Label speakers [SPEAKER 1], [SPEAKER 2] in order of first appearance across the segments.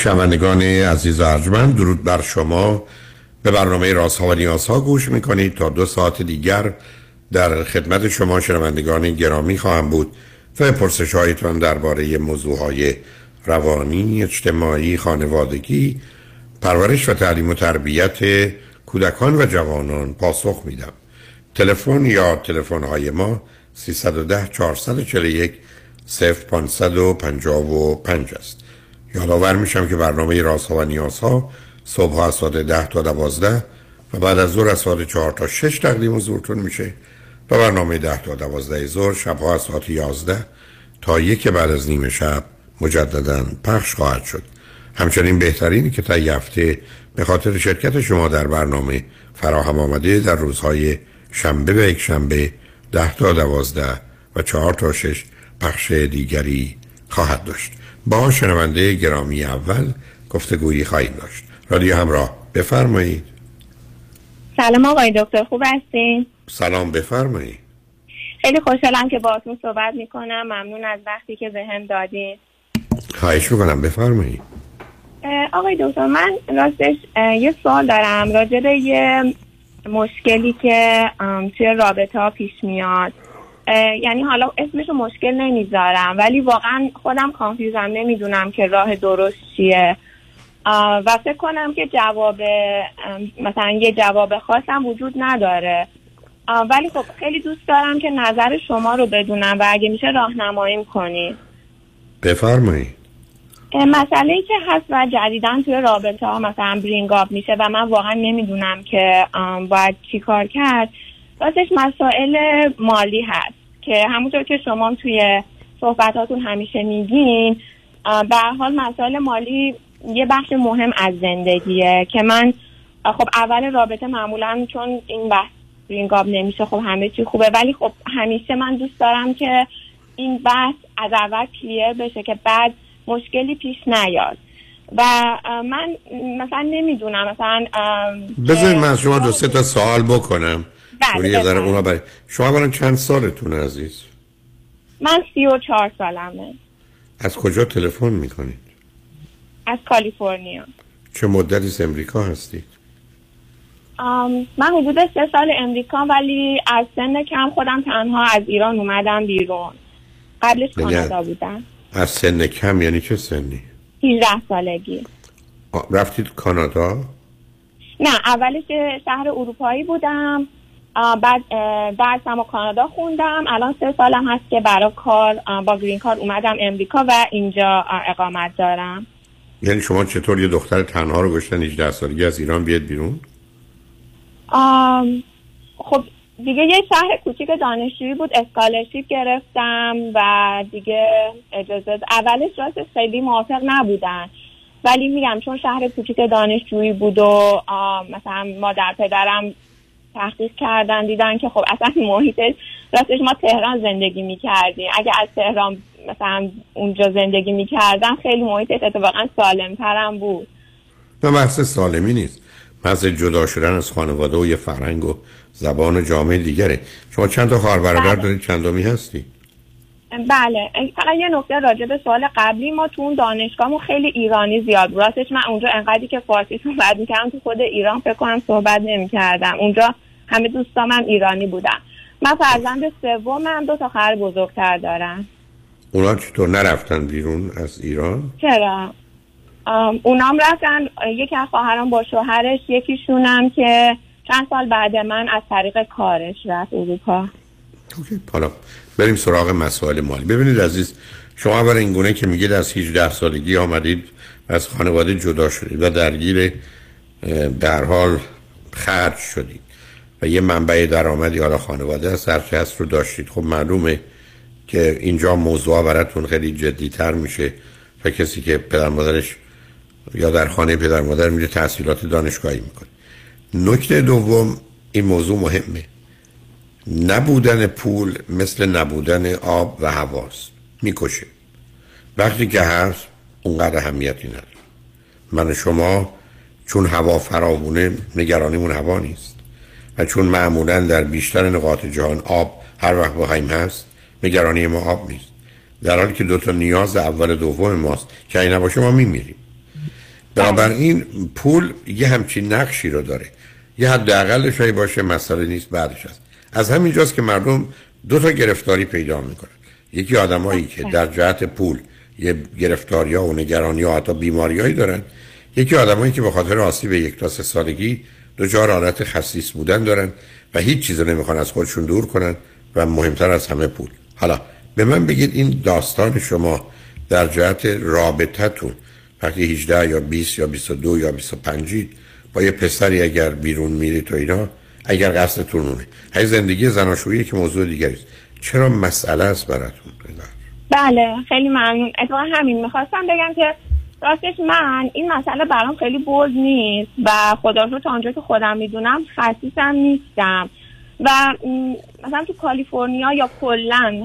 [SPEAKER 1] شنوندگان عزیز و ارجمند درود بر شما به برنامه رازها و نیازها گوش می‌کنید تا دو ساعت دیگر در خدمت شما شنوندگان گرامی خواهم بود و پرسش هایتان درباره موضوع های روانی، اجتماعی، خانوادگی، پرورش و تعلیم و تربیت کودکان و جوانان پاسخ میدم. تلفن یا تلفن های ما 310 441 0555 است. یادآور میشم که برنامه رازها و نیازها صبح از ساعت ده تا دوازده و بعد از ظهر از ساعت چهار تا شش تقدیم حضورتون میشه و برنامه ده تا دوازده ظهر شبها از ساعت یازده تا یک بعد از نیمه شب مجددا پخش خواهد شد. همچنین بهترینی که تا هفته به خاطر شرکت شما در برنامه فراهم آمده در روزهای شنبه و یک شنبه ده تا دوازده و چهار تا شش پخش دیگری خواهد داشت. با شنونده گرامی اول گفتگویی خواهیم داشت. رادیو همراه بفرمایید.
[SPEAKER 2] سلام آقای دکتر خوب هستین؟
[SPEAKER 1] سلام بفرمایید.
[SPEAKER 2] خیلی خوشحالم که باهاتون صحبت می‌کنم. ممنون از وقتی که به هم دادین.
[SPEAKER 1] خواهش می‌کنم بفرمایید.
[SPEAKER 2] آقای دکتر من راستش یه سوال دارم. راجع به یه مشکلی که توی رابطه ها پیش میاد. یعنی حالا اسمشو مشکل نمی‌ذارم ولی واقعا خودم کانفیوزم نمی‌دونم که راه درست چیه. و فکر کنم که جواب مثلا یه جواب خاصم وجود نداره. ولی خب خیلی دوست دارم که نظر شما رو بدونم و اگه میشه راهنماییم کنی
[SPEAKER 1] بفرمایید
[SPEAKER 2] مسئله ای که هست و جدیدا توی رابطه ها مثلا برینگاب میشه و من واقعا نمی‌دونم که باید چی کار کرد. راستش مسائل مالی هست. که همونطور که شما توی صحبتاتون همیشه میگین به حال مسائل مالی یه بخش مهم از زندگیه که من خب اول رابطه معمولا چون این بحث رینگاب نمیشه خب همه چی خوبه ولی خب همیشه من دوست دارم که این بحث از اول کلیر بشه که بعد مشکلی پیش نیاد. و من مثلا نمی‌دونم مثلا
[SPEAKER 1] بذارید من از شما دو سه تا سوال بکنم.
[SPEAKER 2] بله
[SPEAKER 1] برای شما برای چند سالتون عزیز؟
[SPEAKER 2] من سی و چهار سالمه.
[SPEAKER 1] از کجا تلفن می‌کنید؟
[SPEAKER 2] از کالیفرنیا.
[SPEAKER 1] چه مدتی از امریکا هستید؟
[SPEAKER 2] من حدود سه سال امریکا ولی از سن کم خودم تنها از ایران اومدم بیرون. قبلش
[SPEAKER 1] یعنی
[SPEAKER 2] کانادا بودم.
[SPEAKER 1] از سن کم یعنی چه سنی؟
[SPEAKER 2] 18 سالگی.
[SPEAKER 1] رفتید کانادا؟
[SPEAKER 2] نه اولش شهر اروپایی بودم. بعد درسم و کانادا خوندم. الان سه سالم هست که برای کار با گرین کار اومدم امریکا و اینجا اقامت دارم.
[SPEAKER 1] یعنی شما چطور یه دختر تنها رو گشتن 18 سالگی از ایران بیاد بیرون؟
[SPEAKER 2] آم، خب دیگه یه شهر کوچیک دانشجویی بود اسکالرشیپ گرفتم و دیگه اجازه اولش راستش خیلی موافق نبودن. ولی میگم چون شهر کوچیک دانشجویی بود و مثلا مادر پدرم تحقیق کردن دیدن که خب اصلا محیطش راستش ما تهران زندگی می‌کردیم. اگه از تهران مثلا اونجا زندگی می‌کردم خیلی محیطش اتفاقا سالمترم بود.
[SPEAKER 1] نه بحث سالمی نیست. بحث جدا شدن از خانواده و یه فرهنگ و زبان و جامعه دیگره. شما چند تا خواهر برادر
[SPEAKER 2] بله.
[SPEAKER 1] دارید؟ چندمی هستی؟
[SPEAKER 2] بله. فقط یه نکته راجع به سوال قبلی ما تو اون دانشگاهمون خیلی ایرانی زیاد بود. راستش من اونجا انقدری که فارسی صحبت می‌کردم تو خود ایران فکر کنم صحبت نمی‌کردم. اونجا همه دوستام هم ایرانی بودن. من فرزند سومم دو تا خواهر بزرگتر دارم
[SPEAKER 1] اونا چطور نرفتن بیرون از ایران؟
[SPEAKER 2] چرا؟ اونام رفتن یکی از خواهران با شوهرش یکیشونم که چند سال بعد من از طریق کارش رفت اروپا.
[SPEAKER 1] اوکی حالا بریم سراغ مسائل مالی. ببینید عزیز شما برای این گونه که میگید از 18 سالگی آمدید و از خانواده جدا شدید و درگیر در حال خرج شدید و یه منبع درآمدی حالا خانواده از هرچه هست رو داشتید. خب معلومه که اینجا موضوع براتون خیلی جدیتر میشه و کسی که پدر مادرش یا در خانه پدر مادر میره تحصیلات دانشگاهی می‌کنه. نکته دوم این موضوع مهمه. نبودن پول مثل نبودن آب و هواست. می‌کشه. وقتی که هست اونقدر اهمیتی نداره. من و شما چون هوا فراوونه نگرانیمون هوا نیست. و چون معمولا در بیشتر نقاط جهان آب هر وقت بخوایم هست نگرانی ما آب نیست. در حالی که دو تا نیاز اول دوم ماست که این نباشه ما میمیریم. بنابراین پول یه همچین نقشی رو داره. یه حداقلش باشه مسئله نیست بعدش هست. از همینجاست که مردم دو تا گرفتاری پیدا می‌کنن. یکی آدمایی که در جهت پول یه گرفتاری ها و نگرانی ها حتی بیماریایی دارن. یکی آدمایی که به خاطر آسیب یک تا سه سالگی دچار حالت خصیص بودن دارن و هیچ چیز نمی‌خوان از خودشون دور کنن و مهمتر از همه پول. حالا به من بگید این داستان شما در جهت رابطتون وقتی 18 یا 20 یا 22 یا 25 با یه پسری اگر بیرون میرید و اینا اگر قصدتون اونه های زندگی زناشویی که موضوع دیگری است. چرا مسئله است براتون؟
[SPEAKER 2] بله خیلی ممنون. اتفاقا همین می‌خواستم بگم که راستش من این مسئله برام خیلی بوز نیست و خدا رو تا آنجا که خودم می‌دونم خصیصم نیستم. و مثلا تو کالیفرنیا یا کلا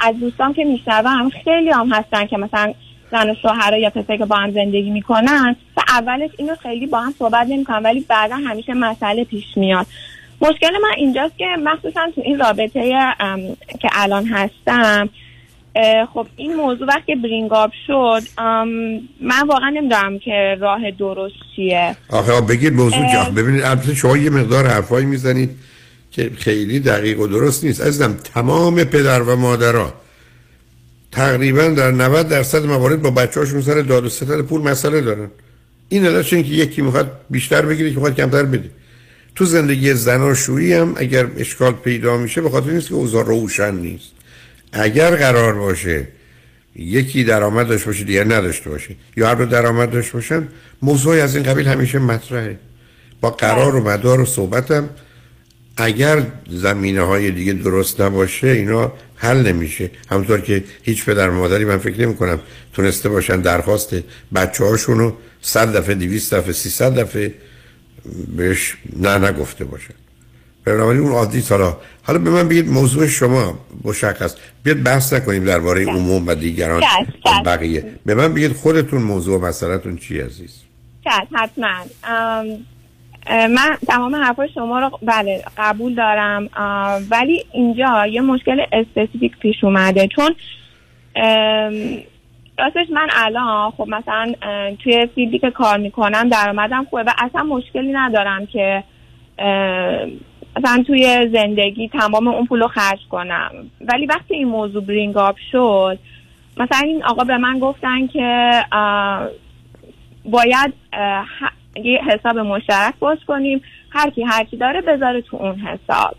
[SPEAKER 2] از دوستان که میشنوم خیلی هم هستن که مثلا زن و شوهر یا پسری که با هم زندگی می‌کنن و اولش اینو خیلی با هم صحبت نمی‌کنن ولی بعدا همیشه مسئله پیش میاد. مشکل من اینجاست که مخصوصا تو این رابطه که الان هستم خب این موضوع وقتی برینگ آب شد من واقعا نمی‌دونم که راه درست چیه.
[SPEAKER 1] آخه بگید موضوع. جا ببینید البته شما یه مقدار حرفایی می‌زنید که خیلی دقیق و درست نیست. عزیزم تمام پدر و مادرها تقریبا در 90 درصد موارد با بچه هاشون سر داد و ستد پول مسئله دارن. این علتش اینه که یکی می‌خواد بیشتر بگیره که می‌خواد کمتر بده. تو زندگی زناشویی هم اگر اشکال پیدا میشه به خاطر نیست که اوضاع روشن نیست. اگر قرار باشه یکی درآمد داشته باشه دیگر نداشته باشه. یا هر دو درآمد داشته باشن موضوعی از این قبیل همیشه مطرحه. با قرار و مدار و صحبتم اگر زمینه های دیگه درست نباشه اینا حل نمیشه. همونطور که هیچ پدر مادری من فکر نمی کنم تونسته باشن درخواست بچه هاشونو صد دفعه دیویست دفعه سیصد دفعه بهش نه نگفته باشن بنابراین اون عادی حالا حالا به من بگید موضوع شما مشخص. بیاد بحث نکنیم درباره عموم و دیگران. و. بقیه. به من بگید خودتون موضوع و مسئلتون چی عزیز؟
[SPEAKER 2] شاید حتما. من تمام حرفای شما رو بله قبول دارم. ولی اینجا یه مشکل specific پیش اومده. چون راستش من الان خب مثلا توی فیلدی که کار می‌کنم درآمدم خوبه و اصلا مشکلی ندارم که مثلا توی زندگی تمام اون پول رو خرج کنم. ولی وقتی این موضوع برینگ آب شد مثلا این آقا به من گفتن که باید یه حساب مشترک باز کنیم. هر کی هر کی داره بذاره تو اون حساب.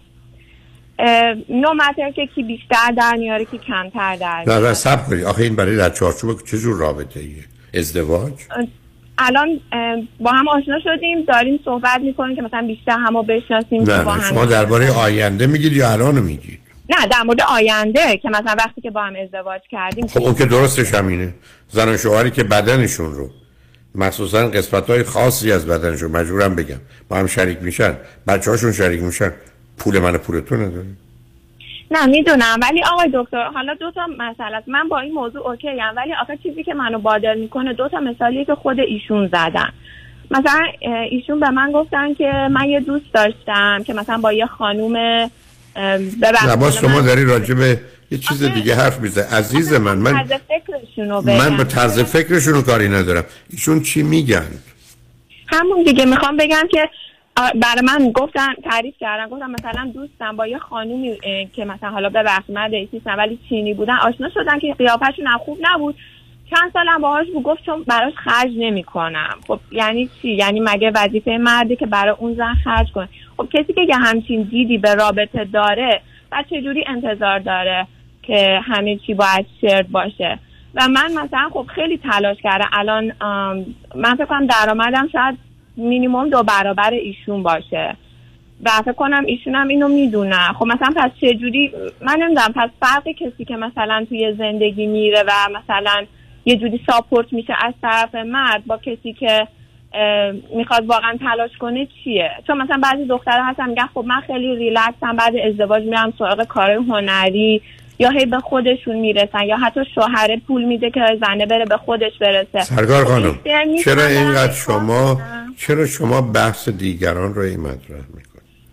[SPEAKER 2] نو که کی بیشتر در میاره کی کمتر در
[SPEAKER 1] نه نه
[SPEAKER 2] میاره.
[SPEAKER 1] سب کنید. آخه این برای در چارچوب چه جور رابطه ایه ازدواج
[SPEAKER 2] الان با هم آشنا شدیم داریم صحبت می‌کنیم که مثلا بیشتر همو بشناسیم که
[SPEAKER 1] نه
[SPEAKER 2] با هم
[SPEAKER 1] شما درباره آینده میگید یا الان میگید؟
[SPEAKER 2] نه در مورد آینده که مثلا وقتی که با هم ازدواج کردیم
[SPEAKER 1] خب اون که درستش همینه. زن و شوهری که بدنشون رو مخصوصا قسمت های خاصی از بدنشون مجبورم بگم با هم شریک میشن بچه هاشون شریک میشن. پول من و پول تو نداره
[SPEAKER 2] نه می‌دونم. ولی آقای دکتر حالا دو تا مسئله است. من با این موضوع اوکی ام ولی آخه چیزی که منو بادر می‌کنه دو تا مثالیه که خود ایشون زدن. مثلا ایشون به من گفتن که من یه دوست داشتم که مثلا با یه خانوم ببخشید
[SPEAKER 1] شما داری راجع به یه چیز دیگه حرف می‌زنی عزیز من من من. به طرز فکرشون رو کاری ندارم. ایشون چی میگن؟
[SPEAKER 2] همون دیگه می‌خوام بگم که برای من گفتن تعریف کردن گفتم مثلا دوستم با یه خانومی که مثلا حالا ببخشید من ریسیستم ولی چینی بودن آشنا شدن که قیافشون خوب نبود. چند سالم باهاش بود گفت چون براش خرج نمی‌کنم. خب یعنی چی؟ یعنی مگه وظیفه مرده که برای اون زن خرج کنه؟ خب کسی که یه همچین دیدی به رابطه داره و چجوری انتظار داره که همه چی باید شرد باشه؟ و من مثلا خب خیلی تلاش کردم. الان من فکر کنم درآمدم شاید مینیمم دو برابر ایشون باشه. و فکر کنم ایشون هم اینو می‌دونن خب مثلا پس چجوری من نمی‌دونم. پس فرق کسی که مثلا توی زندگی میره و مثلا یه جوری ساپورت میشه از طرف مرد با کسی که می‌خواد واقعا تلاش کنه چیه؟ چون مثلا بعضی دخترها هستن میگن خب من خیلی ریلکسم بعد ازدواج میرم سراغ کار هنری. یا هی به خودشون می‌رسن یا حتی شوهره پول میده که زنه بره به خودش برسه.
[SPEAKER 1] سرکار
[SPEAKER 2] خب
[SPEAKER 1] خانم چرا اینقدر شما. چرا شما بحث دیگران رو این مطرح می‌کنید؟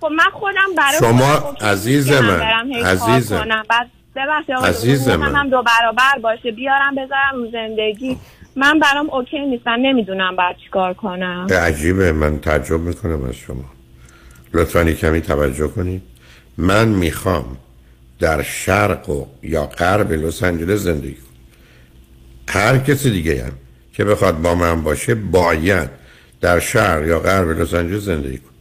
[SPEAKER 2] خب من خودم برای
[SPEAKER 1] شما
[SPEAKER 2] اوکی
[SPEAKER 1] عزیز من، عزیز من. عزیز من.
[SPEAKER 2] هم دو برابر باشه بیارم بذارم رو زندگی. من برام اوکی نیست من نمی‌دونم بعد چیکار کنم.
[SPEAKER 1] عجیبه من تعجب می‌کنم از شما. لطفا کمی توجه کنید. من می‌خوام در شرق و یا غرب لس آنجلس زندگی کنم هر کسی دیگه هم که بخواد با من باشه باید در شهر یا غرب لس آنجلس زندگی کنه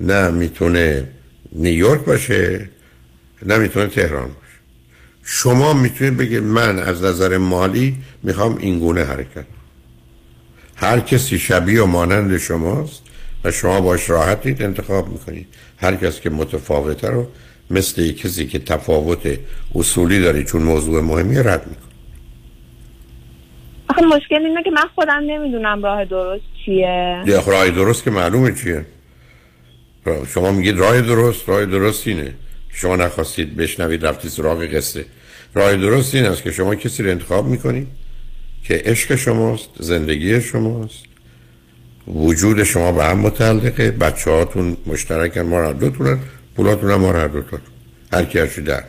[SPEAKER 1] نه می‌تونه نیویورک باشه نه می‌تونه تهران باشه. شما می‌تونید بگید من از نظر مالی می‌خوام این گونه حرکت. هر کسی شبیه و مانند شماست و شما باش راحتید انتخاب می‌کنید. هر کس که متفاوته رو مثل یک کسی که تفاوت اصولی داره چون موضوع مهمی رد می‌کنه.
[SPEAKER 2] آخه مشکل اینه که من خودم نمی‌دونم راه درست چیه.
[SPEAKER 1] یه راه درست که معلومه چیه. شما میگید راه درست راه درست اینه. شما نخواستید بشنوید رفتی سراغ قصه. راه درست این است که شما کسی رو انتخاب می‌کنید که عشق شماست زندگی شماست. وجود شما به هم متعلقه بچه هاتون مشترکن ما هر دوتونن پولاتون هم هر دوتون هر کی هرچی در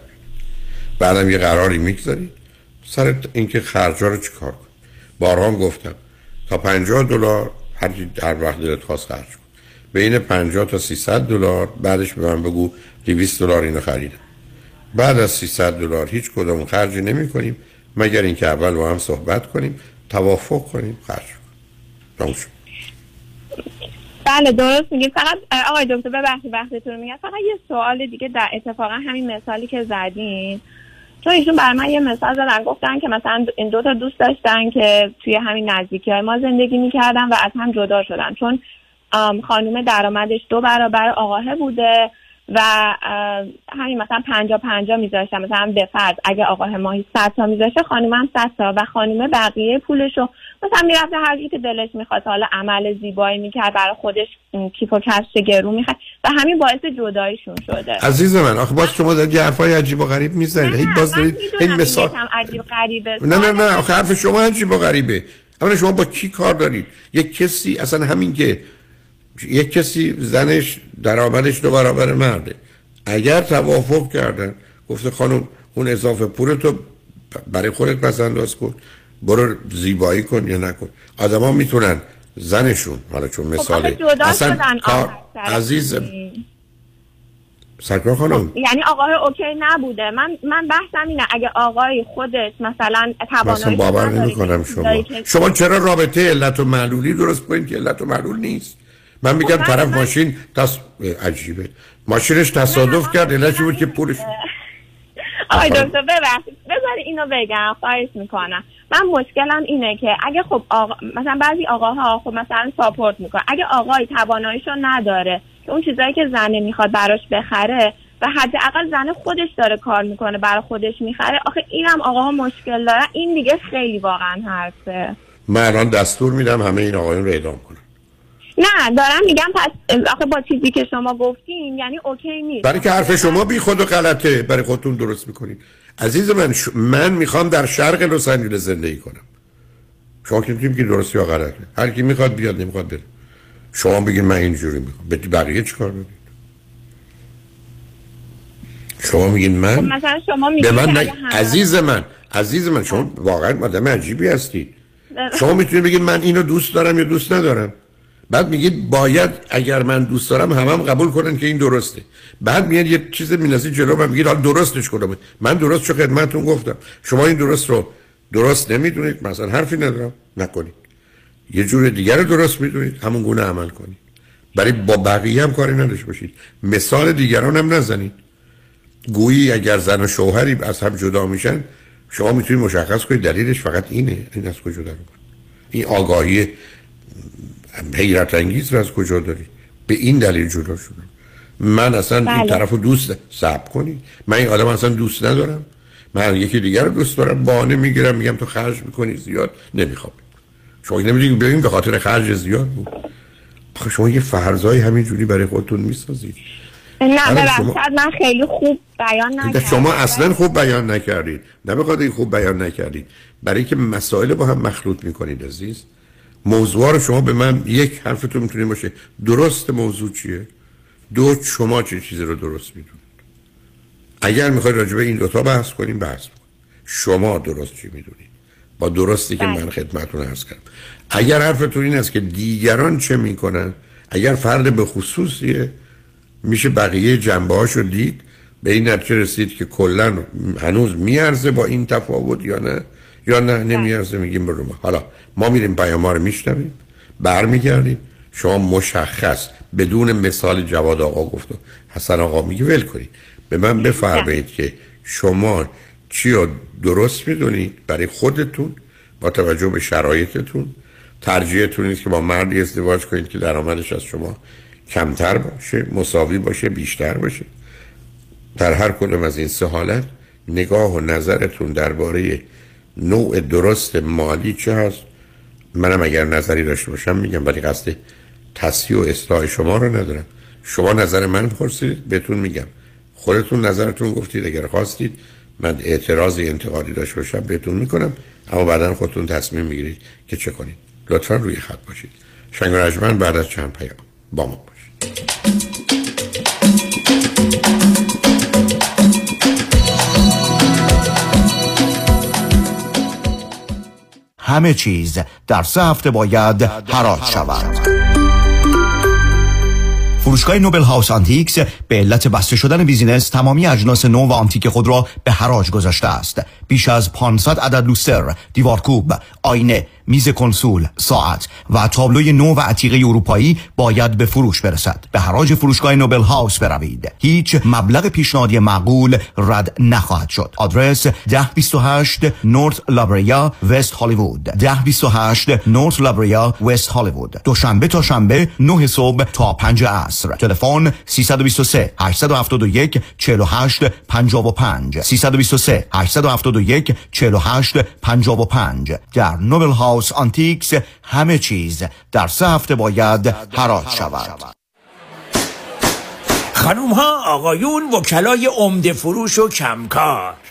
[SPEAKER 1] بعدم یه قراری می‌گذارید سر اینکه خرجا رو چیکار کن بارها هم گفتم. تا 50 دلار هر چی در وقت دلت خواست خرج کن. بین 50 تا 300 دلار بعدش به من بگو 200 دلار اینو خریدم. بعد از 300 دلار هیچ کدوم خرجی نمی کنیم مگر اینکه اول با هم صحبت کنیم توافق کنیم خرج کنیم.
[SPEAKER 2] بله درست میگید فقط آقای دکتر ببخشید وقتتون رو میگم. فقط یه سوال دیگه در اتفاقا همین مثالی که زدین. چون ایشون بر من یه مثال زدن گفتن که مثلا این دوتا دوست داشتن که توی همین نزدیکی های ما زندگی می‌کردن و از هم جدا شدن. چون آم، خانوم درآمدش دو برابر آقاهه بوده. و همین مثلا پنجا پنجا میذاشتن مثلا به فرض اگه آقاه ماهی صد تا میذاشته خانوم هم صد تا و خانومه بقیه پولشو. مثلا می‌رفته هر که دلش می‌خواد. حالا عمل زیبایی می‌کرد برای خودش کیف و کفش گرون می‌خرد و همین باعث جداییشون شده.
[SPEAKER 1] عزیز من آخه باز شما دارید حرفای عجیب و غریب می‌زنید. هی باز دارید این مثال
[SPEAKER 2] عجیب غریبه.
[SPEAKER 1] نه نه نه آخه حرف شما عجیب و غریبه. اولا شما با کی کار دارید؟ یک کسی اصلا همین که یک کسی زنش درآمدش دو برابر مرده. اگر توافق کردن گفته خانم اون اضافه پول تو برای خودت پس انداز کن. برو زیبایی کن یا نکن. آدما می‌تونن زنشون حالا چون
[SPEAKER 2] خب آخه
[SPEAKER 1] مثال
[SPEAKER 2] جدا
[SPEAKER 1] اصلا کار عزیز. سرکار خانم.
[SPEAKER 2] یعنی آقای اوکی نبوده. من من بحثم اینه اگه آقای خودش مثلا توانایی
[SPEAKER 1] باور
[SPEAKER 2] نداره
[SPEAKER 1] نمی
[SPEAKER 2] که
[SPEAKER 1] کنم
[SPEAKER 2] چیزایی
[SPEAKER 1] شما. شما چرا رابطه علت و معلولی درست کنید که علت و معلول نیست؟ من میگم
[SPEAKER 2] خب من-
[SPEAKER 1] طرف
[SPEAKER 2] من-
[SPEAKER 1] ماشین تص... عجیبه. ماشینش تصادف کرد علتش بود که پولش
[SPEAKER 2] آقای. دکتر ببخشید. بذاری اینو بگم. خواهش می‌کنم. من مشکلم اینه که اگه خب آقا مثلا بعضی آقاها خب مثلا ساپورت می‌کنه اگه آقای تواناییشو نداره که اون چیزایی که زنه می‌خواد براش بخره و حداقل زنه خودش داره کار می‌کنه برای خودش می‌خره آخه اینم آقاها مشکل داره این دیگه خیلی واقعا حرفه.
[SPEAKER 1] من الان دستور میدم همه این آقایون رو اعدام کنن.
[SPEAKER 2] نه دارم میگم پس آخه با چیزی که شما گفتین یعنی اوکی نیست.
[SPEAKER 1] برای که حرف شما بی خود و غلطه برای خودتون درست می‌کنید. عزیز من ش... من می‌خوام در شرق لس آنجلس زندگی کنم. شما که که درست یا غلطه. هر کی می‌خواد بیاد نمی‌خواد بره. شما بگید من اینجوری می‌خوام. به بقیه چیکار دارید شما میگین من؟
[SPEAKER 2] خب مثلا شما
[SPEAKER 1] به
[SPEAKER 2] میگید
[SPEAKER 1] من.
[SPEAKER 2] اگه همه-
[SPEAKER 1] عزیز من عزیز من شما واقعا آدم عجیبی هستید. شما می‌تونید بگید من اینو دوست دارم یا دوست ندارم؟ بعد میگید باید اگر من دوست دارم همم هم قبول کنن که این درسته. بعد میاد یه چیز مینازی جلو من میگید حالا درستش کنم. من درست چه خدمتتون گفتم. شما این درست رو درست نمی‌دونید. مثلا حرفی ندارم. نکنید. یه جور دیگر رو درست می‌دونید. همون گونه عمل کنید. برای با بقیه هم کاری نداشته باشید. مثال دیگران هم نزنید. گویی اگر زن و شوهری از هم جدا میشن شما می‌تونید مشخص کنید. دلیلش فقط اینه. این از کجا در این آگاهی حیرت انگیز رو از کجا داری؟ به این دلیل جدا شدم. من اصلا بله. این طرف رو دوست سب کنی. من این آدم اصلا دوست ندارم. من یکی دیگر رو دوست دارم. بانه می‌گیرم میگم تو خرج می‌کنی زیاد. نمی‌خوام. شما نمی‌دونید ببین به خاطر خرج زیاد بود. شما یه فرضای همینجوری برای خودتون می‌سازید
[SPEAKER 2] نه ببخشید من خیلی خوب بیان نکردم
[SPEAKER 1] شما اصلا خوب بیان نکردید. نه به خوب بیان نکردید. برای که مسائل با هم مخلوط می‌کنید عزیز. موضوع رو شما به من یک حرفتون می‌تونید باشه. درست موضوع چیه؟ دو شما چه چیزی رو درست می‌دونید؟ اگر می‌خواید راجع به این دوتا بحث کنیم بحث کنیم. شما درست چی می‌دونید؟ با درستی که من بله. خدمتون عرض کردم. اگر حرفتون این است که دیگران چه می‌کنن اگر فرد به خصوصیه میشه بقیه جنبه رو دید به این نتیجه رسید که کلا هنوز میارزه با این تفاوت یا نه؟ یا نه نمیارزه میگیم برو حالا ما میریم پیام رو میشنویم برمیگردیم. شما مشخص بدون مثال جواد آقا گفت حسن آقا میگه ول کنید. به من بفرمایید که شما چی رو درست می‌دونید برای خودتون با توجه به شرایطتون. ترجیحتون نیست که با مردی ازدواج کنید که درآمدش از شما کمتر باشه مساوی باشه بیشتر باشه. در هر کدوم از این سه حالت نگاه و نظرتون درباره نوع درست مالی چه هست؟ منم اگر نظری داشته باشم میگم ولی قصد تصحیح و اصلاح شما رو ندارم. شما نظر من پرسید بهتون میگم. خودتون نظرتون گفتید اگر خواستید من اعتراضی انتقادی داشته باشم بهتون می‌کنم اما بعدا خودتون تصمیم می‌گیرید که چه کنید. لطفا روی خط باشید. شنگ رجمن بعد از چند پیام با ما باشید.
[SPEAKER 3] همه چیز در سه هفته باید حراج شود. فروشگاه نوبل هاوس آنتیکس به علت بسته شدن business تمامی اجناس نو و آنتیک خود را به حراج گذاشته است. بیش از 500 عدد لوستر دیوارکوب آینه میز کنسول، ساعت و تابلوی نو و عتیقه اروپایی باید به فروش برسد. به حراج فروشگاه Noble House بروید. هیچ مبلغ پیشنهادی معقول رد نخواهد شد. آدرس 1028 North La Brea West Hollywood. 1028 North La Brea West Hollywood. دوشنبه تا شنبه 9 صبح تا 5 عصر. تلفن 323 871 48 55 323 871 48 55 در Noble House House Antiques همه چیز در سه هفته باید حراج شود.
[SPEAKER 4] خانوم ها آقایون وکلای عمده فروش و کمکار.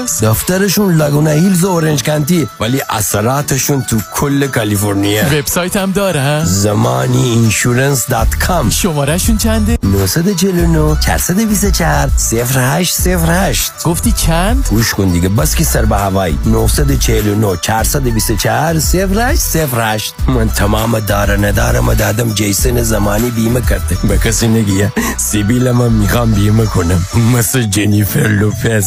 [SPEAKER 5] کجاست
[SPEAKER 6] دفترشون لاگونا هیلز و اورنج کانتی ولی اثراتشون تو کل کالیفرنیا.
[SPEAKER 5] وبسایت هم داره
[SPEAKER 6] زمانی insurance dot com
[SPEAKER 5] شمارهشون چنده؟
[SPEAKER 6] 949 424 0808
[SPEAKER 5] گفتی چند؟
[SPEAKER 6] گوش کن دیگه بس که سر به هوایی. 949 424 0808 من تمام داره ندارم دادم جیسن زمانی بیمه کرده. به کسی نگیه. سیبیل من می‌خوام بیمه کنم. مثل جنیفر لوپز.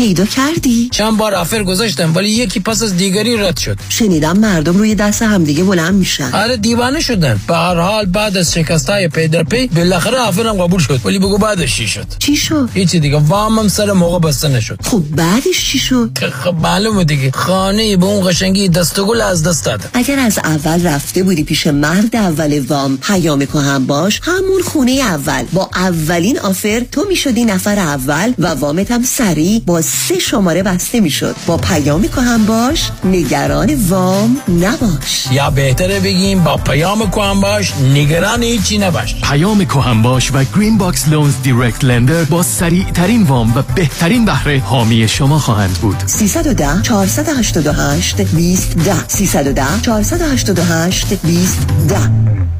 [SPEAKER 7] پیدا کردی؟
[SPEAKER 6] چند بار offer گذاشتم ولی یکی پس از دیگری رد شد.
[SPEAKER 7] شنیدم مردم روی دست همدیگه بلند میشن.
[SPEAKER 6] آره دیوانه شدن. به هر حال بعد از شکستای پی در پی بالاخره offer م قبول شد. ولی بگو بعدش چی شد؟
[SPEAKER 7] چی شد؟
[SPEAKER 6] هیچی دیگه وامم سر موقع بسته نشد.
[SPEAKER 7] خب بعدش چی شد؟
[SPEAKER 6] خب معلومه دیگه. خانه به اون قشنگی دسته گل از دست دادم
[SPEAKER 7] اگر از اول رفته بودی پیش مرد اول وام پیام کهن باش همون خونه اول. با اولین offer تو می‌شدی نفر اول و وامت هم سریع با سه شماره بسته می‌شد. با پیام کهن باش نگران وام نباش.
[SPEAKER 6] یا بهتره بگیم با پیام کهن باش نگران هیچی نباش.
[SPEAKER 5] پیام کهن باش و Green Box Loans direct lender با سریع ترین وام و بهترین بهره حامی شما خواهند بود.
[SPEAKER 7] 310 488 20 10 310 488 20 10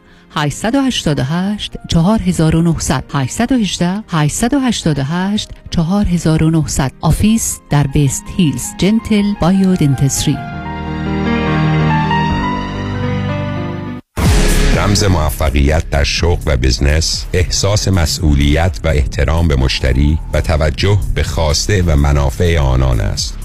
[SPEAKER 8] 888 4900 818 888 4900 office در West Hills Gentle Biodentistry
[SPEAKER 9] رمز موفقیت در شغل و business احساس مسئولیت و احترام به مشتری و توجه به خواسته و منافع آنان است.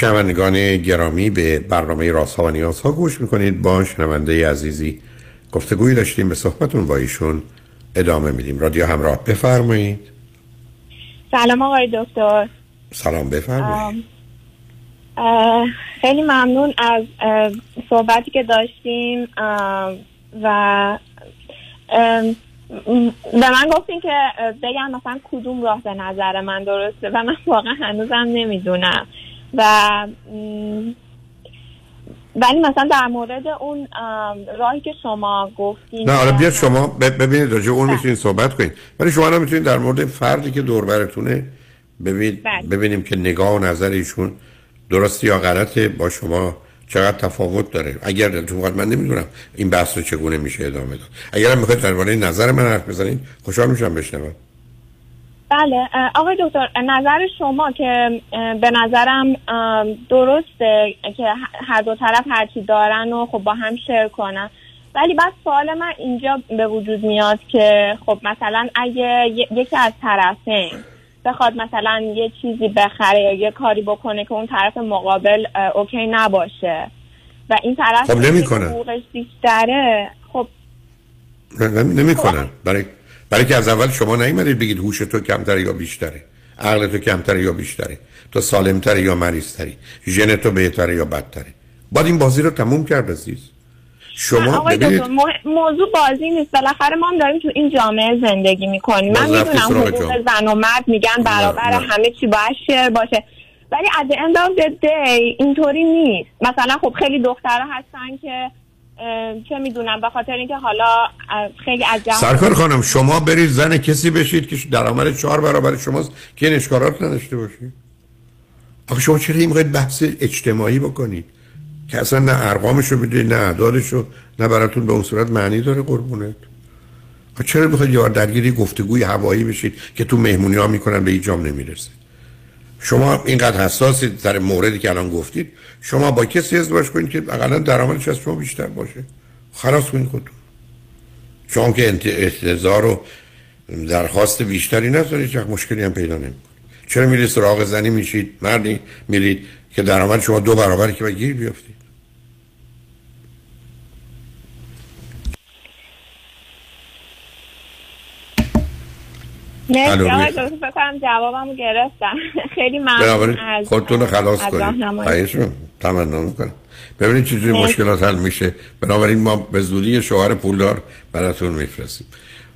[SPEAKER 9] شنوندگان گرامی به برنامه راست و نیاز ها گوش می‌کنید. با شنونده عزیزی گفتگوی داشتیم به صحبتون با ایشون ادامه میدیم. رادیو همراه بفرمایید.
[SPEAKER 2] سلام آقای دکتر.
[SPEAKER 9] سلام بفرمایید.
[SPEAKER 2] خیلی ممنون از صحبتی که داشتیم. و به من گفتین که بگم مثلا کدوم راه به نظر من درسته و من واقعا هنوزم نمی‌دونم. و ولی مثلا در مورد اون راهی که شما گفتین
[SPEAKER 1] نه حالا بیاد شما ببینید راجع اون می‌تونید صحبت کنید. ولی شما هم می‌تونید در مورد فردی که دور براتونه ببینید ببینیم که نگاه و نظر ایشون درستی یا غلطه با شما چقدر تفاوت داره. اگر دلتون من نمی‌دونم این بحث رو چگونه میشه ادامه داد. اگر هم می‌خواید درباره نظر من حرف بزنید خوشحال میشم بشنوم.
[SPEAKER 2] بله آقای دکتر نظر شما که به نظرم درسته که هر دو طرف هرچی دارن و خب با هم شیر کنن ولی بعد سوال من اینجا به وجود میاد که خب مثلا اگه یکی از طرفین بخواد مثلا یه چیزی بخره یا یه کاری بکنه که اون طرف مقابل اوکی نباشه و این طرف
[SPEAKER 1] خب.
[SPEAKER 2] حقوقش بیشتره خب
[SPEAKER 1] نمی‌کنن برای برای که از اول شما نیومدید بگید هوش تو کمتره یا بیشتره عقل تو کمتره یا بیشتره تو سالمتره یا مریضتری ژن تو بهتره یا بدتره. باید این بازی رو تموم کرد عزیز. شما
[SPEAKER 2] آقای
[SPEAKER 1] ببینید.
[SPEAKER 2] موضوع بازی نیست. بالاخره ما هم داریم تو این جامعه زندگی می‌کنیم. من می‌دونم حقوق. زن و مرد میگن برابر
[SPEAKER 1] نه.
[SPEAKER 2] همه چی باید شیر باشه. ولی the end of the day اینطوری نیست. مثلا خب خیلی دخترها هستن که چه می‌دونم به خاطر اینکه حالا خیلی از جهان
[SPEAKER 1] سرکار خانم شما برید زن کسی بشید که درآمد چهار برابر شماست که این اشکالات نداشته باشید. آخه شما چرا این بحث اجتماعی بکنید؟ که اصلا نه ارقامشو بدید نه اعدادشو نه براتون به اون صورت معنی داره قربونت. چرا می‌خواید یار درگیری گفتگوی هوایی بشید که تو مهمونی ها می‌کنن به ایجام نمی‌رسه؟ شما اینقدر حساسید سر موردی که الان گفتید شما با کسی ازدواج کنید که اقلا درآمدش از شما بیشتر باشه. خلاص کنید خودتون. شما که انت- احتضار و درخواست بیشتری ندارید چه مشکلی هم پیدا نمی‌کنید چرا میرید سراغ زنی میشید مردی میرید که درآمد شما دو برابر که گیر بیافتید
[SPEAKER 2] مرسی
[SPEAKER 1] الو،
[SPEAKER 2] آقای
[SPEAKER 1] روی-
[SPEAKER 2] دکتر فکر کنم جوابمو گرفتم. خیلی ممنون
[SPEAKER 1] بنابراین
[SPEAKER 2] از
[SPEAKER 1] خودتون رو خلاص کنید. خواهش رو تمنا می‌کنم. ببینید چجوری. مشکلات حل میشه. بنابراین ما به زودی شوهر پولدار براتون میفرستیم.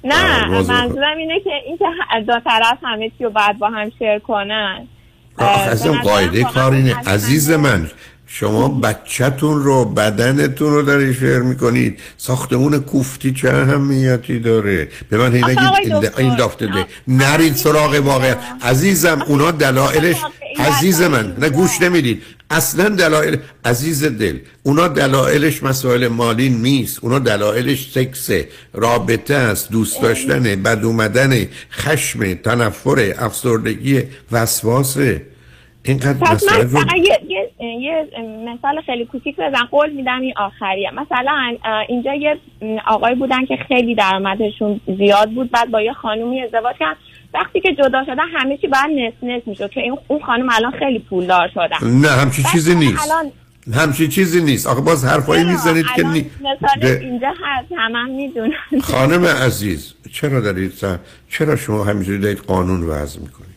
[SPEAKER 2] نه منظورم اینه که اینکه دو طرف همه چی رو باید با هم شیر کنن.
[SPEAKER 1] آخه از
[SPEAKER 2] نظرم
[SPEAKER 1] قاعده کار اینه. عزیز من شما بچهتون رو بدنتون رو داری شیر می‌کنید. ساختمون کوفتی چه اهمیتی داره؟ به من هی نگید این- دافته ده. نرید سراغ واقع عزیزم اونا دلایلش عزیز من. نه گوش نمی‌دید. اصلا دلایل عزیز دل اونا دلایلش مسائل مالی نیست. اونا دلایلش سکس رابطه است دوست داشتن بد اومدن خشم تنفر افسردگی وسواسه. اینقدر رو
[SPEAKER 2] فقط یه, یه, مثال خیلی کوچیک بزن. قول میدم این آخریه. مثلا اینجا یه آقای بودن که خیلی درآمدشون زیاد بود. بعد با یه خانومی ازدواج کردن وقتی که جدا شدن همه چی باید نس نس می‌شد که این اون خانم الان خیلی پولدار شدن
[SPEAKER 1] نه همچی چیزی نیست.
[SPEAKER 2] الان
[SPEAKER 1] همچی چیزی نیست. آخه باز حرفایی می‌زنید که نی...
[SPEAKER 2] مثال اینجا هست. همه هم می‌دونن.
[SPEAKER 1] خانم عزیز چرا دارید سر... چرا شما همینجوری دارید قانون وضع می‌کنید؟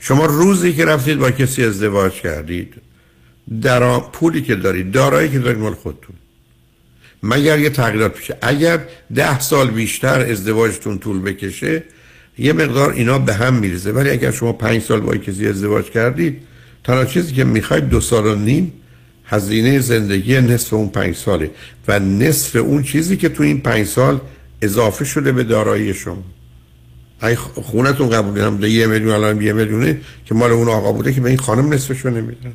[SPEAKER 1] شما روزی که رفتید با کسی ازدواج کردید در پولی که دارید دارایی که دارید مال خودتون. مگر یه تغییرات پیشه اگر ده سال بیشتر ازدواجتون طول بکشه یه مقدار اینا به هم میریزه. ولی اگر شما پنج سال با کسی ازدواج کردید تنها چیزی که می‌خواید دو سال و نیم هزینه زندگی نصف اون پنج ساله و نصف اون چیزی که تو این پنج سال اضافه شده به دارایی شما. ای خونتون قبول هم یه میلیون الان یه میلیونه که مال اون آقا بوده که به این خانم نصفشو نمیدن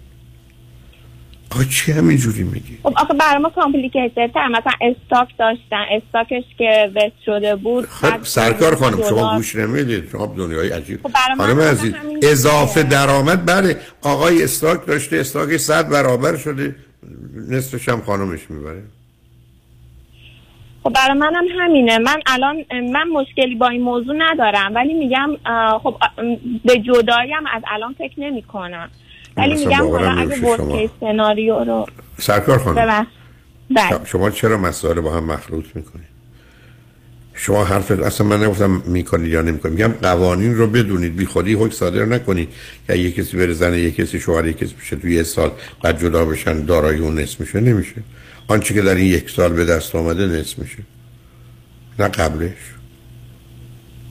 [SPEAKER 1] آقا چی همینجوری میگی؟
[SPEAKER 2] خب آخه برای ما complicated تر. مثلا stock داشتن. stock ش که vest شده بود
[SPEAKER 1] خب سرکار خانم شما. گوش نمی‌دید. شما دنیای عجیب.
[SPEAKER 2] خب
[SPEAKER 1] خانم عزیز اضافه درآمد بله. آقای stock داشته stock صد برابر شده. نصفش هم خانمش می‌بره.
[SPEAKER 2] خب برای منم همینه. من الان من مشکلی با این موضوع ندارم ولی میگم خب به جدایی هم از الان فکر نمی کنم ولی میگم حالا اگه. کیس سناریو رو
[SPEAKER 1] سرکار خانم
[SPEAKER 2] بله.
[SPEAKER 1] شما چرا مسائل با هم مخلوط می‌کنید شما حرف اصلا من نگفتم می‌کنید یا نمی‌کنید. میگم قوانین رو بدونید. بی خودی حکم صادر نکنید. که یه کسی بره زن یه کسی شوهر یه کسی بشه توی یه سال بعد جدا بشن دارایی اون نصف میشه. نمیشه. آنچه که در این یک سال به دست آمده نصف میشه. نه قبلش.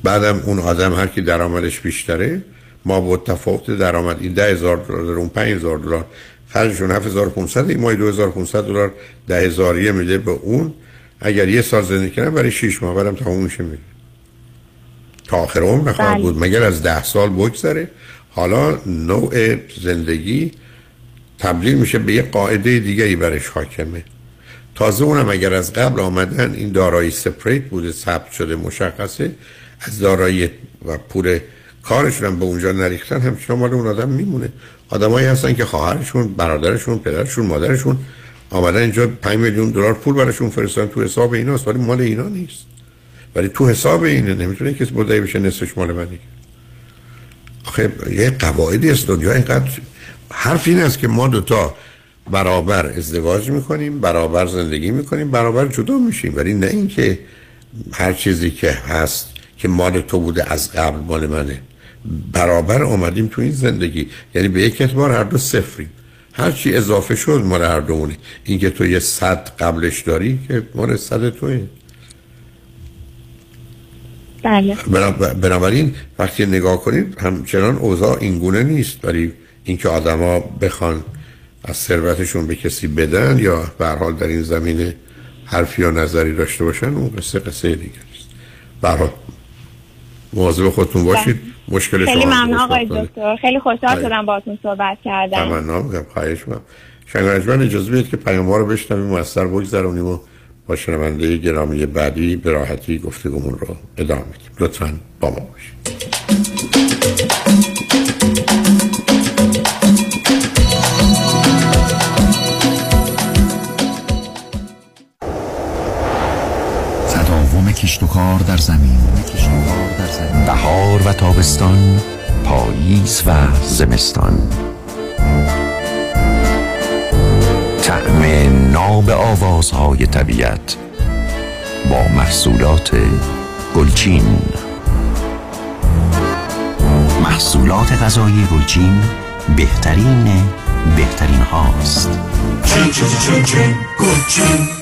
[SPEAKER 1] بعدم اون آدم هر کی درآمدش بیشتره ما با تفاوت درآمد این ده هزار دلار داره، اون پنج هزار دلار فرقشون 7500 این ماه 2500 دلار ده هزاریه میده به اون. اگر یه سال زندگی کردن برای 6 ماه بعدم تموم میشه میره تا آخر عمر نخواهد
[SPEAKER 2] بله.
[SPEAKER 1] بود. مگر از ده سال بگذره؟ حالا نوع زندگی تبدیل میشه به یه قاعده دیگری برش حاکمه. تازه اونم اگر از قبل آمدن این دارایی سپریت بوده ثبت شده مشخصه از دارایی و پول کارشون هم به اونجا نریختن همچنان مال اون آدم میمونه. آدمایی هستن که خواهرشون برادرشون پدرشون مادرشون آمدن اینجا 5 میلیون دلار پول براشون فرستادن. تو حساب ایناست ولی مال اینا نیست. ولی تو حساب اینه نمی‌تونه کسی مدعی بشه نصفش مال منه. آخه یه قواعدی است دنیا اینقدر حرف این است که ما دوتا برابر ازدواج می‌کنیم برابر زندگی می‌کنیم برابر جدا میشیم. ولی نه اینکه هر چیزی که هست که مال تو بوده از قبل مال منه. برابر اومدیم تو این زندگی. یعنی به یک اعتبار هر دو صفریم. هر چی اضافه شد مال هر دومونه. اینکه تو یه صد قبلش داری که مال صد توه
[SPEAKER 2] بله.
[SPEAKER 1] بنابراین وقتی نگاه کنید همچنان اوضاع اینگونه نیست. ولی اینکه آدما بخوان از ثروتشون به کسی بدن یا به حال در این زمینه حرفی یا نظری داشته باشن اون قصه قصه دیگه است برای مواظب خودتون باشید. مشکل
[SPEAKER 2] خیلی ممنون آقای دکتر. خیلی خوشحال شدم باهاتون صحبت کردم.
[SPEAKER 1] تمنا میگم خواهش می‌کنم. شنگرجمن اجازه بدید که پیام رو بشنویم موثر بگذرونیم و با شنونده گرامی بعدی به راحتی گفتگومون رو ادامه میدیم لطفا با ما باشید.
[SPEAKER 10] کشت و کار در زمین. بهار و تابستان پاییز و زمستان. طعم ناب آوازهای طبیعت با محصولات گلچین. محصولات غذایی گلچین بهترین بهترین هاست. چین چین چین
[SPEAKER 11] گلچین.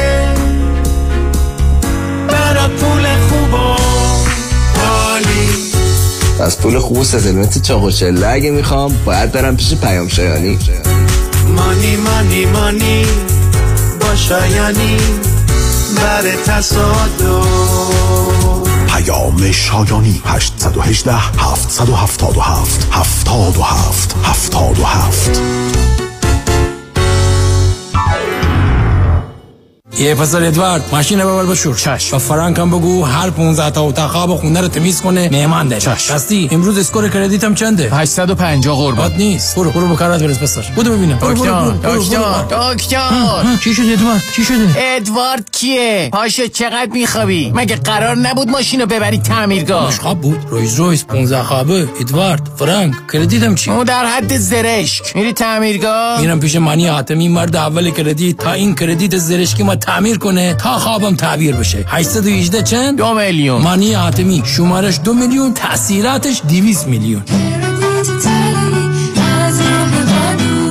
[SPEAKER 11] از پول خوب و ستلمت چاق و چله اگه می‌خوام باید برم پیش پیام شایانی.
[SPEAKER 12] مانی مانی مانی با شایانی بر تصادف.
[SPEAKER 10] پیام شایانی 818 777 77 77
[SPEAKER 13] یه پسر ادوارد ماشین ببر بشور. چش. و فرانک هم بگو هر 15 تا اتاق خواب خونه رو تمیز کنه مهمان ده چش. راستی امروز score credit م چنده؟
[SPEAKER 14] 850 قربان.
[SPEAKER 13] نیست. برو برو بکارات برس پسر. بودو ببینم.
[SPEAKER 14] دکتر دکتر. دکتر.
[SPEAKER 13] چی شده ادوارد؟ چی شده؟
[SPEAKER 14] ادوارد کیه؟ پاشو چقدر میخوابی؟ مگه قرار نبود ماشینو ببری تعمیرگاه؟
[SPEAKER 13] خواب بود. Rolls Royce 15 خوابه. ادوارد فرانک credit م چی؟
[SPEAKER 14] اون در حد زرشک. میری تعمیرگاه؟
[SPEAKER 13] میرم پیش مانی حاتمی مرد اول credit. تا این credit زرشکی ما تعمیر کنه تا خوابم تعبیر بشه. 818 چند؟
[SPEAKER 14] دو میلیون.
[SPEAKER 13] مانی حاتمی. شمارش دو میلیون تعمیراتش 200 میلیون.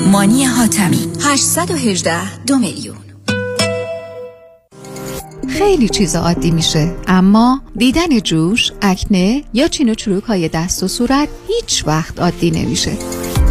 [SPEAKER 15] مانی حاتمی. 818 دو میلیون.
[SPEAKER 16] خیلی چیز عادی میشه اما دیدن جوش، اکنه یا چین و چروک های دست و صورت هیچ وقت عادی نمیشه.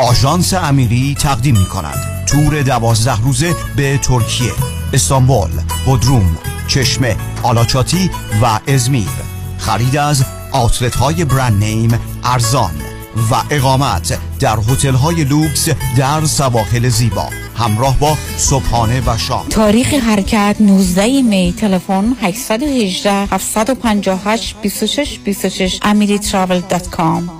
[SPEAKER 3] آژانس امیری تقدیم می کند تور دوازده روزه به ترکیه. استانبول بودروم چشمه آلاچاتی و ازمیر. خرید از outlet های brand name ارزان و اقامت در هتل های لوکس در سواحل زیبا. همراه با صبحانه و شام.
[SPEAKER 14] تاریخ حرکت 19 می. تلفن 818 758 26 26 amiritravel.com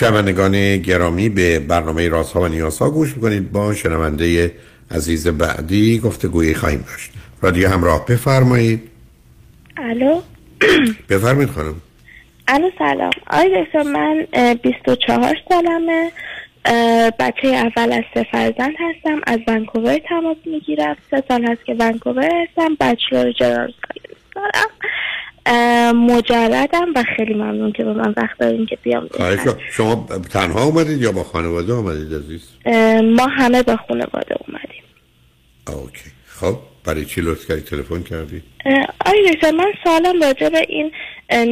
[SPEAKER 1] شنوندگان گرامی به برنامه رازها و نیازها گوش می‌کنید. با شنونده عزیز بعدی گفته گویی خواهیم داشت. رادیو همراه بفرمایید.
[SPEAKER 17] الو؟
[SPEAKER 1] بفرمایید خانم.
[SPEAKER 17] الو سلام. آقای دکتر من اه، 24 سالمه. بچه اول از سه فرزند هستم. از ونکوور تماس می‌گیرم. سه سال هست که ونکوور هستم. جنرال ساینس دارم مجردم و خیلی ممنون که به من وقت دارین که بیام.
[SPEAKER 1] شما تنها اومدید یا با خانواده اومدید عزیز؟
[SPEAKER 17] ما همه به خانواده اومدیم.
[SPEAKER 1] اوکی. خب برای چی لطف کردی؟ تلفن کردی؟
[SPEAKER 17] آقای دکتر من سوالم راجع به این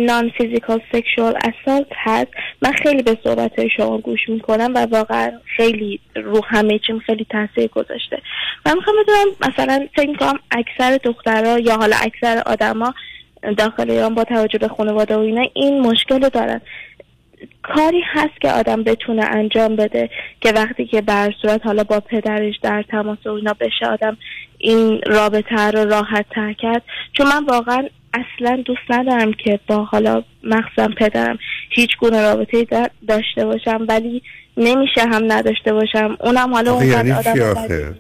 [SPEAKER 17] نان فیزیکال سکشوال اسالت هست. من خیلی به صحبت های شما گوش می‌کنم و واقعا خیلی رو همه چیم خیلی تاثیر گذاشته. من می‌خوام بدونم مثلا فکر می‌کنم اکثر دخترها یا حالا اکثر آدما داخل ایران با توجه به خانواده و اینا این مشکل رو دارن. کاری هست که آدم بتونه انجام بده که وقتی که بر صورت حالا با پدرش در تماس و اینا بشه آدم این رابطه رو راحت تر کرد. چون من واقعا اصلا دوست ندارم که با حالا مخصوصا پدرم هیچ گونه رابطه دا- داشته باشم ولی نمیشه هم نداشته باشم. اونم حالا اونقدر
[SPEAKER 1] یعنی
[SPEAKER 17] آدم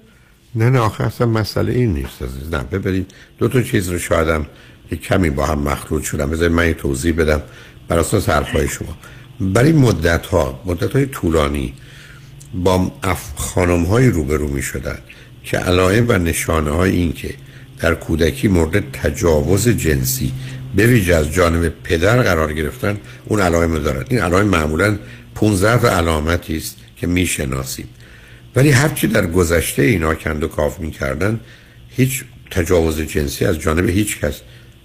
[SPEAKER 1] نه نه آخه اصلا مسئله این نیست عزیز نه ببینید دو تا چیز رو شایدم یک کمی با هم مخلوط شدم. بذارید من یه توضیح بدم بر اساس حرفهای شما. برای مدت ها مدت های طولانی با خانم های روبرو می شدن که علائم و نشانه های این که در کودکی مورد تجاوز جنسی به ویژه از جانب پدر قرار گرفتن اون علائم رو دارن. این علائم معمولا 15 تا علامتی است که می‌شناسیم. ولی هرچی در گذشته اینا کند و کاف می‌کردن هیچ تجاوز جنسی از جانب هیچ کس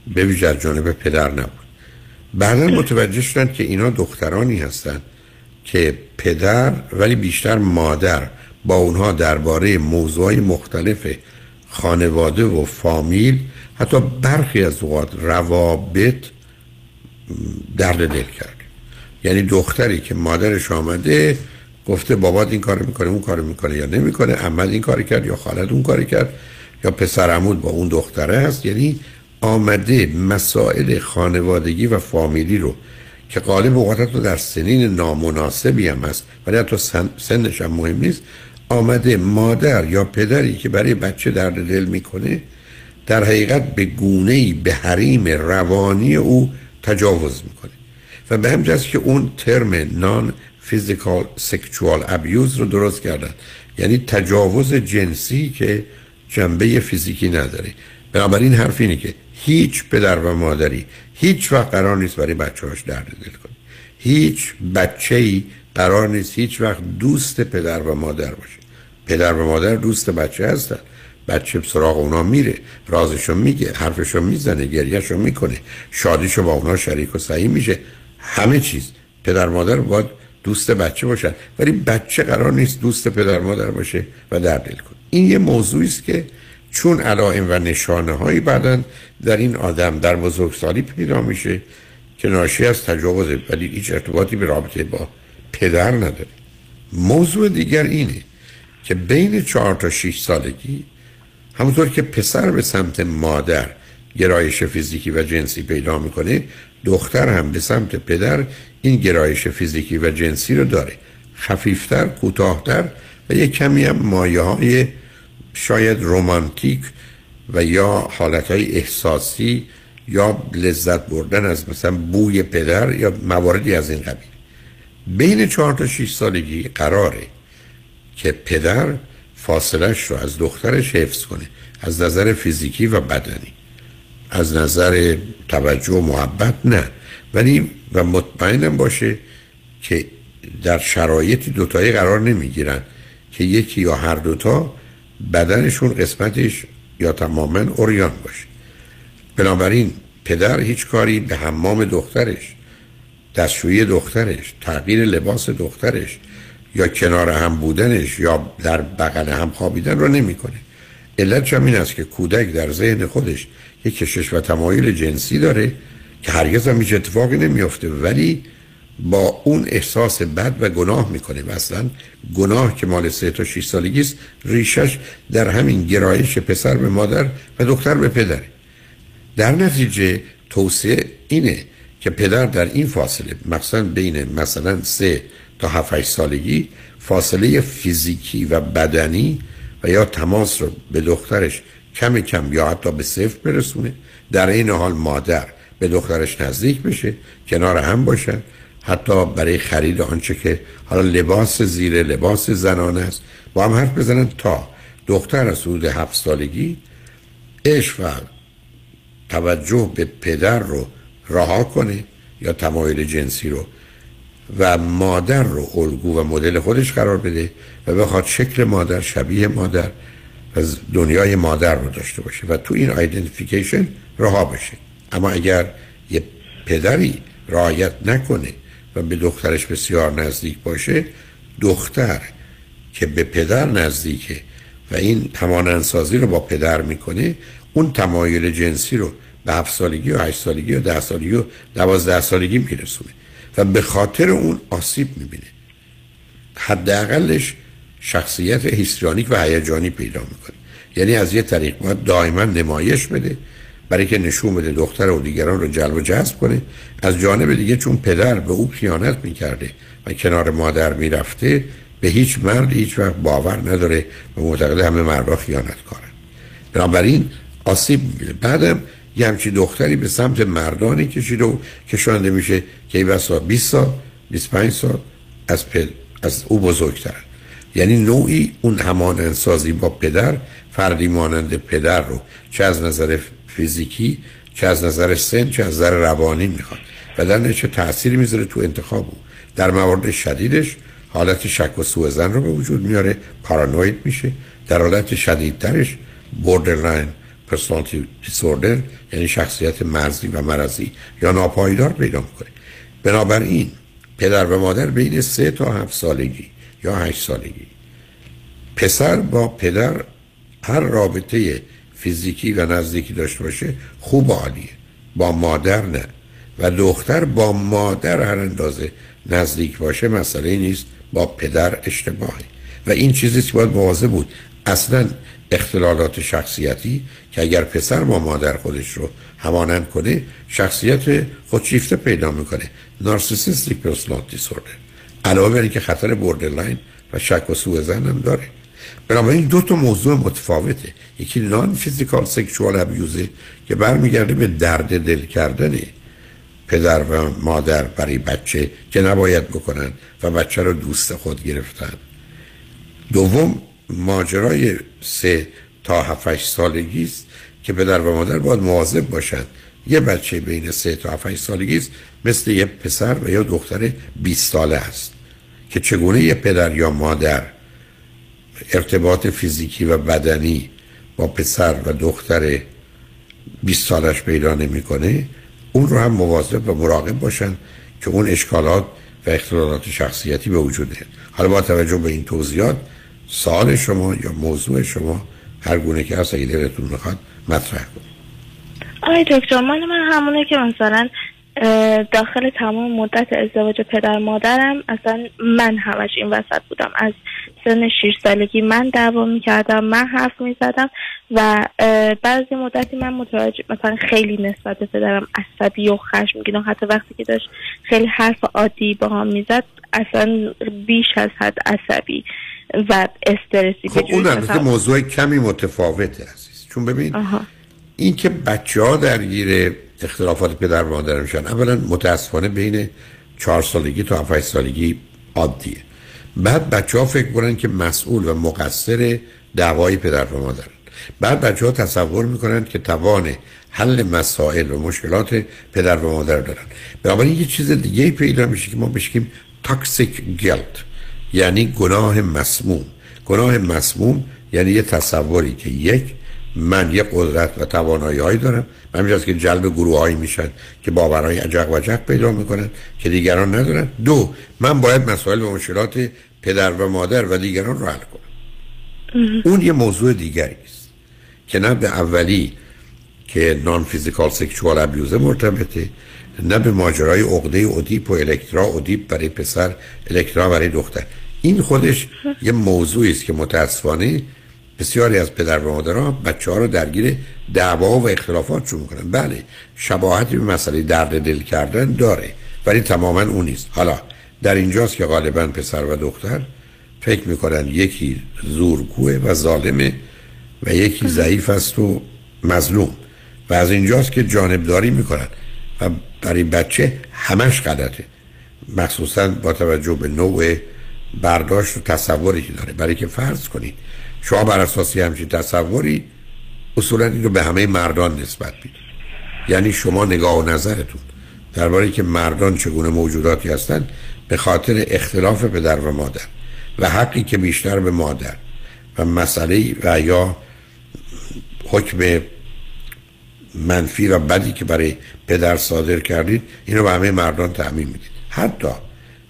[SPEAKER 1] به ویژه از جانب پدر نبود. بعدا متوجه شدن که اینا دخترانی هستند که پدر ولی بیشتر مادر با اونها درباره موضوعات مختلف خانواده و فامیل حتی برخی از اوقات روابط درد دل کرد. یعنی دختری که مادرش آمده گفته بابات این کار می‌کنه اون کار می‌کنه یا نمی‌کنه عمد این کار کرد یا خالد اون کار کرد یا پسر عمود با اون دختره هست. یعنی آمده مسائل خانوادگی و فامیلی رو که غالب اوقات رو در سنین نامناسبی هم هست ولی حتی سن سنش هم مهم نیست آمده مادر یا پدری که برای بچه درد دل می‌کنه در حقیقت به گونه به حریم روانی او تجاوز می‌کنه. و به همین که اون ترم نان فیزیکال سکشوال ابیوز رو درست کردن. یعنی تجاوز جنسی که جنبه فیزیکی نداره. بنابراین حرف اینه که هیچ پدر و مادری هیچ وقت قرار نیست برای بچه هاش درد دل کنه. هیچ بچه ای قرار نیست هیچ وقت دوست پدر و مادر باشه. پدر و مادر دوست بچه هستن. بچه سراغ اونا میره رازشو میگه حرفشو می‌زنه گریهشو می‌کنه شادیشو با اونا شریک و سعی میشه. همه چیز. پدر مادر باید دوست بچه باشن. ولی بچه قرار نیست دوست پدر مادر باشه و در دل کنه. این یه موضوعی است که چون علائم و نشانه هایی بعدا در این آدم در بزرگسالی پیدا میشه که ناشی از تجاوز ولی هیچ ارتباطی به رابطه با پدر نداره. موضوع دیگر اینه که بین چهار تا 6 سالگی همونطور که پسر به سمت مادر گرایش فیزیکی و جنسی پیدا می‌کنه دختر هم به سمت پدر این گرایش فیزیکی و جنسی رو داره. خفیفتر، کوتاهتر و یک کمی هم مایه های شاید رومانتیک و یا حالت های احساسی یا لذت بردن از مثلا بوی پدر یا مواردی از این قبیل. بین چهار تا 6 سالگی قراره که پدر فاصلش رو از دخترش حفظ کنه از نظر فیزیکی و بدنی. از نظر توجه و محبت نه. ولی و مطمئنم باشه که در شرایطی دوتایی قرار نمی‌گیرن که یکی یا هر دوتا بدنشون قسمتش یا تماما اوریان باشه. بنابراین پدر هیچ کاری به حمام دخترش دستشویی دخترش تغییر لباس دخترش یا کنار هم بودنش یا در بغل هم خوابیدن رو نمی‌کنه. علت هم این است که کودک در ذهن خودش یک کشش و تمایل جنسی داره که هرگز هم هیچ اتفاقی نمیافته. ولی با اون احساس بد و گناه می‌کنه مثلا گناه که مال سه تا 6 سالگی است ریشش در همین گرایش پسر به مادر و دختر به پدره در نتیجه توصیه اینه که پدر در این فاصله مثلا بین مثلا سه تا 7 سالگی فاصله فیزیکی و بدنی و یا تماس رو به دخترش کم کم یا حتی به صفر برسونه. در این حال مادر به دخترش نزدیک بشه کنار هم باشن حتی برای خرید آنچه که حالا لباس زیر لباس زنانه است. با هم حرف بزنن تا دختر از حدود هفت سالگی عشق و توجه به پدر رو رها کنه یا تمایل جنسی رو و مادر رو الگو و مدل خودش قرار بده و بخواد شکل مادر شبیه مادر از دنیای مادر رو داشته باشه و تو این آیدنتیفیکیشن رها بشه. اما اگر یه پدری رعایت نکنه و به دخترش بسیار نزدیک باشه دختر که به پدر نزدیکه و این همانندسازی رو با پدر می‌کنه اون تمایل جنسی رو به هفت سالگی و هشت سالگی و ده سالگی و دوازده سالگی میرسونه و به خاطر اون آسیب می‌بینه. حداقلش شخصیت هیستریانیک و هیجانی پیدا می‌کنه. یعنی از یه طریق باید دائما نمایش بده برای که نشون بده دختر و دیگران رو جلب و جذب کنه. از جانب دیگه چون پدر به او خیانت می‌کرده و کنار مادر می‌رفته به هیچ مرد هیچ وقت باور نداره و معتقد همه مردها خیانت کارن بنابراین آسیب می‌بینه. بعدم یه همچی دختری به سمت مردانی کشیده و کشانده میشه که ای بسا 20 سال 25 سال از, پد... از او بزرگتر یعنی نوعی اون همان انسازی با پدر فردی مانند پدر رو چه از نظر فیزیکی چه از نظر سن چه از نظر روانی می‌خواد. و در چه تأثیری می‌ذاره تو انتخاب او. در موارد شدیدش حالت شک و سوء ظن رو به وجود میاره پارانوید میشه. در حالت شدیدترش borderline personality disorder یعنی شخصیت مرزی و مرزی یا ناپایدار پیدا می‌کنه. بنابراین پدر و مادر بین سه تا هفت سالگی یا هشت سالگی. پسر با پدر هر رابطه فیزیکی و نزدیکی داشته باشه خوب عالیه. با مادر نه. و دختر با مادر هر اندازه نزدیک باشه مسئله نیست با پدر اشتباهی و این چیزی که باید مواظب بود. اصلا اختلالات شخصیتی که اگر پسر با مادر خودش رو همانند کنه شخصیت خودشیفته پیدا می‌کنه. narcissistic personality disorder. علاوه بر که خطر borderline و شک و سوء ظن هم داره. بنابراین دو تا موضوع متفاوته. یکی نان فیزیکال سکشوال ابیوزه که برمیگرده به درد دل کردن پدر و مادر برای بچه که نباید بکنن و بچه رو دوست خود گرفتن. دوم ماجرای سه تا هفت سالگی است که پدر و مادر باید مواظب باشند یه بچه بین سه تا هفت سالگی مثل یه پسر و یا دختر 20 ساله است که چگونه یه پدر یا مادر ارتباط فیزیکی و بدنی با پسر و دختر 20 سالش پیدا نمی‌کنه اون رو هم مواظب و مراقب باشن که اون اشکالات و اختلالات شخصیتی به وجود نیاد حالا با توجه به این توضیحات سوال شما یا موضوع شما هر گونه که هست اگه دلتون می‌خواد مطرح کنید.
[SPEAKER 2] آی دکتر من من همونه که مثلا
[SPEAKER 17] داخل تمام مدت ازدواج پدر مادرم اصلا من همش این وسط بودم از سن 6 سالگی من دعوا می‌کردم من حرف می‌زدم و یه مدتی من متوجه مثلا خیلی نسبت به پدرم عصبی و خشمگین و حتی وقتی که داشت خیلی حرف عادی با هم می‌زد اصلا بیش از حد عصبی و استرسی
[SPEAKER 1] خب
[SPEAKER 17] به جوری
[SPEAKER 1] اون البته
[SPEAKER 17] مثلا-
[SPEAKER 1] موضوع کمی متفاوته عزیز چون ببین
[SPEAKER 17] آها.
[SPEAKER 1] این که بچه ها درگیر اختلافات پدر مادر میشن اولا متاسفانه بین چهار سالگی تا 7 سالگی عادیه. بعد بچه ها فکر کنن که مسئول و مقصر دعوای پدر و مادرن بعد بچه ها تصور می‌کنن که توان حل مسائل و مشکلات پدر و مادر دارن. بنابراین یه چیز دیگه پیدا میشه که ما بشکیم تاکسیک گلت یعنی گناه مسموم. گناه مسموم یعنی یه تصوری که یک من یه قدرت و توانایی هایی دارم. من همینجاست که جلب گروه هایی میشن که باورهای عجق و عجق پیدا می‌کنن که دیگران ندارن. دو من باید مسائل و مشکلات پدر و مادر و دیگران رو حل کنم. اون یه موضوع دیگری است که نه به اولی که نان فیزیکال سکشوال ابیوزه مرتبطه نه به ماجرای عقده اودیپ و الکترا اودیپ برای پسر الکترا برای دختر. این خودش یه موضوعی است که متاسفانه بسیاری از پدر و مادرها بچه ها رو درگیر دعوا و اختلافات شروع می‌کنن. بله شباهتی به مسئله درد دل کردن داره ولی تماما اون نیست. حالا در اینجاست که غالبا پسر و دختر فکر می‌کنن یکی زورگوه و ظالمه و یکی ضعیف است و مظلوم. و از اینجاست که جانبداری می‌کنن و برای بچه همش غلطه. مخصوصا با توجه به نوع برداشت و تصوری که داره. برای که فرض کنید شما بر اساس یه همچین تصوری اصولا این رو به همه مردان نسبت بدید. یعنی شما نگاه و نظرتون درباره که مردان چگونه موجوداتی هستند به خاطر اختلاف پدر و مادر و حقی که بیشتر به مادر و مسئله و یا حکم منفی و بدی که برای پدر صادر کردید اینو به همه مردان تعمین می‌دید. حتی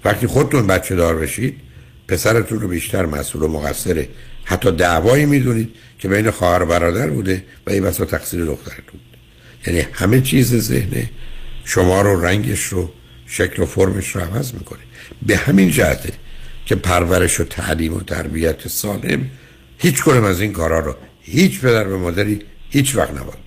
[SPEAKER 1] وقتی خودتون بچه دار بشید پسرتون رو بیشتر مسئول و مقصر حتی دعوایی می‌دونید که بین خواهر برادر بوده و این بسا تقصیر دخترتون بوده. یعنی همه چیز ذهن شما رو رنگش رو شکل و فرمش رو عوض می‌کنه. به همین جهته که پرورش و تعلیم و تربیت سالم هیچ کنم از این کارا رو هیچ پدر و مادری هیچ وقت نباید.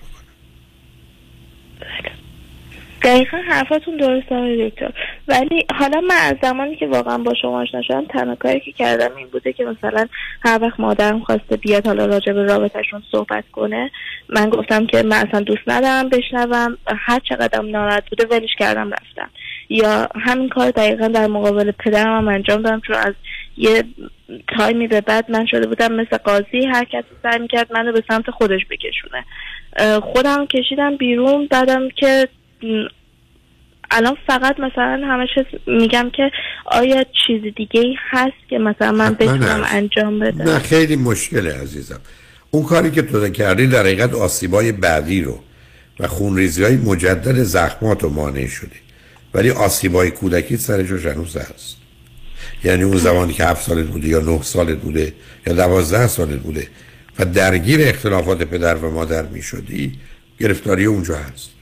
[SPEAKER 17] دقیقا حرفاتون درست آقای دکتر. ولی حالا من از زمانی که واقعا با شما آشنا شدم تنها کاری که کردم این بوده که مثلا هر وقت مادرم خواسته بیاد حالا راجع به رابطهشون صحبت کنه من گفتم که من اصلا دوست ندارم بشنوم هر چقدرم ناراحت بوده ولش کردم رفتم. یا همین کار دقیقا در مقابل پدرم هم انجام دادم چون از یه تایمی به بعد من شده بودم مثل قاضی هر کسی سعی می‌کرد منو به سمت خودش بکشونه. خودم کشیدم بیرون دادم که الان فقط مثلا همش میگم که آیا چیز دیگه ای هست که مثلا من بتونم. انجام
[SPEAKER 1] نه
[SPEAKER 17] بدم
[SPEAKER 1] خیلی مشکله عزیزم. اون کاری که تو کردی در حقیقت آسیبای بعدی رو و خونریزی های مجدد زخمات رو مانع شده ولی آسیبای کودکی سرش رو هنوز هست. یعنی اون زمانی که هفت سالت بوده یا نه سالت بوده یا دوازده سالت بوده و درگیر اختلافات پدر و مادر می شدی گرفتاری اونجا هست.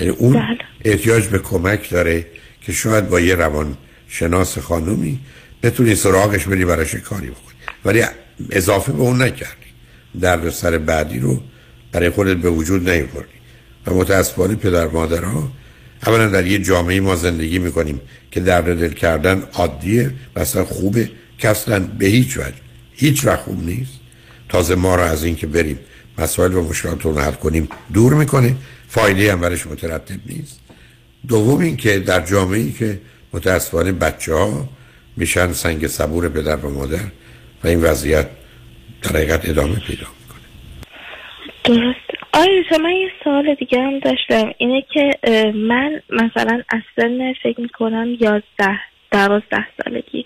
[SPEAKER 1] یعنی اون احتیاج به کمک داره که شاید با یه روان شناس خانومی بتونی سراغش بری براش کاری بکنی. ولی اضافه به اون نکردی. درد سر بعدی رو برای خودت به وجود نیاوردی. و متاسفانه پدر مادرها اولا در یه جامعه ما زندگی می‌کنیم که درد دل کردن عادیه و اصلا خوبه. که اصلا به هیچ وجه هیچ وقت خوب نیست. تازه ما رو از اینکه بریم مسائل و مشکلات رو حل کنیم دور می‌کنه. فایده هم برش مترتب نیست. دوم اینکه در جامعه ای که متاسفانه بچه ها میشن سنگ صبور پدر و مادر و این وضعیت در حقیقت ادامه پیدا
[SPEAKER 17] درست. آیا من یه سوال دیگه هم داشتم. اینه که من مثلا از سن فکر می‌کنم یازده دوازده سالگی.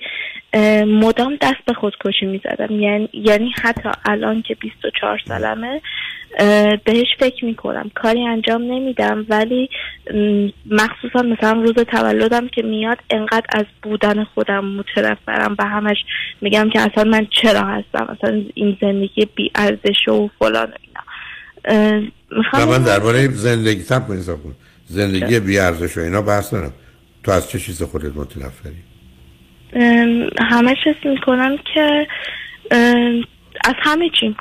[SPEAKER 17] مدام دست به خودکشی می‌زدم. یعنی یعنی حتی الان که 24 سالمه بهش فکر می‌کنم. کاری انجام نمیدم ولی مخصوصا مثلا روز تولدم که میاد انقدر از بودن خودم متنفرم و همش میگم که اصلا من چرا هستم؟ اصلا این زندگی بی ارزش و فلان و اینا.
[SPEAKER 1] و
[SPEAKER 17] می‌خوام
[SPEAKER 1] من درباره زندگی تب. زندگی بی ارزش و اینا بحث ندارم. تو از چه چیز خودت متنفری؟
[SPEAKER 2] همش حس می‌کنم که از همه چی.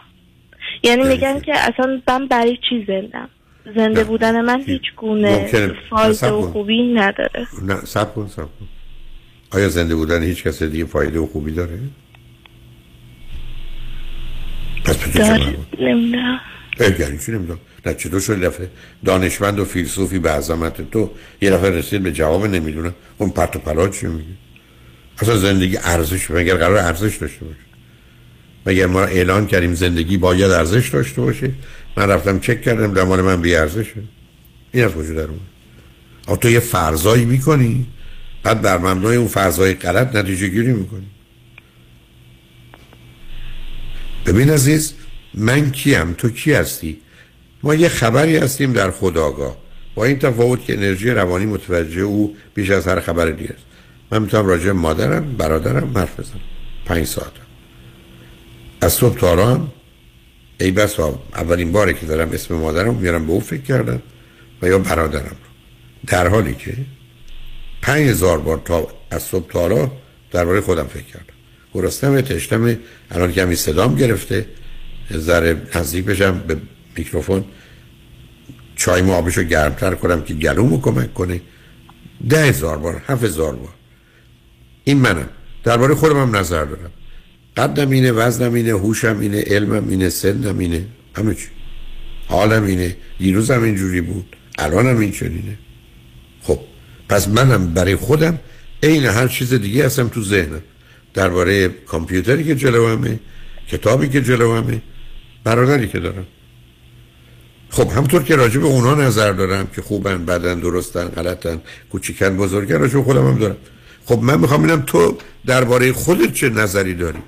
[SPEAKER 2] یعنی میگن که اصلا من برای چی زندم؟ زنده بودن من هیچ. گونه. فایده و. خوبی نداره.
[SPEAKER 1] نه سب کن سب کن. آیا زنده بودن هیچ کس دیگه فایده و خوبی داره؟ پس به چه؟
[SPEAKER 2] نمی‌دونم.
[SPEAKER 1] یعنی چی نمی‌دونم؟ نه چطور شد؟ دفعه دانشمند و فیلسوفی به عظمت تو یه دفعه رسید به جواب نمی‌دونم اون پرت و پلا چی میگه؟ اصلا زندگی ارزش مگر قرار ارزش داشته باشه؟ مگر ما اعلان کردیم زندگی باید ارزش داشته باشه؟ من رفتم چک کردم در مال من بی ارزشه. این از کجا در تو یه فرضایی می‌کنی؟ بعد بر مبنای اون فرضای غلط نتیجه گیری می‌کنی. ببین عزیز من کیم؟ تو کی هستی؟ ما یه خبری هستیم در خداگاه. با این تفاوت که انرژی روانی متوجه او بیش از هر خبر دیگه است. من می‌تونم راجع مادرم برادرم حرف بزنم. پنج ساعت. از صبح تا رام ای بس اولین باره که دارم اسم مادرم میارم به او فکر کردم و یا برادرم رو. در حالی که پنج هزار بار تا از صبح تا حالا درباره خودم فکر کردم. گرستم تشتم الان که همین صدام گرفته ذره نزدیک بشم به میکروفون. چای و آبشو گرمتر کنم که گلومو کمک کنه. ده هزار بار هفت هزار بار. این منم. درباره خودم هم نظر دارم. قدم اینه وزنم اینه هوشم اینه علمم اینه سنم اینه. همه چی. حالم اینه. دیروزم اینجوری بود. الانم این چنینه خب پس منم برای خودم عین هر چیز دیگه هستم تو ذهنم. درباره کامپیوتری که جلومه کتابی که جلومه برادری که دارم. خب همطور که راجع به اونا نظر دارم که خوبن بدن درستن غلطن کوچیکن بزرگن راجع به خودم هم دارم. خب من می‌خوام ببینم تو درباره خودت چه نظری داری؟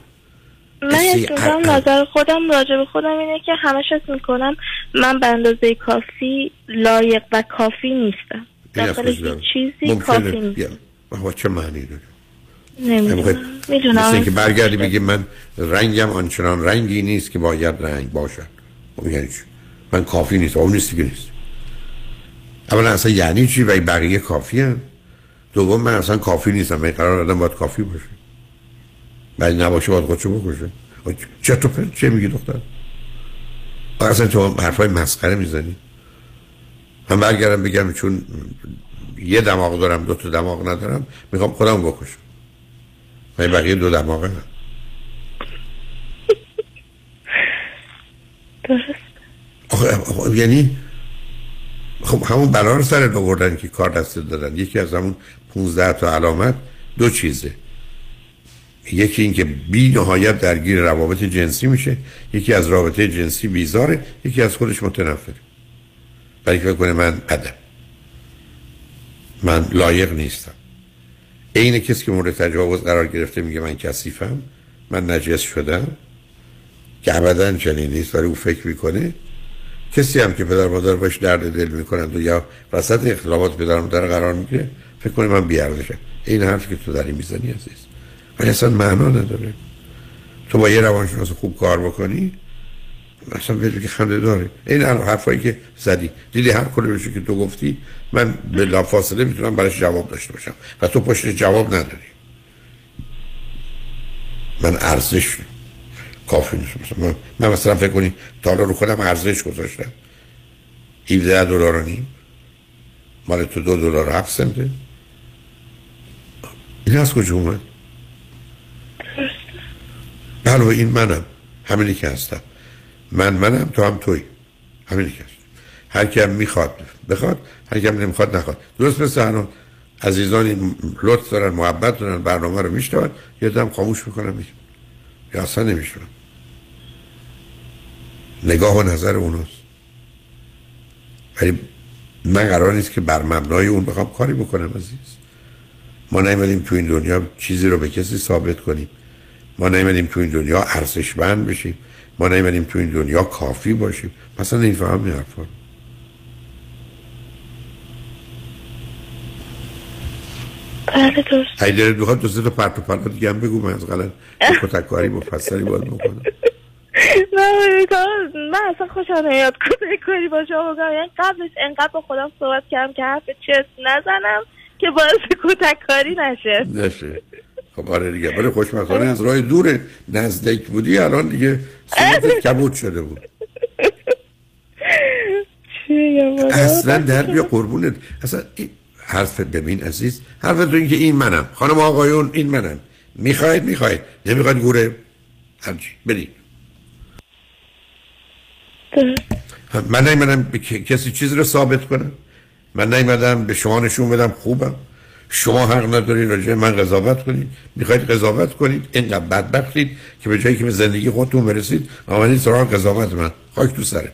[SPEAKER 2] من می‌کنم نظر خودم راجع به خودم اینه که همش حس می‌کنم. من به اندازه کافی لایق و کافی نیستم. داخل هیچ؟ چیزی کافی
[SPEAKER 1] ممکنه
[SPEAKER 2] نیست.
[SPEAKER 1] بیا. آقا چه معنی داره؟
[SPEAKER 2] نمی‌دونم.
[SPEAKER 1] مثل
[SPEAKER 2] می‌دونم.
[SPEAKER 1] اینکه برگردی بگی من رنگم آنچنان رنگی نیست که باید رنگ باشد. خب یعنی؟ من کافی نیست اون نیستی که نیست. اولا اصلا یعنی چی؟ و بقیه کافی هم دوم من اصلا کافی نیستم. من قرار آدم باید کافی باشه. ولی نباشه باید خودشو بکشه. خب چطور پرت چه میگی دختر؟ اصلا تو حرفای مسخره می‌زنی. من برگردم بگم چون یه دماغ دارم دو تا دماغ ندارم می‌خوام خودم بکشم. من بقیه دو دماغه هم.
[SPEAKER 2] درست.
[SPEAKER 1] آخه، یعنی خب همون بلا رو سر آوردن که کار دست دادن. یکی از همون 15 تا علامت دو چیزه. یکی اینکه بی نهایت درگیر روابط جنسی میشه یکی از رابطه جنسی بیزاره یکی از خودش متنفره. برای که کنه من بدم من لایق نیستم. عین کسی که مورد تجاوز قرار گرفته میگه من کثیفم من نجس شدم که ابدا چنین نیست ولی او فکر می‌کنه. کسی هم که پدر مادر باش درد دل می‌کنند و یا وسط اختلافات پدر مادر قرار می‌گیره فکر کنه من بیارزشم این حرف که تو داری می‌زنی عزیز. ولی اصلا معنا نداره. تو با یه روانشناس خوب کار بکنی اصلا بدون که خنده داره. این حرفایی که زدی. دیدی هر کلمشو که تو گفتی من به فاصله می‌تونم براش جواب داشته باشم. و تو پشت جواب نداری. من ارزش کافی نیست. مثلا من, مثلا فکر کنی تا حالا رو خودم ارزش گذاشتم. 17 دلار نیم. مال تو دو دلار هفت سنته این از کجا اومد؟ بله این منم. همینی که هستم. من منم تو هم توی. همینی که هست. هر کی هم می‌خواد بخواد هر کی هم نمی‌خواد نخواد. درست مثل الان عزیزانی لطف دارن محبت دارن برنامه رو میشنون. یه دم خاموش می‌کنن میگن یا اصلا نمیشنون نگاه و نظر اوناست. ولی من قرار نیست که بر مبنای اون بخوام کاری بکنم عزیز. ما نیومدیم تو این دنیا چیزی رو به کسی ثابت کنیم. ما نیومدیم تو این دنیا ارزشمند بشیم. ما نیومدیم تو این دنیا کافی باشیم. مثلا این فهم حرفا
[SPEAKER 2] بله درست.
[SPEAKER 1] اگه دلت بخواد دو سه تا پرت و پلا دیگه هم بگو من از قلن کتککاری مفصلی باید بکنم.
[SPEAKER 17] نه من اصلا خوشم نمیاد کودک کاری با شما بکنم. یعنی قبلش انقدر با خودم صحبت کردم که حرف چرت نزنم که باعث کودک کاری نشه.
[SPEAKER 1] نشه. خب آره دیگه. ولی خوشبختانه از راه دور نزدیک بودی الان دیگه سنتت کبود شده بود.
[SPEAKER 17] بگم؟
[SPEAKER 1] اصلا در بیا قربونت. اصلا حرف ببین عزیز. حرف تو این که این منم. خانم آقایون این منم. می‌خواید می‌خواید. نمی‌خواید گوره. هرچی برید. من نیومدم به کسی چیزی رو ثابت کنم. من نیومدم به شما نشون بدم. خوبم. شما حق ندارید راجع من قضاوت کنید. می‌خواید قضاوت کنید. اینقدر بدبختید که به جایی که به زندگی خودتون برسید آمدید سراغ قضاوت من. خاک تو سره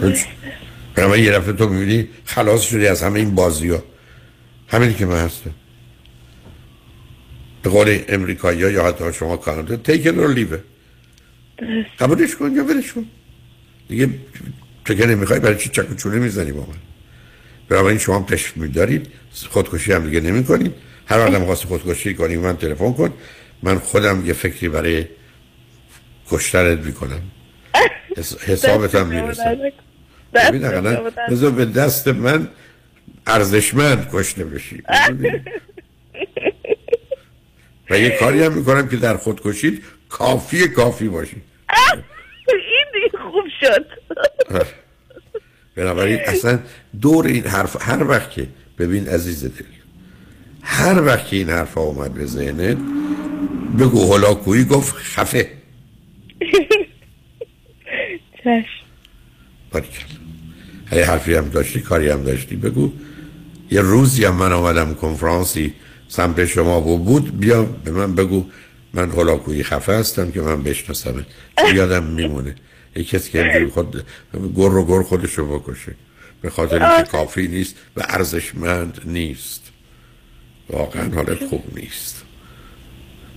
[SPEAKER 1] برای یه دفعه تو می‌بینی خلاص شدی از همه این بازی ها همینی که من هستم. به قول امریکایی یا حتی شما کانادا or leave it. قبولش کن یا ولش کن. دیگه تو که نمی‌خوای برای چی چک و چونه می‌زنی با من؟ برای شما هم تشریف دارید خودکشی هم دیگه نمی کنید هر وقت هم خواست خودکشی کنی من تلفن کن. من خودم یه فکری برای کشترت می‌کنم. حس- حسابت هم می‌رسم ببین اقلا بذار به دست من ارزشمند کشته بشی. و یه کاری هم می‌کنم که در خودکشید کافی کافی باشی.
[SPEAKER 17] این دیگه خوب شد.
[SPEAKER 1] بنابراین اصلا دور این حرف هر وقت که ببین عزیز دل هر وقت که این حرف ها اومد به ذهنت بگو هلاکویی گفت خفه.
[SPEAKER 17] چشم.
[SPEAKER 1] اگه حرفی هم داشتی کاری هم داشتی. بگو. یه روزی هم من آمدم کنفرانسی سمت شما و بود بیا به من بگو. من هلاکویی خفه هستم که من بشناسم. یادم میمونه؟ یه کسی که اینجوری خود گر و گر خودش رو بکشه. به خاطر اینکه کافی نیست و ارزشمند نیست. واقعا حالت خوب نیست.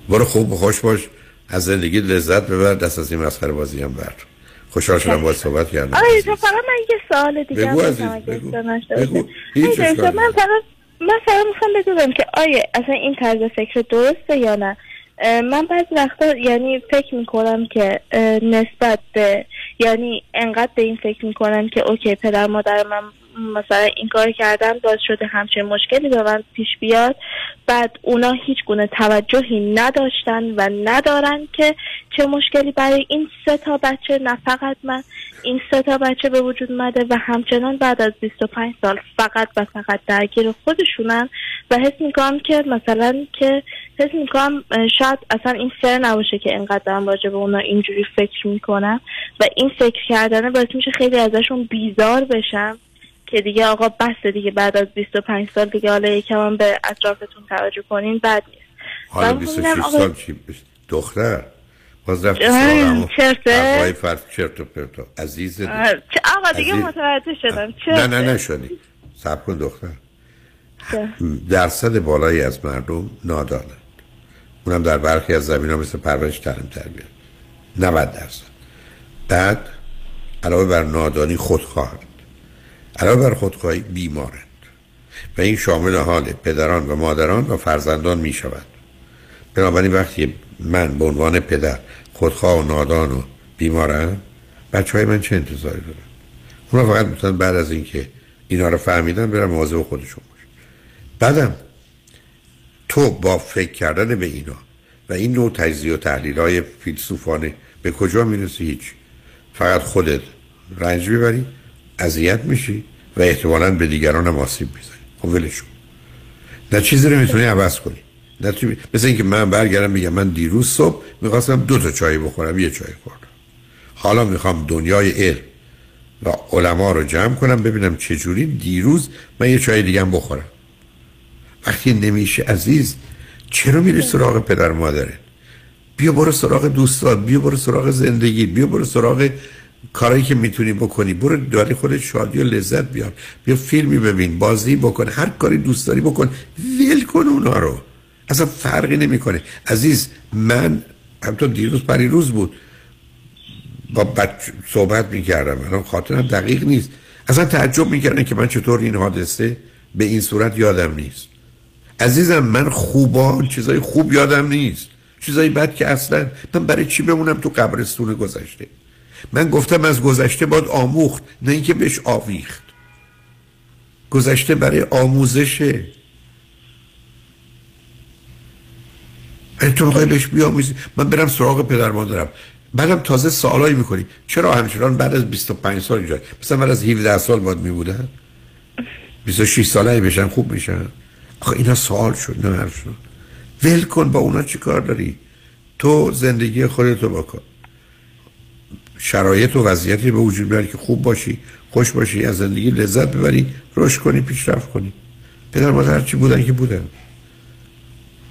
[SPEAKER 1] برو خوب و خوش باش. از زندگی لذت ببر. دست از این مسخره بازی هم بر. خوشحال شدم باید صحبت کردم.
[SPEAKER 17] آره تو فقط من یه سوال دیگه
[SPEAKER 1] بگو عزیز، بگو. بگو. هیچ
[SPEAKER 17] من فقط من فقط می‌خوام بدونم که آیا اصلا این طرز فکر درسته یا نه؟ من بعضی وقتا یعنی فکر می‌کنم که نسبت به یعنی انقدر به این فکر می‌کنم که اوکی پدر مادر من مثلا این کار کردن باز شده همچین مشکلی به من پیش بیاد. بعد اونا هیچ گونه توجهی نداشتن و ندارن که چه مشکلی برای این سه تا بچه نه فقط من این سه تا بچه به وجود اومده و همچنان بعد از 25 سال فقط و فقط درگیر خودشونن و حس می‌کنم که مثلا که حس می‌کنم شاید اصلا این فر نباشه که انقدر دارم راجع به اونا اینجوری فکر می‌کنم و این فکر کردنه باعث میشه خیلی ازشون بیزار بشم. که دیگه آقا بس دیگه بعد از 25 سال دیگه حالا یکم هم به اطرافتون توجه کنین بد نیست.
[SPEAKER 1] حالا
[SPEAKER 17] من
[SPEAKER 1] 26
[SPEAKER 17] می‌بینم آقا-
[SPEAKER 1] سال چی دختر؟ باز سراغ
[SPEAKER 17] چرته؟
[SPEAKER 1] چرت و پرتا عزیز
[SPEAKER 17] آقا دیگه
[SPEAKER 1] عزیز-
[SPEAKER 17] متوجه شدم چه
[SPEAKER 1] نه نه نشدی سب کن دختر. درصد بالایی از مردم نادانند. اونم در برخی از زمین ها مثل پرورش تعلیم تربیت. 90 درصد. بعد علاوه بر نادانی خودخواهند. علاوه بر خودخواهی بیمارند. و این شامل حال پدران و مادران و فرزندان می شود بنابراین وقتی من به عنوان پدر خودخواه و نادان و بیمارم بچه های من چه انتظاری دارن؟ اونا فقط می‌تونن بعد از اینکه اینا رو فهمیدن برن مواظب خودشون باشن. بعدم تو با فکر کردن به اینا و این نوع تجزیه و تحلیل های فیلسوفانه به کجا می‌رسی؟ هیچ. فقط خودت رنج می‌بری اذیت میشی و احتمالا به دیگران هم آسیب می‌زنی. خب ولش کن. نه چیزی رو می‌تونی عوض کنی. نه چی- مثل اینکه من برگردم بگم من دیروز صبح می‌خواستم دو تا چای بخورم یه چای خوردم. حالا می‌خوام دنیای علم و علما رو جمع کنم ببینم چجوری دیروز من یه چای دیگه بخورم. وقتی نمیشه عزیز چرا میری سراغ پدر و مادرت؟ بیا برو سراغ دوستات بیا برو سراغ زندگی بیا برو سراغ کارایی که می‌تونی بکنی برو داری خودت شادی و لذت بیار. بیا فیلمی ببین بازی بکن هر کاری دوست داری بکن. ول کن اونا رو. اصلا فرقی نمی‌کنه. عزیز من همطور دیروز پریروز بود. با بچه صحبت می‌کردم. الان خاطرم دقیق نیست. اصلا تعجب می‌کردن که من چطور این حادثه به این صورت یادم نیست. عزیزم من خوبان چیزای خوب یادم نیست. چیزایی بد که اصلا. من برای چی بمونم تو قبرستون گذشته؟ من گفتم از گذشته باید آموخت نه اینکه بهش آویخت. گذشته برای آموزشه تو می‌خوای بهش بیاموزی؟ من برم سراغ پدر مادرم. بعدم تازه سوالایی می‌کنی. چرا همچنان بعد از 25 سال اینجا؟ مثلا بعد از 17 سال باید میبودن؟ 26 ساله بشن خوب میشن. آخه اینا سوال شد نه حرف شد. ول کن با اونا چی کار داری؟ تو زندگی خودتو بکن شرایط و وضعیتی به وجود بیاری که خوب باشی خوش باشی از زندگی لذت ببری رشد کنی پیشرفت کنی. پدر مادر چی بودن که بودن؟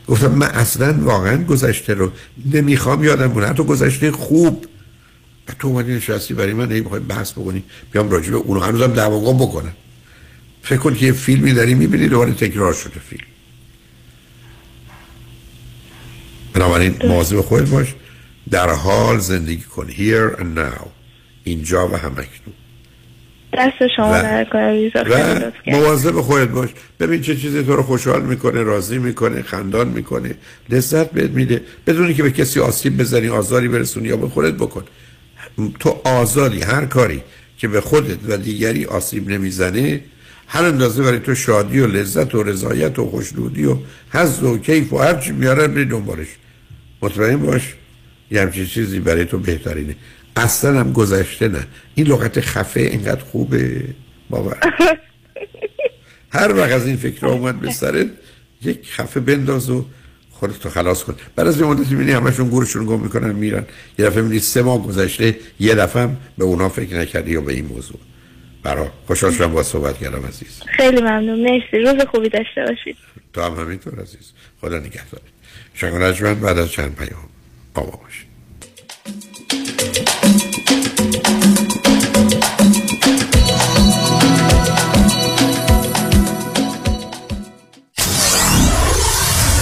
[SPEAKER 1] گفتم من اصلا واقعا گذشته رو نمی‌خوام یادم بونه حتی گذشته خوب. تو اومدی نشستی برای من نمی‌خوای بحث بکنی بیام راجع به اونو. هنوزم دعواگام بکنم. فکر کن که یه فیلمی داری می‌بینی دوباره تکرار شده فیلم. بنابراین مواظب خودت باش. در حال زندگی کن here and now اینجا و همکنون.
[SPEAKER 17] دست شما در
[SPEAKER 1] و مواظب خودت باش. ببین چه چیزی تو رو خوشحال می‌کنه راضی می‌کنه خندان می‌کنه لذت بهت میده. بدونی که به کسی آسیب بزنی آزاری برسونی یا به خودت بکن. تو آزادی هر کاری که به خودت و دیگری آسیب نمی‌زنه هر اندازه برای تو شادی و لذت و رضایت و خوشنودی و حظ و کیف و هر چی میاره بری دنبالش. مطمئن باش. یه همچین چیزی برای تو بهترینه. اصلا هم گذشته نه. این لغت خفه اینقدر خوبه. باور. هر وقت از این فکر اومد به سرت یک خفه بنداز و خودتو خلاص کن. بعد از یه مدت می‌بینی همشون گورشون گم می‌کنن میرن. یه دفعه می‌بینی سه ماه گذشته یه دفعه هم به اونا فکر نکردی یا به این موضوع. برا خوشحال شدم با صحبت کردم عزیز.
[SPEAKER 17] خیلی ممنون. مرسی. روز خوبی داشته باشید.
[SPEAKER 1] تو هم همینطور عزیز. خدا نگهدار. شنگ بعد از چند پیام. آقا باش.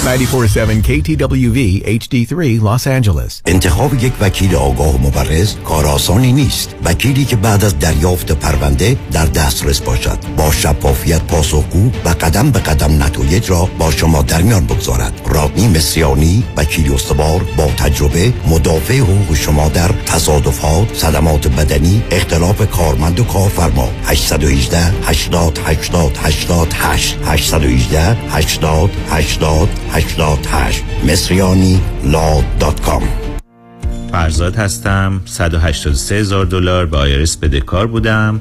[SPEAKER 18] 947 KTWV HD3 Los Angeles.
[SPEAKER 10] انتخاب یک وکیل آگاه و مبرز کار آسانی نیست. وکیلی که بعد از دریافت پرونده در دسترس باشد. با شفافیت پاسخگو و قدم به قدم نتایج را با شما در میان بگذارد. رادنی مصریانی وکیل استوار با تجربه مدافع حقوق شما در تصادفات صدمات بدنی اختلاف کارمند و کارفرما. 818 80 80 88 818 80 80 88 mesrianilaw.com.
[SPEAKER 19] فرزاد هستم. 183 هزار دلار به IRS بدهکار بودم.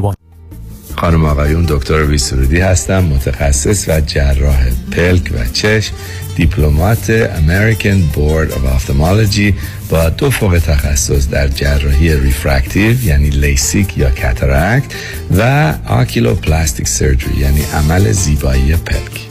[SPEAKER 19] خانم آقایون دکتر سرودی هستم متخصص و جراح پلک و چشم Diplomate American Board of Ophthalmology با دو فوق تخصص در جراحی refractive یعنی لیسیک یا cataract و oculoplastic surgery یعنی عمل زیبایی پلک.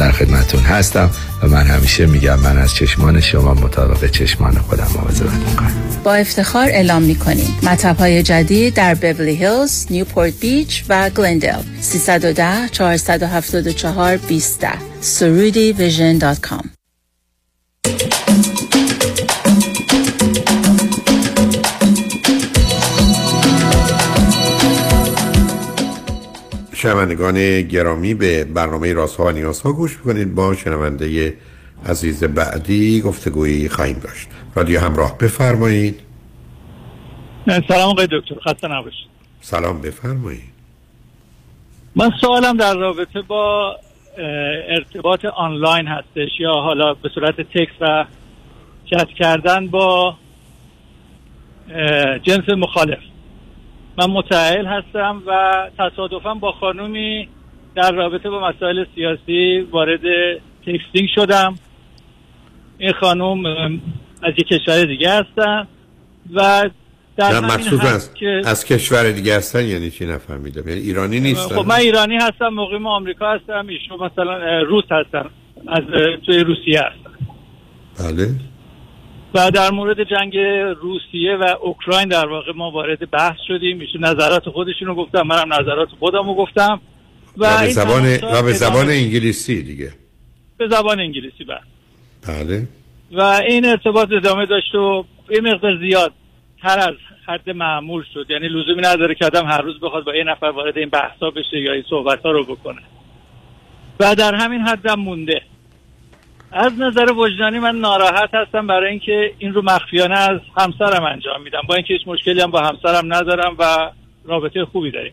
[SPEAKER 19] در خدمتون هستم و من همیشه میگم من از چشمان شما مطابق چشمان خودم مواظبت می‌کنم.
[SPEAKER 20] با افتخار اعلام می‌کنیم. مطب های جدید در بورلی هیلز، نیوپورت بیچ و گلندل 310 474 20 Soroudi Vision dot com.
[SPEAKER 1] شنوندگان گرامی به برنامه رازها و نیازها گوش می‌کنید. با شنونده عزیز بعدی گفتگویی خواهیم داشت. رادیو همراه بفرمایید.
[SPEAKER 21] سلام آقای دکتر. خسته نباشید.
[SPEAKER 1] سلام بفرمایید.
[SPEAKER 21] من سوالم در رابطه با ارتباط آنلاین هستش یا حالا به صورت تکس و چت کردن با جنس مخالف. من متعهل هستم و تصادفا با خانومی در رابطه با مسائل سیاسی وارد تکستینگ شدم. این خانوم از یک کشور دیگه هستن و در
[SPEAKER 1] مخصوص از, که... از کشور دیگه هستن یعنی چی نفهمیدم؟ یعنی ایرانی نیستن؟
[SPEAKER 21] خب من ایرانی هستم مقیم آمریکا هستم ایشون مثلا روس هستن از توی روسیه هستن.
[SPEAKER 1] بله.
[SPEAKER 21] و در مورد جنگ روسیه و اوکراین در واقع ما وارد بحث شدیم. ایشون نظرات خودشون رو گفتم منم نظرات خودم رو گفتم.
[SPEAKER 1] و, و به زبان و به زبان انگلیسی دیگه.
[SPEAKER 21] به زبان انگلیسی بله.
[SPEAKER 1] بله.
[SPEAKER 21] و این ارتباط ادامه داشت و یه مقدار زیاد تر از حد معمول شد. یعنی لزومی نداره که آدم هر روز بخواد با یه نفر وارد این بحثا بشه یا این صحبت ها رو بکنه. و در همین حدم مونده. از نظر وجدانی من ناراحت هستم برای اینکه این رو مخفیانه از همسرم انجام میدم. با اینکه هیچ مشکلی هم با همسرم ندارم و رابطه خوبی داریم.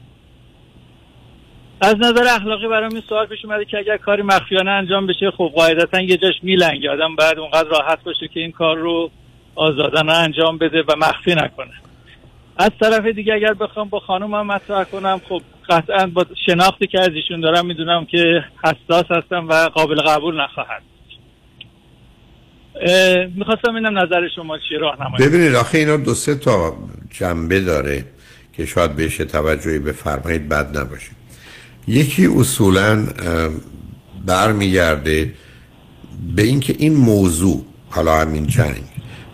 [SPEAKER 21] از نظر اخلاقی برام این سوال پیش اومده که اگر کاری مخفیانه انجام بشه خب قاعدتا یه جاش میلنگه. آدم بعد اونقدر راحت باشه که این کار رو آزادانه انجام بده و مخفی نکنه. از طرف دیگه اگر بخوام با خانومم مطرح کنم خب قطعا با شناختی که از ایشون دارم می‌دونم که حساس هستم و قابل قبول نخواهد. می‌خواستم اینم نظر شما چیه راهنمایی.
[SPEAKER 1] ببینید آخه اینا دو سه تا جنبه داره که شاید بهش توجهی بفرمایید بد نباشه. یکی اصولا برمیگرده به اینکه این موضوع حالا همین جنگ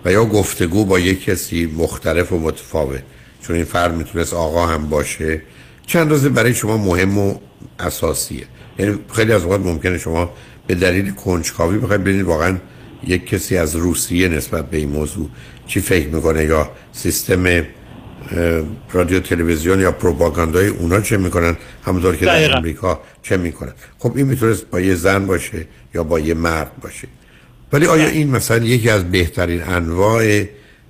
[SPEAKER 1] و یا گفتگو با یک کسی مختلف و متفاوت چون این فرد می‌تونست آقا هم باشه چند روزه برای شما مهم و اساسیه. یعنی خیلی از اوقات ممکنه شما به دلیل کنجکاوی بخواید ببینید واقعا یک کسی از روسیه نسبت به این موضوع چی فکر می‌کنه؟ یا سیستم رادیو تلویزیون یا پروپاگاندای اونا چه می‌کنن؟ همونطور که در امریکا چه می‌کنن؟ خب این می‌تونست با یه زن باشه یا با یه مرد باشه. ولی آیا این مثلا یکی از بهترین انواع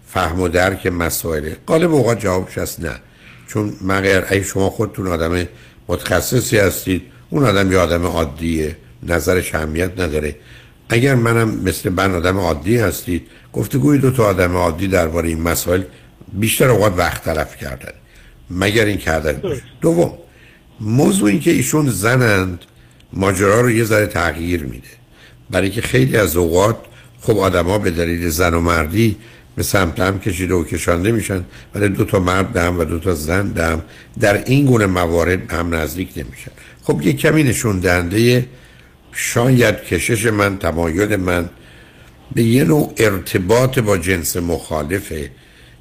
[SPEAKER 1] فهم و درک مسائله؟ غالب اوقات جوابش هست نه. چون مگر ای شما خودتون آدم متخصصی هستید اون آدم یه آدم عادیه نظرش اهمیت نداره. اگر منم مثل من آدم عادی هستید گفتگوی دو تا آدم عادی درباره این مسائل بیشتر اوقات وقت طرف کردن. مگر این کردن؟ دوم موضوع این که ایشون زنند ماجرا رو یه ذره تغییر میده. برای که خیلی از اوقات خب آدما به دلیل زن و مردی به سمت هم کشیده و کشانده میشن ولی دو تا مرد دم و دو تا زن دم در این گونه موارد هم نزدیک نمیشن. خب یه کمی نشون دهنده شاید کشش من تمایل من به یه نوع ارتباط با جنس مخالفه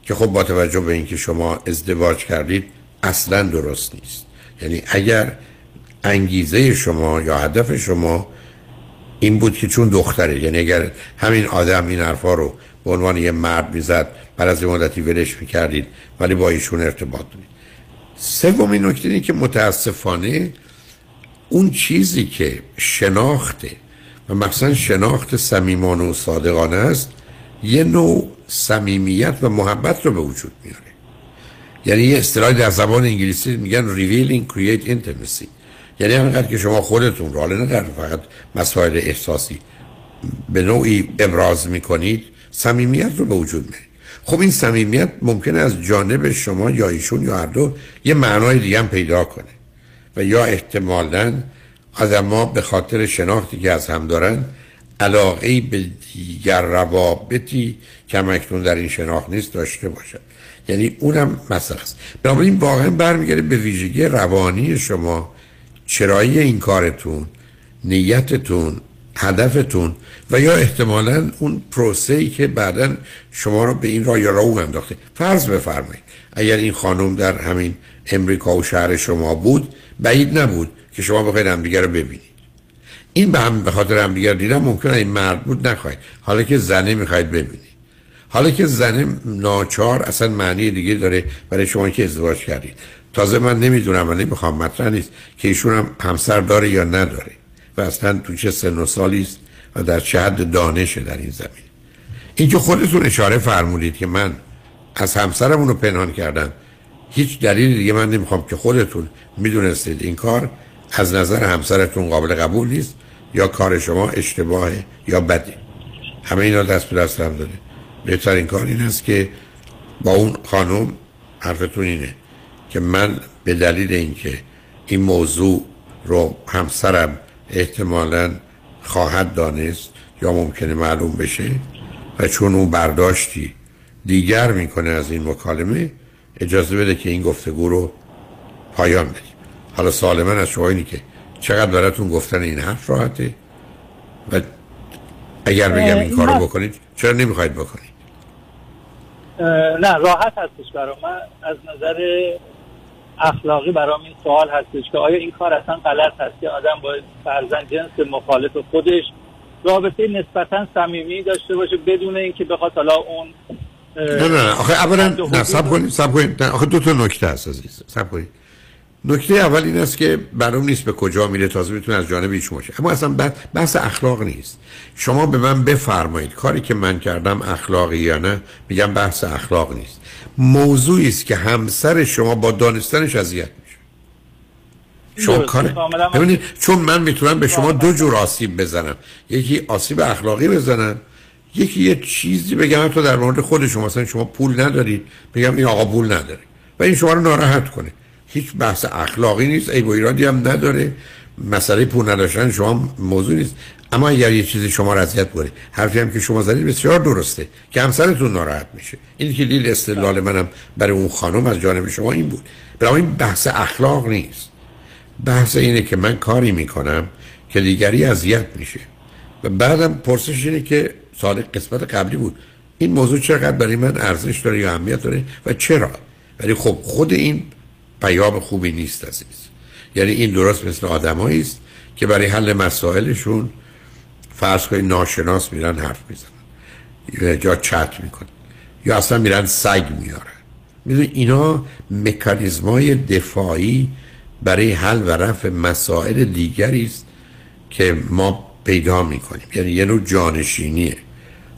[SPEAKER 1] که خب با توجه به اینکه شما ازدواج کردید اصلا درست نیست. یعنی اگر انگیزه شما یا هدف شما این بود که چون دختره یعنی اگر همین آدم این حرفا رو به عنوان یه مرد می‌زد بعد از مدتی ولش می‌کردید ولی با ایشون ارتباط دارید. سومین نکته اینه که متاسفانه اون چیزی که شناخته و مثلا شناخت صمیمانه و صادقانه است یه نوع صمیمیت و محبت رو به وجود میاره. یعنی یه اصطلاحی در زبان انگلیسی میگن revealing create intimacy. یعنی همینقدر که شما خودتون رو نه در فقط مسائل احساسی به نوعی ابراز می‌کنید صمیمیت رو به وجود میارید خب این صمیمیت ممکنه از جانب شما یا ایشون یا هر دو یه معنای دیگه هم پیدا کنه. و یا احتمالا آدما به خاطر شناختی که از هم دارن علاقه به دیگر روابطی که اکنون در این شناخت نیست داشته باشد یعنی اونم مسئله است. بنابراین واقعا برمیگرده به ویژگی روانی شما چرایی این کارتون نیتتون هدفتون و یا احتمالا اون پروسه ای که بعدا شما رو به این راه یا رو انداخته. فرض بفرمایید اگر این خانم در همین امریکا و شهر شما بود بعید نبود که شما بخواید همدیگه رو ببینید. این به هم به خاطر همدیگه دیدن ممکنه این مرد بود نخواهید. حالا که زنه می‌خواید ببینید. حالا که زنه ناچار اصلا معنی دیگه داره برای شما که ازدواج کردید. تازه من نمی‌دونم و نمی‌خوام مطرح نیست که ایشون هم همسر داره یا نداره و اصلا تو چه سن و است و در چه حد دانشه در این زمین. این که خودتون اشاره فرمودید که من از همسرمون رو پنهان کردم هیچ دلیل دیگه من نمی‌خوام که خودتون می‌دونستید این کار از نظر همسرتون قابل قبول نیست یا کار شما اشتباهه یا بده. همه اینا دست به دست هم داره. بهترین کار این است که با اون خانم حرفتون اینه که من به دلیل اینکه این موضوع رو همسرم احتمالا خواهد دانست یا ممکنه معلوم بشه و چون اون برداشتی دیگر می‌کنه از این مکالمه اجازه بده که این گفتگو رو پایان بدیم. حالا سوال من از شما اینی که چقدر براتون گفتن این حرف راحته؟ و اگر بگم این کارو بکنید چرا نمی‌خواید بکنید؟
[SPEAKER 21] نه راحت هستش برای من از نظر اخلاقی برام این سوال هستش که آیا این کار اصلا غلط هست که آدم با فرزن جنس مخالف خودش رابطه نسبتا صمیمی داشته باشه بدون اینکه بخواد حالا اون
[SPEAKER 1] نه نه آخه اولا نه سب کنید سب کنید نه آخه دو تا نکته هست عزیز سب کنید نکته اول این است که برام نیست به کجا میره تازه می‌تونه از جانب ایشون باشه. اما اصلا بحث اخلاق نیست. شما به من بفرمایید کاری که من کردم اخلاقی یا نه؟ میگم بحث اخلاق نیست. موضوعی است که همسر شما با دانستنش اذیت میشه. شما کار ببینید چون من می‌تونم به شما دو جور آسیب بزنم. یکی آسیب اخلاقی بزنم یکی یه چیزی بگم تو در مورد خود شما مثلا شما پول ندارید بگم این آقا پول نداره. و این شما رو ناراحت کنه. هیچ بحث اخلاقی نیست ای با ایرادی هم نداره. مسئله پول نداشتن شما موضوع نیست. اما اگر یه چیزی شما را اذیت حرفی هم که شما زدید بسیار درسته که همسرتون ناراحت میشه. این که لیل استدلال منم برای اون خانم از جانب شما این بود. برای این بحث اخلاق نیست. بحث اینه که من کاری می‌کنم که دیگری اذیت میشه. و بعدم پرسش اینه که سال قسمت قبلی بود. این موضوع چقدر برای من ارزش داره یا اهمیت داره و چرا؟ ولی خب خود این پیام خوبی نیست عزیز. یعنی این درست مثل آدمایی است که برای حل مسائلشون فرض کنید ناشناس میرن حرف می‌زنن. یا چت می‌کنن. یا اصلا میرن سگ میارن. می‌دونی اینا مکانیزمای دفاعی برای حل و رفع مسائل دیگری است که ما پیدا می‌کنیم. یعنی یه نوع جانشینیه.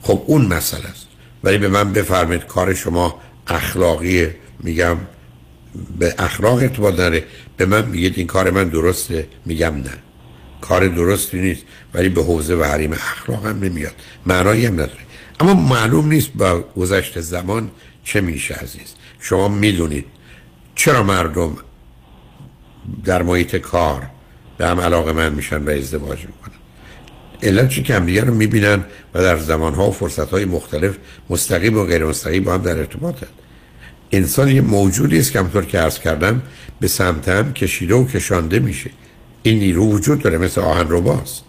[SPEAKER 1] خب اون مسئله است. ولی به من بفرمید کار شما اخلاقیه میگم به اخلاق ارتباط داره به من میگید این کار من درسته میگم نه. کار درستی نیست ولی به حوزه و حریم اخلاق هم نمیاد. معنایی هم نداره. اما معلوم نیست با گذشت زمان چه میشه عزیز. شما می‌دونید چرا مردم در محیط کار به هم علاقه من میشن و ازدواج می‌کنن. علت چی که همدیگه رو می‌بینن و در زمانها و فرصتهای مختلف مستقیم و غیر مستقیم با هم در ارتباطن. انسان یه موجودی است که همطور که عرض کردم به سمت هم کشیده و کشانده میشه. این نیرو وجود داره مثل آهن رو باز.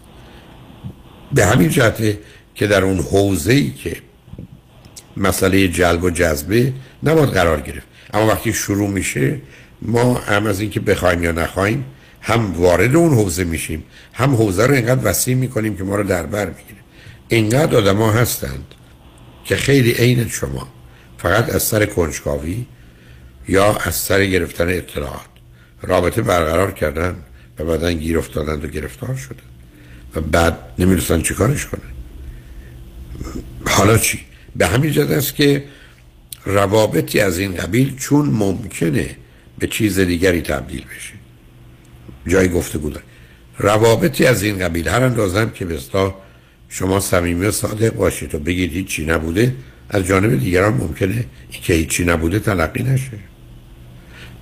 [SPEAKER 1] به همین جهته که در اون حوزه که مسئله جلب و جذبه نباید قرار گرفت. اما وقتی شروع میشه ما هم از اینکه بخوایم یا نخوایم هم وارد اون حوزه میشیم هم حوزه رو اینقدر وسیع می‌کنیم که ما رو در بر می‌گیره. اینقدر آدما هستند که خیلی عین شما فقط از سر کنجکاوی یا از سر گرفتن اطلاعات. رابطه برقرار کردن و بعدا گیر افتادند و گرفتار شدن. و بعد نمی‌دونستن چیکارش کنن. حالا چی؟ به همین جد است که روابطی از این قبیل چون ممکنه به چیز دیگری تبدیل بشه. جای گفته بودن روابطی از این قبیل هر اندازم که بستا شما صمیمی و صادق باشید و بگید هیچی نبوده از جانب دیگران ممکنه این که هیچی نبوده تلقی نشه.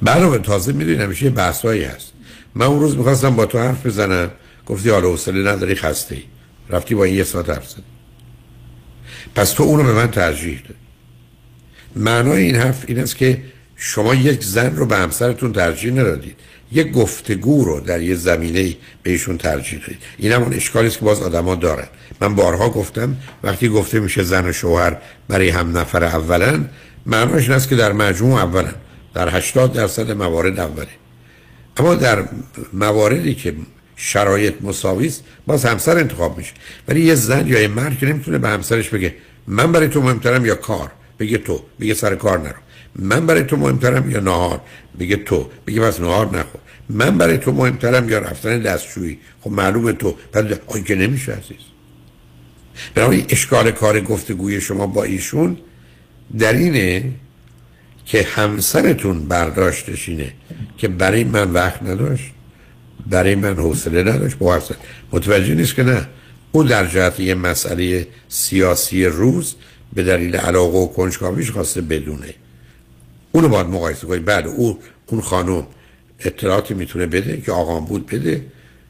[SPEAKER 1] علاوه تازه می‌دونی همیشه بحثایی هست. من اون روز می‌خواستم با تو حرف بزنم گفتی حالا حوصله نداری خسته ای. رفتی با این یه ساعت حرف زدی. پس تو اونو به من ترجیح دادی. معنای این حرف این است که شما یک زن رو به همسرتون ترجیح ندادید. یک گفتگو رو در یه زمینه بهشون ترجیح دادید. این همون اشکالی است که باز آدما دارن. من بارها گفتم وقتی گفته میشه زن و شوهر برای هم نفر اولن معناش این است که در مجموع اولن. در 80 درصد موارد اوله. اما در مواردی که شرایط مساوی است باز همسر انتخاب میشه. ولی یه زن یا یه مرد که نمی‌تونه به همسرش بگه من برای تو مهمترم یا کار؟ بگه تو. بگه سر کار نرو. من برای تو مهمترم یا نهار؟ بگه تو. بگه بس نهار نخور. من برای تو مهمترم یا رفتن دستشویی؟ خب معلومه تو. بعد آی که نمیشه عزیز. برای اشکال کار گفتگوی شما با ایشون در اینه که همسرتون برداشتش اینه که برای من وقت نداشت برای من حوصله نداشت با متوجه نیست که نه. اون در جهت یه مسئله سیاسی روز به دلیل علاقه و کنجکاویش خواسته بدونه. اونو باید مقایسه کنید بعد او اون خانم اطلاعاتی می‌تونه بده که آقام بود بده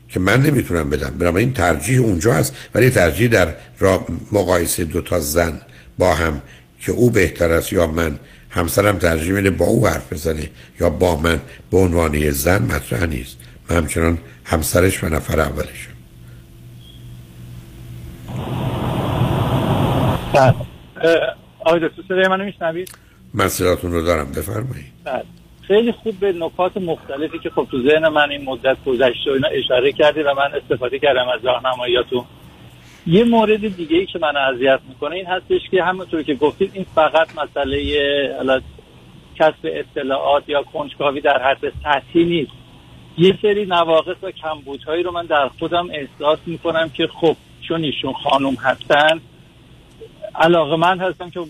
[SPEAKER 1] که من نمی‌تونم بدم. برای این ترجیح اونجا هست. ولی ترجیح در را مقایسه دو تا زن با هم که او بهتر است یا من. همسرم ترجیح میده با او حرف بزنه یا با من. به عنوان زن مطرح نیست. من همچنان همسرش و نفر اولشم.
[SPEAKER 21] بله. آقای دکتر صدای منو میشنوید؟
[SPEAKER 1] من صداتون رو دارم بفرمایید.
[SPEAKER 21] بله. خیلی خوب به نکات مختلفی که خب تو ذهن من این مدت گذشته و اینا اشاره کردی و من استفاده کردم از راهنماییاتون. یه مورد دیگه ای که من اذیت می‌کنه این هستش که همونطور که گفتید این فقط مسئله کسب اطلاعات یا کنجکاوی در حد سطحی نیست. یه سری نواقص و کمبودهایی رو من در خودم احساس می‌کنم که خب چون ایشون خانم هستن علاقه من هستم که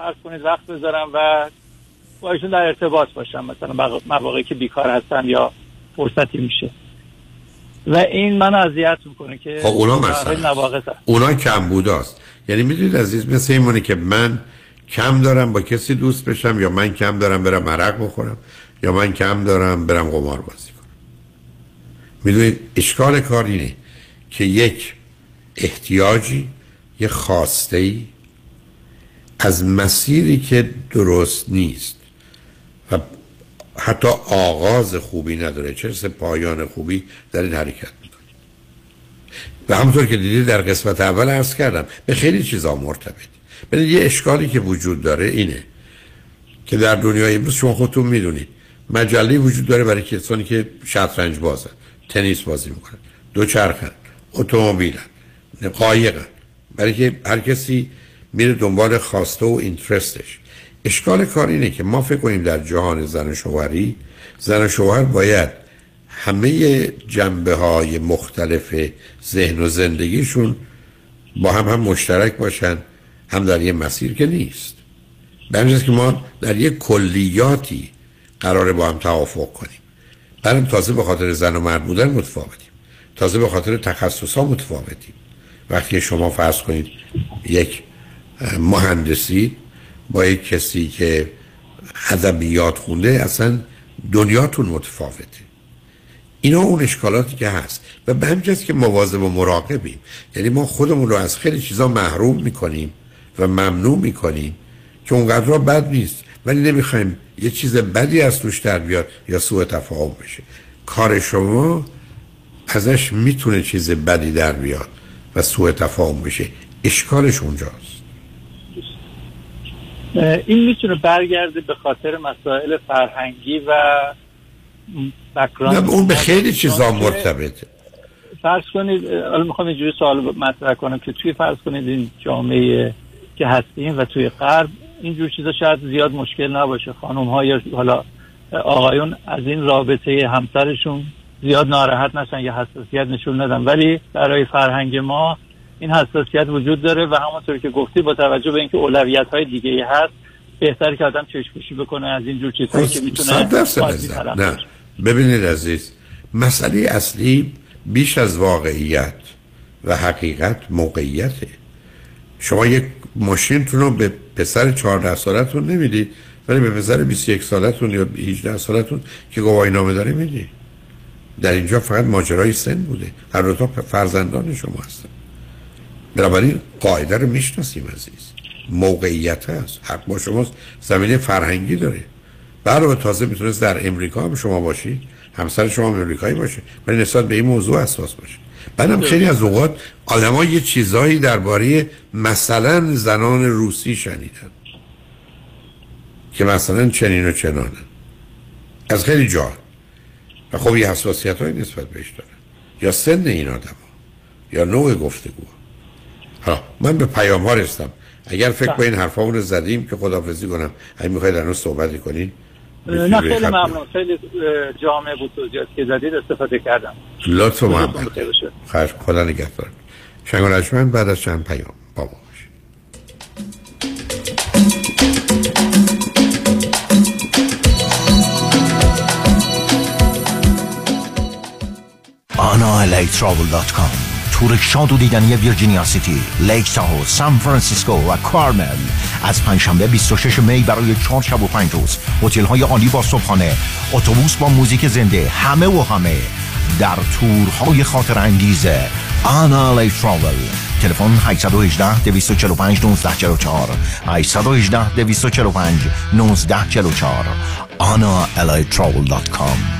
[SPEAKER 21] فرض کنید وقت بذارم و با ایشون در ارتباط باشم مثلا مواقعی که بیکار هستن یا فرصتی میشه. و این من اذیت می‌کنه که
[SPEAKER 1] خب اونا مثلا. اونا کم بوداست. یعنی می‌دونید عزیز مثل این که من کم دارم با کسی دوست بشم یا من کم دارم برم مرق بخورم یا من کم دارم برم قمار بازی کنم. می‌دونید اشکال کار اینه که یک احتیاجی یه خواسته ای از مسیری که درست نیست و حتی آغاز خوبی نداره چه پایان خوبی در این حرکت می‌کنید و همونطور که دیدید در قسمت اول عرض کردم به خیلی چیزا مرتبط ببینید یه اشکالی که وجود داره اینه که در دنیای امروز شما خودتون می‌دونید مجله وجود داره برای کسانی که شطرنج بازن تنیس بازی می‌کنن دوچرخن اتومبیلن قایقن. برای که هر کسی میره دنبال خواسته و اینترستش. اشکال کار اینه که ما فکر کنیم در جهان زن و شوهری زن و شوهر باید همه جنبه های مختلف ذهن و زندگیشون با هم هم مشترک باشن هم در یه مسیر که نیست. به که ما در یه کلیاتی قراره با هم توافق کنیم. برم تازه به خاطر زن و مرد بودن متفاوتیم. تازه به خاطر تخصص ها متفاوتیم. وقتی شما فرض کنید یک مهندسی با یک کسی که ادبیات خونده اصلا دنیاتون متفاوته. اینا اون اشکالاتی که هست. و به همین که مواظب و مراقبیم. یعنی ما خودمون رو از خیلی چیزا محروم می‌کنیم و ممنوع می‌کنیم که اونقدر بد نیست. ولی نمی‌خوایم یه چیز بدی از توش در بیاد یا سوء تفاهم بشه. کار شما ازش می‌تونه چیز بدی در بیاد و سوء تفاهم بشه. اشکالش اونجاست.
[SPEAKER 21] این می‌تونه برگرده به خاطر مسائل فرهنگی و
[SPEAKER 1] نه اون به خیلی چیزا مرتبطه
[SPEAKER 21] فرض کنید حالا می‌خوام اینجوری سوال مطرح کنم که توی فرض کنید این جامعه که هستیم و توی غرب اینجور چیزا شاید زیاد مشکل نباشه. خانم ها یا حالا آقایون از این رابطه همسرشون زیاد ناراحت نشن یا حساسیت نشون ندن. ولی برای فرهنگ ما این حساسیت وجود داره و همونطور که گفتی با توجه به اینکه اولویت های دیگه هست بهتر که آدم چشم بکنه از اینجور چیزهایی که می‌تونه
[SPEAKER 1] نه. ببینید عزیز مسئله اصلی بیش از واقعیت و حقیقت موقعیته. شما یک ماشینتون رو به پسر 14 سالتون نمی‌دید ولی به پسر 21 سالتون یا 18 سالتون که گواهی نامه داره می‌دید در اینجا فقط ماجرای سن بوده. هر دو تا فرزندان شما هستن. بنابراین قاعده رو می‌شناسیم عزیز. موقعیت هست. حق با شما زمینه فرهنگی داره. برای تازه می‌تونست در امریکا هم شما باشید همسر شما امریکایی باشه. ولی نسبت به این موضوع اساس باشه. بعدم خیلی از اوقات آدم یه چیزهایی درباره مثلا زنان روسی شنیدن. که مثلا چنین و چنانن از خیلی جا. و خب یه حساسیت های نسبت بهش دارن یا سن این آدم یا نوع گفتگو ها من به پیام ها رستم اگر فکر با این حرفا رو زدیم که خدافزی کنم. اگه می‌خواید در صحبتی کنید
[SPEAKER 21] نه خیلی ممنون. خیلی جامعه بود توضیحات که زدید استفاده کردم.
[SPEAKER 1] لطف محمد خواهش خدا نگهدار. شنگ بعد از چند پیام با ما
[SPEAKER 10] AnaLakeTravel.com تور شاد و دیدنی ویرجینیا سیتی، لیک تاهو، سان فرانسیسکو و کارمل. از پنجشنبه 26 می برای چهار شب و پنج روز هتل های عالی با صبحانه اتوبوس با موزیک زنده همه و همه. در تورهای خاطره انگیز آنا لی Travel تلفن 818 245 1944 818 245 1944 analatravel.com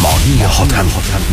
[SPEAKER 22] مانی حاتم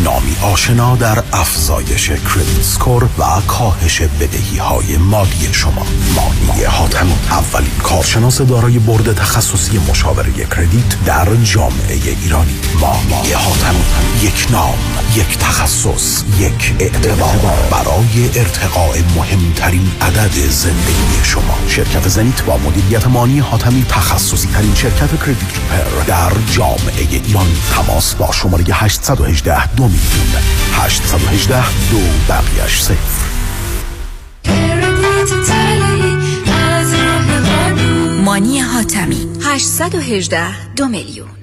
[SPEAKER 22] نامی آشنا در افزایش کردیت سکور و کاهش بدهی های مالی شما. مانی حاتم اولین کارشناس دارای برد تخصصی مشاوره کردیت در جامعه ایرانی. مانی حاتم یک نام یک تخصص یک اعتبار برای ارتقاء مهمترین عدد زندگی شما. شرکت زنیت با مدیریت مانی حاتمی تخصصی ترین شرکت کردیت پر در جامعه ایران. تماس با شماره 818 دو میلیون. 818 دو بقیش صفر.
[SPEAKER 23] مانی حاتمی. 818 دو میلیون.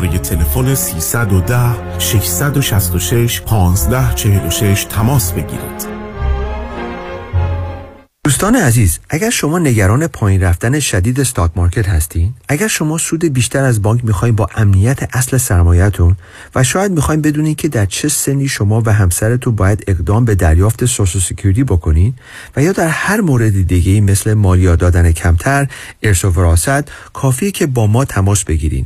[SPEAKER 22] شماره تلفن 310 666 1546 تماس بگیرید.
[SPEAKER 23] دوستان عزیز اگر شما نگران پایین رفتن شدید stock market هستین اگر شما سود بیشتر از بانک می‌خواین با امنیت اصل سرمایهتون و شاید می‌خواین بدونین که در چه سنی شما و همسرتون باید اقدام به دریافت Social Security بکنین و یا در هر مورد دیگه مثل مالیات دادن کمتر ارث و وراثت کافیه که با ما تماس بگیرین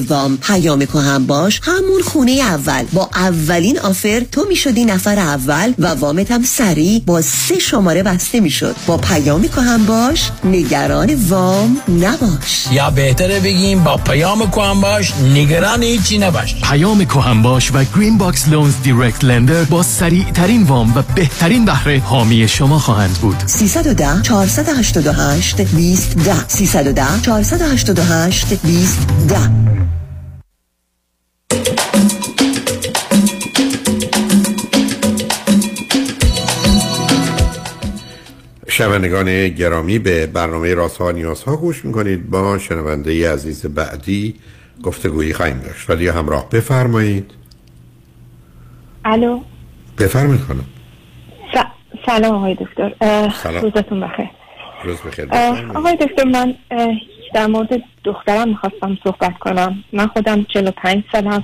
[SPEAKER 7] وام پیام هم باش. همون خونه اول. با اولین offer تو می‌شدی نفر اول و وامت هم سریع با سه شماره بسته می‌شد. با پیام هم باش. نگران وام نباش.
[SPEAKER 13] یا بهتره بگیم با پیام هم باش. نگران هیچی نباش.
[SPEAKER 5] پیام هم باش و Green Box Loans direct lender با سریع ترین وام و بهترین بهره حامی شما خواهند بود.
[SPEAKER 7] 310 488 20 10 310 488 20 10
[SPEAKER 1] شنوندگان گرامی به برنامه راست ها نیاز ها گوش می‌کنید. با شنونده عزیز بعدی گفتگویی خواهیم داشت. ولی همراه بفرمایید.
[SPEAKER 24] الو؟
[SPEAKER 1] بفرمایید خانم.
[SPEAKER 24] سلام آقای دکتر.
[SPEAKER 1] سلام.
[SPEAKER 24] روزتون بخیر.
[SPEAKER 1] روز بخیر.
[SPEAKER 24] آقای دکتر من در مورد دخترم می‌خواستم صحبت کنم. من خودم 45 سالم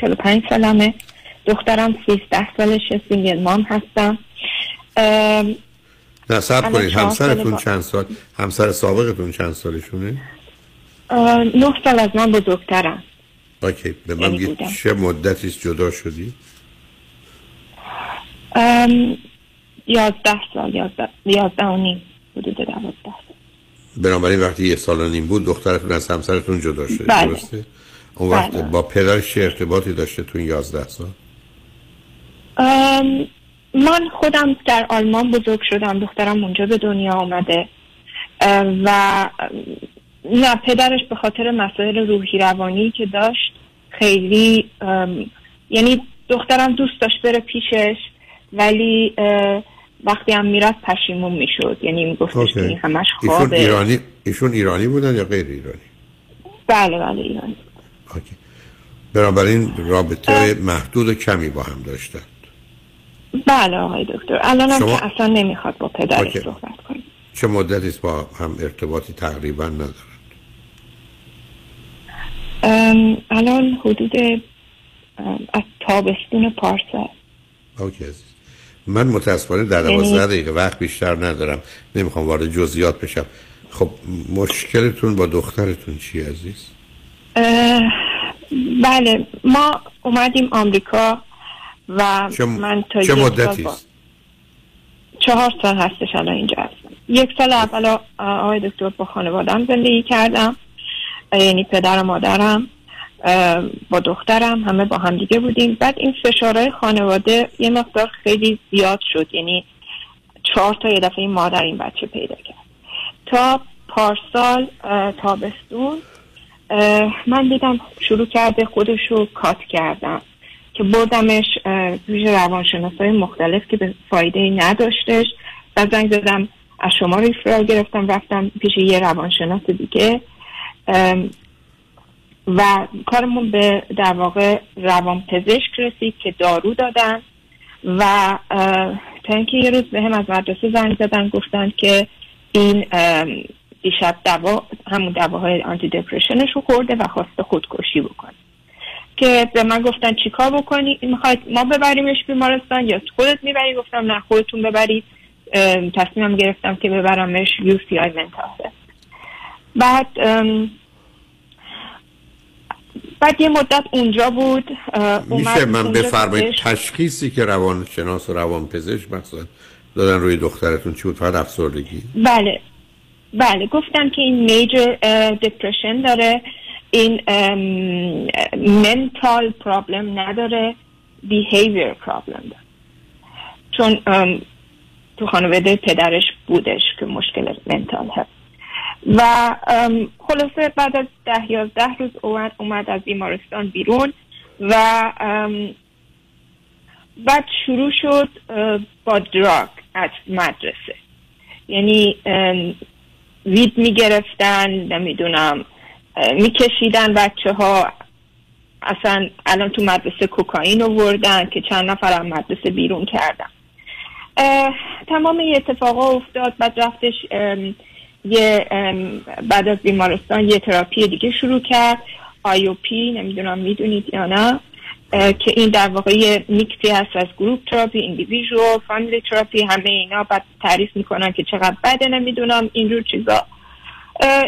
[SPEAKER 24] 45 سالمه. دخترم 13 سالشه single mom هستم.
[SPEAKER 1] نه صبر کنید. همسرتون چند سال؟ همسر سابقتون چند سالشونه؟
[SPEAKER 24] نه سال از من بزرگترم
[SPEAKER 1] اوکی. به من بگید چه مدتی جدا شدی؟
[SPEAKER 24] یازده سال یازده, یازده و نیم حدود دوازده
[SPEAKER 1] بنابراین وقتی یه سال و نیم بود دخترتون از همسرتون جدا شده
[SPEAKER 24] بله.
[SPEAKER 1] درسته؟ اون وقت
[SPEAKER 24] بله.
[SPEAKER 1] با پدرش چه ارتباطی داشته تو این یازده سال؟
[SPEAKER 24] من خودم در آلمان بزرگ شدم دخترم اونجا به دنیا آمده. و نه پدرش به خاطر مسائل روحی روانی که داشت خیلی یعنی دخترم دوست داشت بره پیشش ولی وقتی هم می‌رفت پشیمون می‌شد. یعنی میگفتش که همش خوابه.
[SPEAKER 1] ایشون ایرانی ایشون ایرانی بودن یا غیر ایرانی؟
[SPEAKER 24] بله بله ایرانی.
[SPEAKER 1] اوکی. بنابراین رابطه محدود کمی با هم داشتن.
[SPEAKER 24] بله آقای دکتر. الان
[SPEAKER 1] شما...
[SPEAKER 24] که اصلا نمی‌خواد با پدرش
[SPEAKER 1] اوکی.
[SPEAKER 24] صحبت کنیم
[SPEAKER 1] چه مدتی است با هم ارتباطی تقریبا ندارن؟
[SPEAKER 24] الان حدود از تابستون پارسال
[SPEAKER 1] اوکی عزیز. من متاسفانه در
[SPEAKER 24] یعنی-
[SPEAKER 1] دوازده دقیقه وقت بیشتر ندارم. نمی‌خوام وارد جزئیات بشم. خب مشکلتون با دخترتون چی عزیز؟
[SPEAKER 24] بله ما اومدیم آمریکا. و
[SPEAKER 1] چه,
[SPEAKER 24] من تا
[SPEAKER 1] چه
[SPEAKER 24] یک
[SPEAKER 1] مدتی
[SPEAKER 24] چهار سال هستش الان اینجا هستم. یک سال اول آقای دکتر با خانوادم زندگی کردم. یعنی پدر و مادرم با دخترم همه با هم دیگه بودیم. بعد این فشارهای خانواده یه مقدار خیلی زیاد شد. یعنی چهار تا یه دفعه این مادر این بچه پیدا کرد. تا پارسال تابستون من دیدم شروع کرده خودش رو کات کردم. که بردمش پیش روانشناسای مختلف که به فایده ای نداشتش. و زنگ زدم از شما ریفرال گرفتم رفتم پیش یه روانشناس دیگه. و کارمون به در واقع روان پزشک رسید که دارو دادن. و تا اینکه یه روز به هم از مدرسه زنگ زدن گفتن که این دیشب دوا همون دواهای آنتی دپرشنش رو خورده و خواسته خودکشی بکنه. که به من گفتن چیکار بکنی؟ می‌خواید ما ببریمش بیمارستان یا خودت می‌بری؟ گفتم نه خودتون ببرید. تصمیمم گرفتم که ببرمش یو سی آی بعد بعد یه مدت اونجا بود.
[SPEAKER 1] میشه من بفرمایید تشخیصی که روانشناس و روانپزشک مثلا دادن روی دخترتون چی بود؟ فقط افسردگی؟
[SPEAKER 24] بله. بله گفتن که این میجر دپرشن داره. این منتال پرابلم نداره بیهیویر پرابلم داره. چون تو خانواده پدرش بودش که مشکل منتال هست و خلاصه بعد از ده یازده روز اومد, اومد از بیمارستان بیرون و بعد شروع شد با دراگ از مدرسه. یعنی weed می‌گرفتن نمی‌دونم میکشیدن بچه ها اصلا الان تو مدرسه کوکائین آوردن که چند نفر از مدرسه بیرون کردن. تمام این اتفاقا افتاد بعد رفتش یه بعد از بیمارستان یه تراپی دیگه شروع کرد. IOP نمی‌دونم می‌دونید یا نه که این در واقع میکسی هست از group therapy individual family therapy همه اینا. بعد تعریف می‌کنن که چقدر بده نمی‌دونم اینجور چیزا.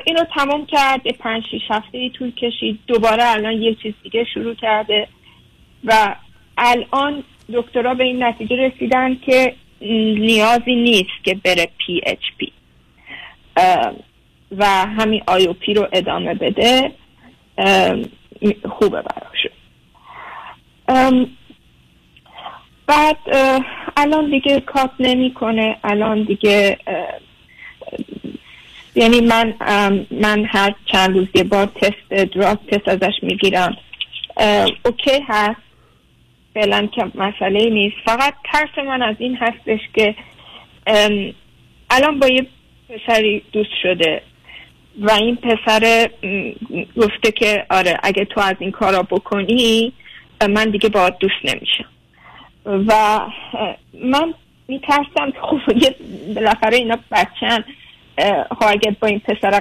[SPEAKER 24] اینو تمام کرد پنج شیش هفته ای طول کشید. دوباره الان یه چیز دیگه شروع کرده. و الان دکترها به این نتیجه رسیدن که نیازی نیست که بره PHP و همین IOP رو ادامه بده. خوبه براش. بعد الان دیگه cut نمی‌کنه. الان دیگه یعنی من من هر چند روز یه بار تست دراگ تست ازش می‌گیرم. اوکی هست. فعلا که مسئله نیست. فقط ترس من از این هستش که الان با یه پسری دوست شده و این پسر گفته که آره اگه تو از این کارا بکنی من دیگه با دوست نمیشم. و من میترسم که خب یه بالاخره اینا بچن اگه با این پسر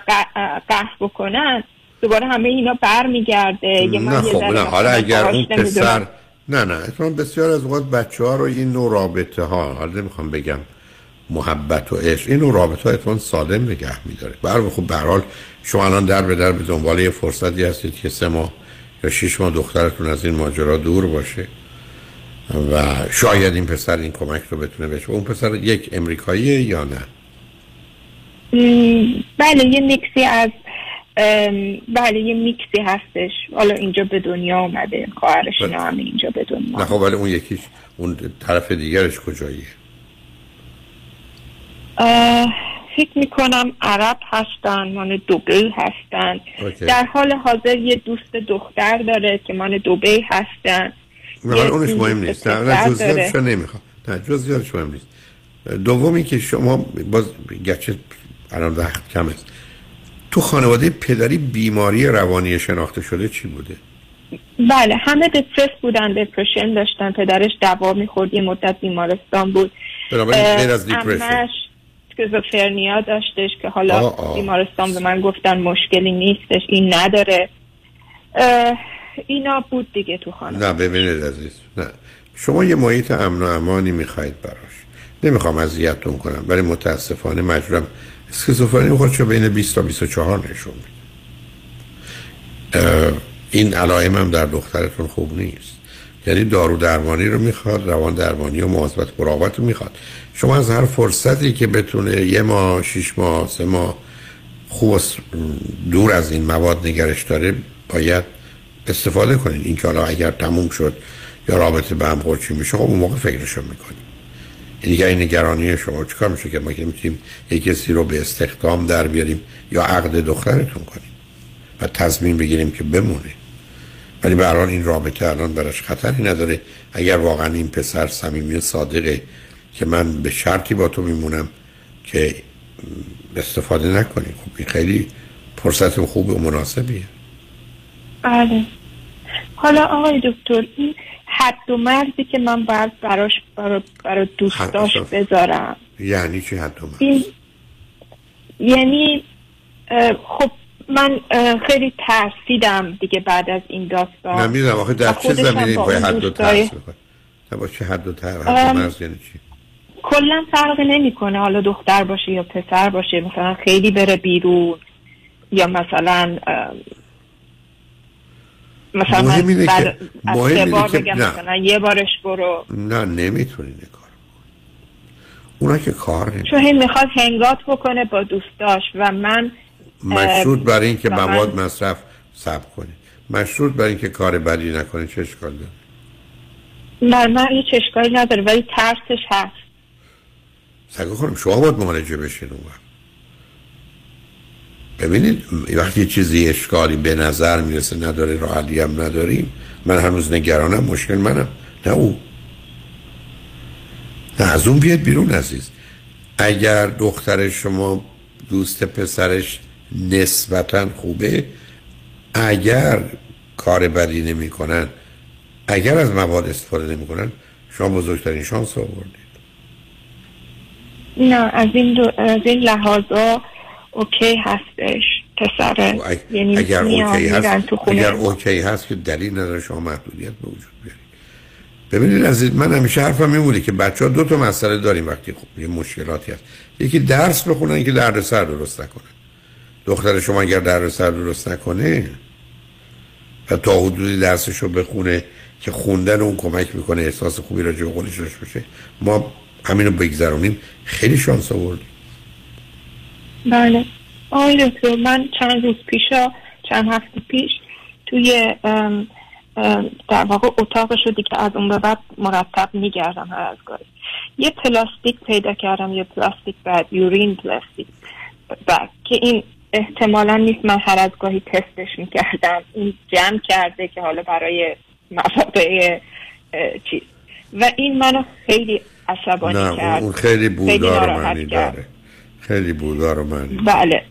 [SPEAKER 24] قهر بکنن دوباره همه اینا بر میگرده یه من
[SPEAKER 1] نه خب نه حالا اگر اون. پسر نه نه اتفاقا بسیار از اوقات بچه ها رو این نوع رابطه ها حالا نمی‌خوام بگم محبت و عشق این نوع رابطه ها اتفاقا سالم نگه میداره. برای خب به حال شما الان در به در به دنبال یه فرصتی هستید که سه ماه یا شش ماه دخترتون از این ماجرا دور باشه و شاید این پسر این کمک رو بتونه بشه اون پسر یک امریکاییه یا نه؟
[SPEAKER 24] بله یه میکسی از بله یه میکسی هستش. حالا اینجا به دنیا اومده. خواهرش اینا هم اینجا به دنیا.
[SPEAKER 1] نه خب ولی اون یکیش اون طرف دیگرش کجاییه
[SPEAKER 24] فکر می‌کنم عرب هستن مال دوبی هستن.
[SPEAKER 1] اوکی.
[SPEAKER 24] در حال حاضر یه دوست دختر داره که مال دوبی هستن.
[SPEAKER 1] نه اونش مهم نیست. نه رو نمی‌خوام. نه جزئیاتش مهم نیست. دومی که شما باز گرچه الان وقت کم است تو خانواده پدری بیماری روانی شناخته شده چی بوده؟
[SPEAKER 24] بله همه دپرس بودن دپرشن داشتن پدرش دوا می‌خورد یه مدت بیمارستان بود.
[SPEAKER 1] بنابراین غیر از دیپرشن.
[SPEAKER 24] داشتش که حالا
[SPEAKER 1] آه، آه.
[SPEAKER 24] بیمارستان به من گفتن مشکلی نیستش این نداره. اینا بود دیگه تو خانه
[SPEAKER 1] نه ببینید عزیز نه. شما یه محیط امن و امانی می‌خواید براش. نمی‌خوام اذیتتون کنم ولی متاسفانه مجبورم اسکیزوفرنی خودشو بین 20 تا 24 نشون میده این علائم هم در دخترتون خوب نیست. یعنی دارو درمانی رو می‌خواد روان درمانی و مواظبت مراقبت رو می‌خواد. شما از هر فرصتی که بتونه یه ماه شیش ماه سه ماه خوب دور از این مواد نگرش داره باید استفاده کنید این که حالا اگر تموم شد یا رابطه به هم قرچی میشه خب اون موقع فکرشو می‌کنید دیگه این نگرانی شما چیکار میشه که ما که می‌تونیم یک کسی رو به استخدام در بیاریم یا عقد دخترتون کنیم و تصمیم بگیریم که بمونه. ولی به این رابطه الان براش خطری نداره. اگر واقعا این پسر صمیمی صادقه که من به شرطی با تو میمونم که استفاده نکنی خب این خیلی فرصت خوب و مناسبیه.
[SPEAKER 24] بله. حالا آقای دکتر این حد و مرزی که من باید براش برا, برا دوستاش بذارم.
[SPEAKER 1] یعنی چی حد و مرز؟
[SPEAKER 24] این یعنی خب من خیلی ترسیدم دیگه بعد از این داستان.
[SPEAKER 1] نمی‌دونم آخه در چه زمینه
[SPEAKER 24] با
[SPEAKER 1] حد و ترس با چه حد و تر حد و مرز یعنی چی؟
[SPEAKER 24] کلا فرق نمی‌کنه. حالا دختر باشه یا پسر باشه مثلا خیلی بره بیرون. یا مثلا مثلا
[SPEAKER 1] مهم اینه که- مهم اینه که-
[SPEAKER 24] بگم
[SPEAKER 1] نه.
[SPEAKER 24] مثلا یه بارش برو.
[SPEAKER 1] نه نمی‌تونی این کار اونا که کار نمی
[SPEAKER 24] چون هی می‌خواد هنگات بکنه با دوستاش و من
[SPEAKER 1] مشروط برای اینکه
[SPEAKER 24] و من-
[SPEAKER 1] مواد مصرف سب کنی. مشروط برای اینکه کار بدی نکنی چه اشکال داره؟
[SPEAKER 24] من من هیچ اشکالی نداره ولی ترسش هست.
[SPEAKER 1] سگه کنم شما باید معالجه بشین اون وقت. ببینید وقتی چیزی اشکالی به نظر می‌رسه نداره راه حلی هم نداریم من هنوز نگرانم مشکل منم. نه او. نه از اون بیاد بیرون عزیز. اگر دختر شما دوست پسرش نسبتا خوبه اگر کار بدی نمی‌کنن اگر از مواد استفاده نمی‌کنن شما بزرگترین شانس رو آوردید.
[SPEAKER 24] نه از این از این لحاظا okay هستش. پسر یعنی
[SPEAKER 1] اگر
[SPEAKER 24] okay
[SPEAKER 1] هست
[SPEAKER 24] تو خونه.
[SPEAKER 1] اگر okay هست که دلیل نداره شما محدودیت به وجود بیارید. ببینید عزیز من همیشه حرفم این بوده که بچه ها دو تا مسئله داریم وقتی خب یه مشکلاتی هست. یکی درس بخونن که دردسر درست نکنن. دختر شما اگر دردسر درست نکنه و تا حدودی درسش رو بخونه که خوندن اون کمک می‌کنه احساس خوبی راجع به خودش داشته باشه ما همین رو بگذرونیم. خیلی شانس آوردیم.
[SPEAKER 24] بله. آقای دکتر من چند روز پیشا چند هفته پیش توی ام، ام، در واقع اتاقش رو دیگه از اون به بعد مرتب میگردم هر از گاهی. یه پلاستیک پیدا کردم یه پلاستیک بعد یورین پلاستیک بعد که این احتمالا نیست من هر از گاهی تستش می‌کردم. این جمع کرده که حالا برای مواقع چیز. و این منو خیلی عصبانی
[SPEAKER 1] نه
[SPEAKER 24] کرد.
[SPEAKER 1] اون خیلی بودار
[SPEAKER 24] کرد.
[SPEAKER 1] داره. خیلی بودار و معنی.
[SPEAKER 24] بله.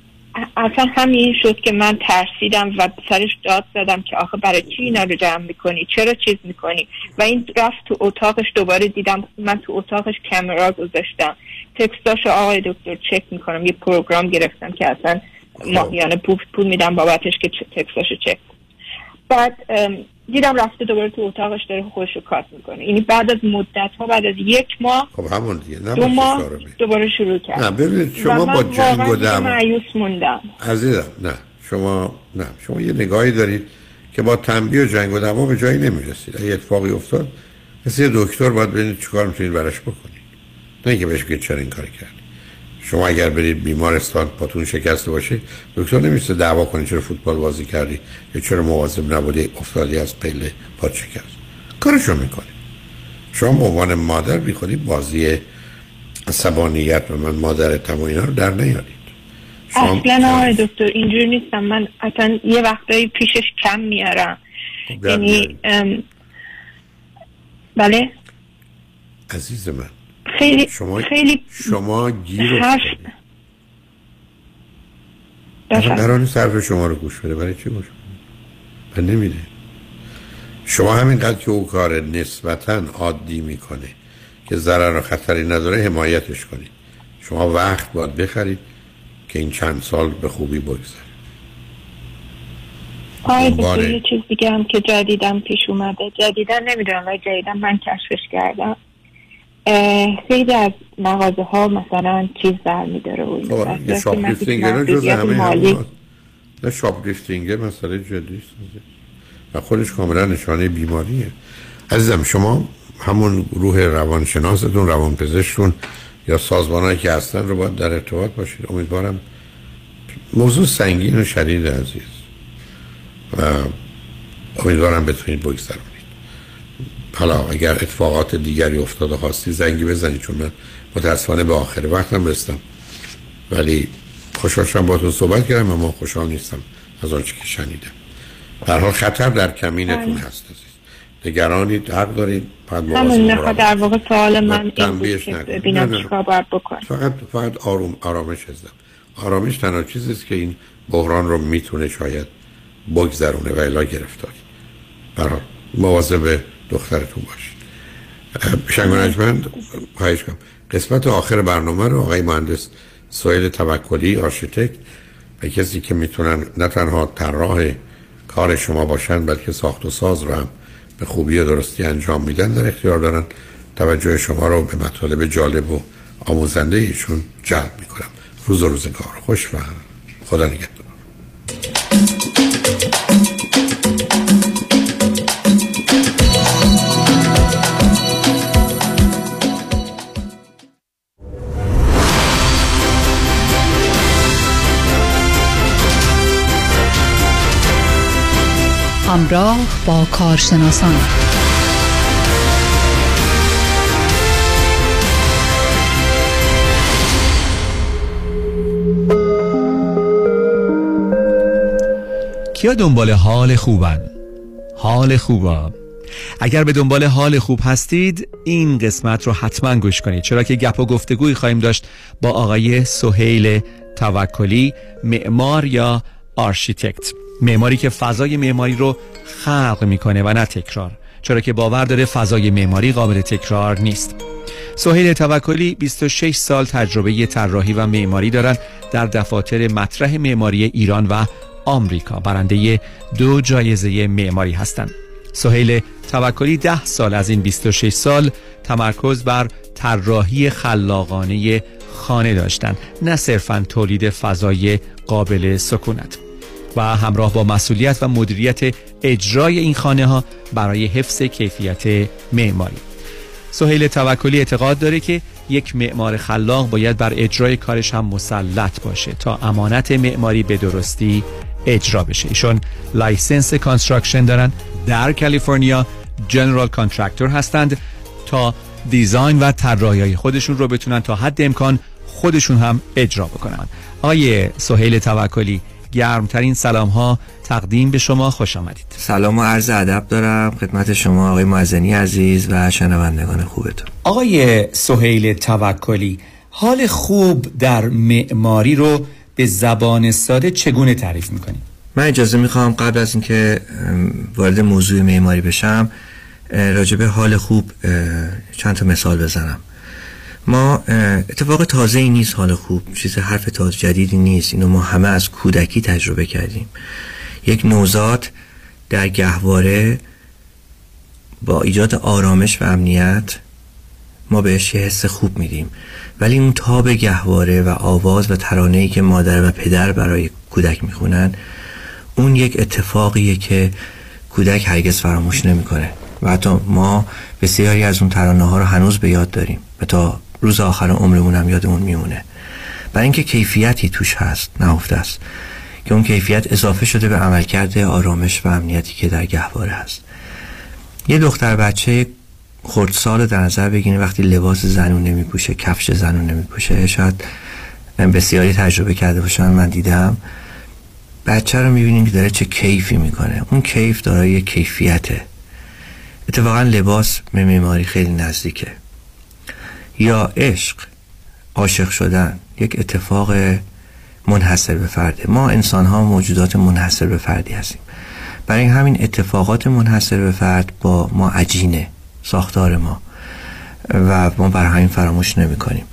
[SPEAKER 24] اصلا همین شد که من ترسیدم و سرش داد زدم که آخه برای چی اینا رو جمع می‌کنی؟ چرا چیز می‌کنی؟ و این رفت تو اتاقش دوباره دیدم من تو اتاقش کامرا گذاشتم. تکستاش آقای دکتر چک می‌کنم. یه پروگرام گرفتم که اصلا ماهیانه پول, پول میدم بابتش که تکستاشو چک. بعد دیدم رفته دوباره تو اتاقش داره خودش رو کات می‌کنه. یعنی بعد از مدت ها بعد از یک ماه
[SPEAKER 1] خب همون دیگه نه
[SPEAKER 24] دو ماه دوباره شروع کرد
[SPEAKER 1] نه ببینید شما با جنگ و
[SPEAKER 24] مایوس موندم.
[SPEAKER 1] عزیزم نه شما نه شما یه نگاهی دارید که با تنبیه و جنگ و دعوا به جایی نمی‌رسید. اگه اتفاقی افتاد مثل یه دکتر باید ببینید چیکار می‌تونید براش بکنید. نه اینکه بهش بگید چرا این کار کردی شما اگر برید بیمارستان پاتون شکسته باشه دکتر نمیشه دعوا کنید چرا فوتبال بازی کردی یا چرا مواظب نبودی افتادی از پله پات شکست. کارشو می‌کنید شما به عنوان مادر بیخودی بازی عصبانیت و من مادرتم و اینا رو در نیارید.
[SPEAKER 24] اصلا آقای دکتر اینجور نیستم. من اصلا یه وقتایی پیشش کم میارم.
[SPEAKER 1] خب،
[SPEAKER 24] یعنی ام، بله؟
[SPEAKER 1] عزیز من.
[SPEAKER 24] خیلی
[SPEAKER 1] شما
[SPEAKER 24] خیلی
[SPEAKER 1] شما گیر قرار حرف شما رو گوش بده. برای چی گوش بده؟ نمیده شما همینقدر که او کار نسبتا عادی می‌کنه که ضرر و خطری نداره حمایتش کنید. شما وقت باید بخرید که این چند سال به خوبی بگذره.
[SPEAKER 24] دکتر یه چیز دیگه هم که جدیدم پیش اومده. جدیدن نمی‌دونم ولی جدیدن من کشفش کردم. خیلی از مغازه ها مثلا چیز در میداره و این
[SPEAKER 1] شاپ جز همه نه شاپ لیفتینگ مسئله جدی و خودش کاملا نشانه بیماریه. عزیزم شما همون روح روانشناستون روانپزشکتون یا سازمانهایی که هستن رو باید در ارتباط باشید. امیدوارم موضوع سنگین و شدید عزیز. و امیدوارم بتونید بگذرونید. حالا اگر اتفاقات دیگری افتاده خواستی زنگی بزنید چون من متاسفانه به آخر وقتم رستم ولی خوشحال شدم با تو صحبت کردم اما خوشحال نیستم از آنچه که شنیدم. حال خطر در کمینتون
[SPEAKER 24] بله.
[SPEAKER 1] هست نگرانید حق دارید
[SPEAKER 24] همون
[SPEAKER 1] مواظب
[SPEAKER 24] در واقع سوال من این ببینم. چیکار باید بکنم.
[SPEAKER 1] فقط فقط آروم آرامش هستم آرامش تنها چیزی است که این بحران رو می‌تونه شاید بگذرونه و الا گرفتاری. برای مواظب دخترتون باشید. اه، شنگ و نجمند خواهش کنم قسمت آخر برنامه رو آقای مهندس سویل توکلی آرشیتکت و کسی که می‌تونن نه تنها طراح کار شما باشن بلکه ساخت و ساز رو هم به خوبی و درستی انجام میدن در اختیار دارن. توجه شما رو به مطالب جالب و آموزنده ایشون جلب می‌کنم. روز و روزگار. خوش و خدا نگهدار.
[SPEAKER 8] همراه با کارشناسان.
[SPEAKER 25] کیا دنبال حال خوبن؟ حال خوبا. اگر به دنبال حال خوب هستید این قسمت رو حتما گوش کنید. چرا که گپ و گفتگوی خواهیم داشت با آقای سهیل توکلی معمار یا آرشیتکت. معماری که فضای معماری رو خلق می‌کنه و نه تکرار چرا که باور داره فضای معماری قابل تکرار نیست. سهیل توکلی 26 سال تجربه طراحی و معماری دارند در دفاتر مطرح معماری ایران و آمریکا. برنده دو جایزه معماری هستند سهیل توکلی 10 سال از این 26 سال تمرکز بر طراحی خلاقانه خانه داشتند نه صرفا تولید فضای قابل سکونت. و همراه با مسئولیت و مدیریت اجرای این خانه ها برای حفظ کیفیت معماری. سهیل توکلی اعتقاد داره که یک معمار خلاق باید بر اجرای کارش هم مسلط باشه تا امانت معماری به درستی اجرا بشه. ایشون license construction دارن. در کالیفرنیا general contractor هستند تا دیزاین و طراحی خودشون رو بتونن تا حد امکان خودشون هم اجرا بکنن. آقای سهیل توکلی گرمترین سلام ها تقدیم به شما خوش آمدید.
[SPEAKER 26] سلام و عرض ادب دارم خدمت شما آقای معزنی عزیز و شنوندگان خوبتون.
[SPEAKER 25] آقای سهیل توکلی حال خوب در معماری رو به زبان ساده چگونه تعریف می‌کنید؟
[SPEAKER 26] من اجازه می‌خوام قبل از اینکه وارد موضوع معماری بشم اه، راجع به حال خوب چند تا مثال بزنم. ما اتفاق تازه ای نیست حال خوب چیز حرف تازه جدیدی نیست. اینو ما همه از کودکی تجربه کردیم. یک نوزاد در گهواره با ایجاد آرامش و امنیت ما بهش یه حس خوب میدیم. ولی اون تاب گهواره و آواز و ترانه‌ای که مادر و پدر برای کودک می‌خونن اون یک اتفاقیه که کودک هرگز فراموش نمی‌کنه. و حتی ما بسیاری از اون ترانه ها رو هنوز به یاد داریم. و تا روز آخر عمرمون هم یادمون میمونه. برای اینکه کیفیتی توش هست نهفته است که اون کیفیت اضافه شده به عملکرد آرامش و امنیتی که در گهواره هست یه دختر بچه خردسال در نظر بگیریم وقتی لباس زنونه میپوشه کفش زنونه میپوشه شاید بسیاری تجربه کرده باشن من دیدم. بچه رو می‌بینیم که داره چه کیفی می‌کنه. اون کیف دارای کیفیته. اتفاقا لباس به معماری خیلی نزدیکه. یا عشق عاشق شدن یک اتفاق منحصر به فرده ما انسان ها موجودات منحصر به فردی هستیم. برای همین اتفاقات منحصر به فرد با ما عجینه ساختار ما. و ما بر همین فراموش نمی کنیم.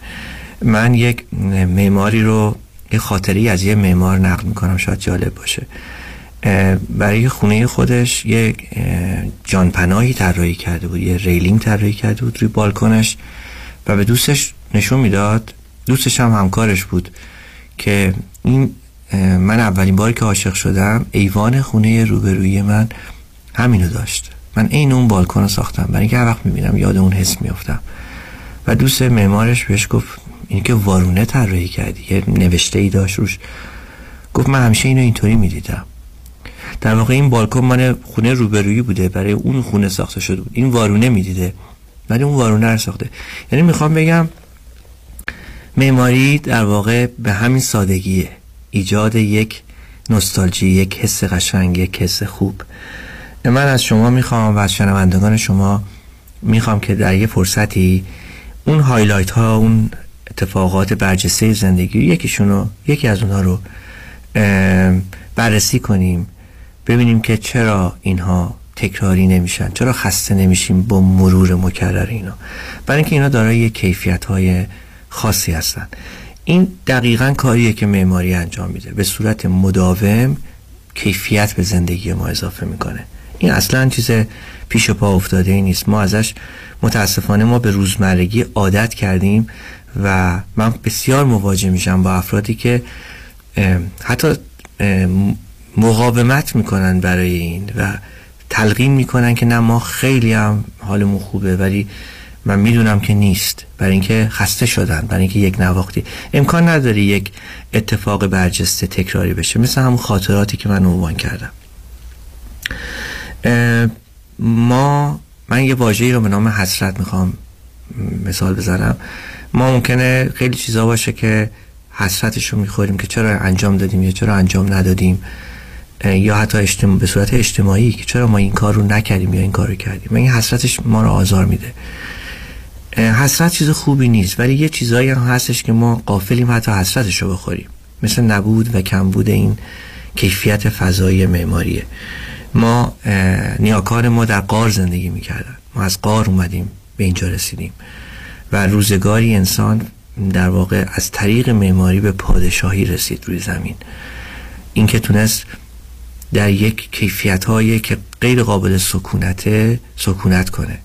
[SPEAKER 26] من یک معماری رو یه خاطری از یه معمار نقل می‌کنم شاید جالب باشه. برای خونه خودش یک جانپناهی طراحی کرده بود یه railing طراحی کرده بود روی بالکنش. و به دوستش نشون می‌داد. دوستش هم همکارش بود که این من اولین باری که عاشق شدم ایوان خونه روبروی من همینو داشت. من عین اون بالکن رو ساختم. برای اینکه هر وقت می‌بینم یاد اون حس میافتم. و دوست معمارش بهش گفت این که وارونه طراحی کردی یه نوشته ای داشت روش. گفت من همیشه اینو اینطوری می‌دیدم. در واقع این بالکن من خونه روبرویی بوده برای اون خونه ساخته شده بود. این وارونه می‌دیده. ولی اون وارونه رو ساخته. یعنی می‌خوام بگم معماری در واقع به همین سادگیه. ایجاد یک نوستالژی یک حس قشنگ یک حس خوب. من از شما می‌خوام و از شنوندگان شما می‌خوام که در یه فرصتی اون هایلایت ها اون اتفاقات برجسته زندگی یکیشون رو یکی از اونها رو بررسی کنیم. ببینیم که چرا اینها تکراری نمیشن. چرا خسته نمیشیم با مرور مکرر اینا؟ برای اینکه اینا دارای کیفیت های خاصی هستن. این دقیقا کاریه که معماری انجام میده. به صورت مداوم کیفیت به زندگی ما اضافه می‌کنه. این اصلا چیز پیش پا افتاده ای نیست. ما ازش متاسفانه ما به روزمرگی عادت کردیم و من بسیار مواجه میشم با افرادی که حتی مقاومت می‌کنن برای این و تلقین می‌کنن که نه ما خیلی هم حالمون خوبه ولی من می‌دونم که نیست. برای اینکه خسته شدن برای اینکه یک نواختی. امکان نداری یک اتفاق برجسته تکراری بشه. مثل همون خاطراتی که من عنوان کردم. ما من یه واژه‌ای رو به نام حسرت می‌خوام مثال بزنم. ما ممکنه خیلی چیزا باشه که حسرتش رو می‌خوریم که چرا انجام دادیم یا چرا انجام ندادیم. یا حتی اجتماع... به صورت اجتماعی که چرا ما این کار رو نکردیم یا این کار رو کردیم؟ این حسرتش ما رو آزار میده. حسرت چیز خوبی نیست ولی یه چیزایی هم هستش که ما قافلیم حتی حسرتش رو بخوریم. مثل نبود و کمبود این کیفیت فضایی معماریه. ما نیاکار ما در قار زندگی می‌کردن. ما از قار اومدیم به اینجا رسیدیم. و روزگاری انسان در واقع از طریق معماری به پادشاهی رسید روی زمین. این که تونست در یک کیفیت هایی که غیر قابل سکونت سکونت کنه.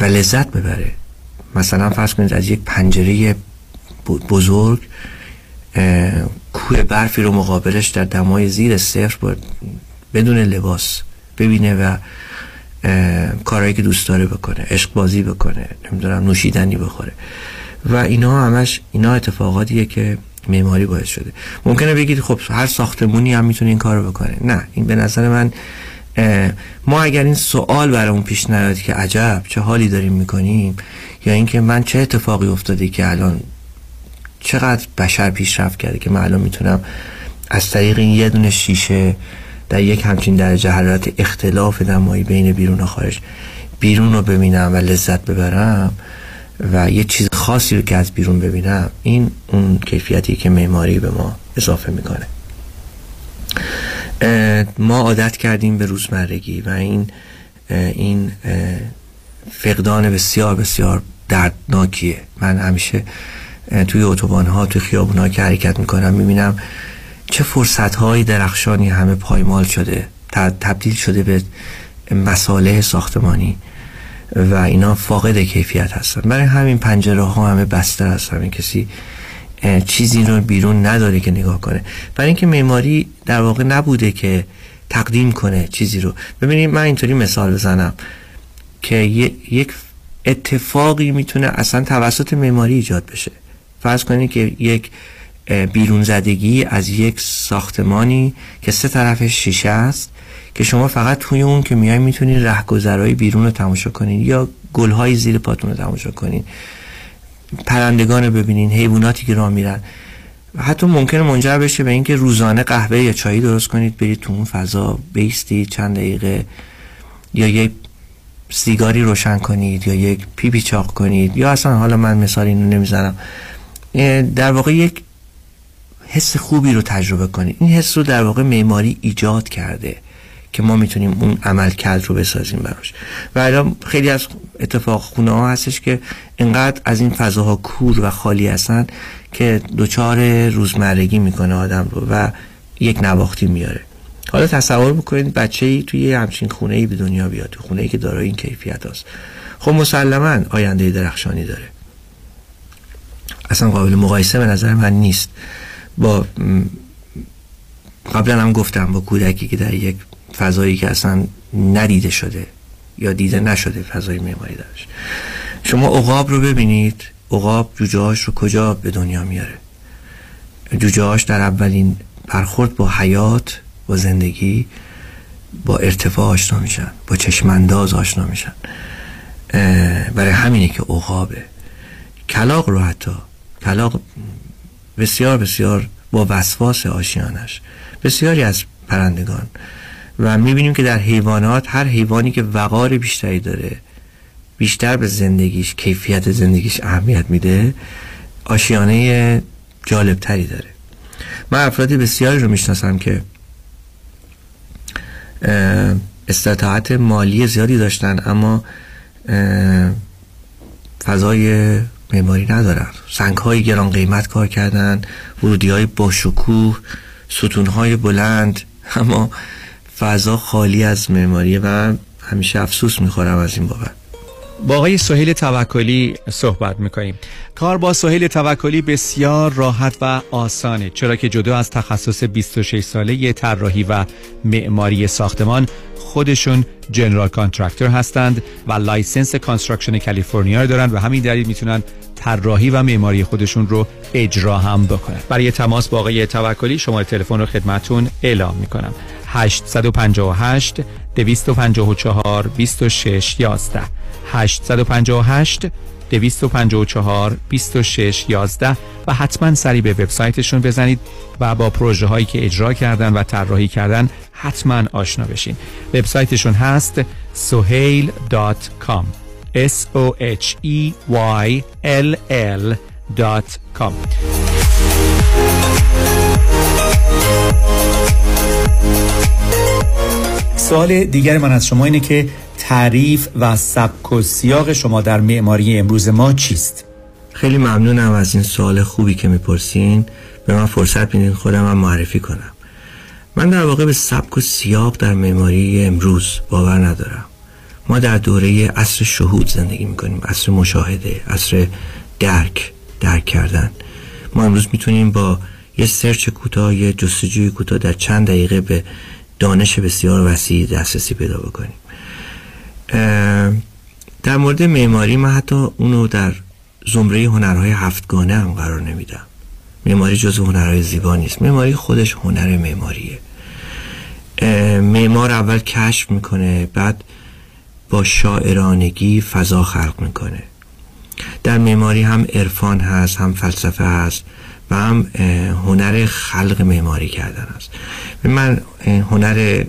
[SPEAKER 26] و لذت ببره. مثلا فرض کنید از یک پنجره بزرگ کوه برفی رو مقابلش در دمای زیر صفر بدون لباس ببینه و کارهایی که دوست داره بکنه عشق بازی بکنه نمی‌دونم نوشیدنی بخوره. و اینا همش اینا اتفاقاتیه که معماری باعث شده. ممکنه بگید خب هر ساختمونی هم می‌تونه این کارو بکنه. نه این به نظر من ما اگر این سوال برامون پیش نیاد که عجب چه حالی داریم می‌کنیم یا اینکه من چه اتفاقی افتاده که الان چقدر بشر پیشرفت کرده که الان می‌تونم از طریق این یه دونه شیشه در یک همچین درجه حرارت اختلاف دمایی بین بیرون و خارج بیرون رو ببینم و لذت ببرم و یه چیز خاصی رو که از بیرون ببینم این اون کیفیتی که معماری به ما اضافه می‌کنه. ما عادت کردیم به روزمرگی و این این فقدان بسیار بسیار دردناکیه. من همیشه توی اتوبان ها توی خیابون ها که حرکت می‌کنم می‌بینم چه فرصت های درخشانی همه پایمال شده تبدیل شده به مساله ساختمانی. و اینا فاقد کیفیت هستن. برای همین پنجره ها همه بسته هستن. این کسی چیزی رو بیرون نداره که نگاه کنه. برای اینکه معماری در واقع نبوده که تقدیم کنه چیزی رو. ببینید من اینطوری مثال بزنم که یک اتفاقی می‌تونه اصلا توسط معماری ایجاد بشه. فرض کنید که یک بیرون زدگی از یک ساختمانی که سه طرفش شیشه است که شما فقط توی اون که میای می‌تونید رهگذرهای بیرون رو تماشا کنید یا گلهای زیر پاتون رو تماشا کنید پرندگان رو ببینین حیواناتی که راه میرن. حتی ممکنه منجر بشه به اینکه روزانه قهوه یا چایی درست کنید برید تو اون فضا بیستید چند دقیقه یا یک سیگاری روشن کنید یا یک پیپی چاق کنید یا اصلا حالا من مثال اینو نمی‌زنم. در واقع یک حس خوبی رو تجربه کنید. این حس رو در واقع معماری ایجاد کرده. که ما می‌تونیم اون عمل کرد رو بسازیم براش. و الان خیلی از اتفاق خونه ها هستش که انقدر از این فضاها کور و خالی هستن که دوچار روزمرگی می‌کنه آدم رو و یک نواختی میاره. حالا تصور بکنید بچه ای توی همچین خونه ای به دنیا بیاد تو خونه ای که دارای این کیفیت هست خب مسلما آینده درخشانی داره. اصلا قابل مقایسه به نظر من نیست. با قبلا هم گفتم با کودکی که در یک فضایی که اصلا ندیده شده یا دیده نشده فضای معماری داشت. شما عقاب رو ببینید. عقاب جوجهاش رو کجا به دنیا میاره؟ جوجهاش در اولین برخورد با حیات با زندگی با ارتفاع آشنا میشن با چشمانداز آشنا میشن. برای همینه که عقابه. کلاق رو حتی کلاق بسیار بسیار با وسواس آشیانش بسیاری از پرندگان و می‌بینیم که در حیوانات هر حیوانی که وقار بیشتری داره بیشتر به زندگیش کیفیت زندگیش اهمیت میده آشیانه جالبتری داره. من افرادی بسیاری رو می‌شناسم که استطاعت مالی زیادی داشتن اما فضای معماری ندارن. سنگ های گران قیمت کار کردن ورودی های با شکوه ستون های بلند اما فضا خالی از معماری و همیشه افسوس می‌خورم از این بابت.
[SPEAKER 25] با آقای سهیل توکلی صحبت می‌کنیم. کار با سهیل توکلی بسیار راحت و آسانه چرا که جدا از تخصص 26 ساله طراحی و معماری ساختمان خودشون general contractor هستند و license construction کالیفرنیا دارند و همین دلیل می‌تونن طراحی و معماری خودشون رو اجرا هم بکنن. برای تماس با آقای توکلی شماره تلفن رو خدمتون اعلام می‌کنم. 858 254 26 11 858 254 26 11 و حتما سری به وبسایتشون بزنید و با پروژه هایی که اجرا کردن و طراحی کردن حتما آشنا بشین. وبسایتشون هست sohail.com s o h e y l l.com سوال دیگر من از شما اینه که تعریف و سبک و سیاق شما در معماری امروز ما چیست؟
[SPEAKER 26] خیلی ممنونم از این سوال خوبی که می‌پرسین. به من فرصت میدین خودم هم معرفی کنم. من در واقع به سبک و سیاق در معماری امروز باور ندارم. ما در دوره عصر شهود زندگی می‌کنیم عصر مشاهده عصر درک درک کردن. ما امروز می‌تونیم با یه سرچ کوتاه یه جستجوی کوتاه در چند دقیقه به دانش بسیار وسیع دسترسی پیدا بکنیم. در مورد معماری من حتی اونو در زمره هنرهای هفتگانه هم قرار نمیدم. معماری جز هنرهای زیبا نیست. معماری خودش هنر معماریه. معمار اول کشف می‌کنه بعد با شاعرانگی فضا خلق می‌کنه. در معماری هم عرفان هست هم فلسفه هست و هم هنر خلق معماری کردن است. من هنر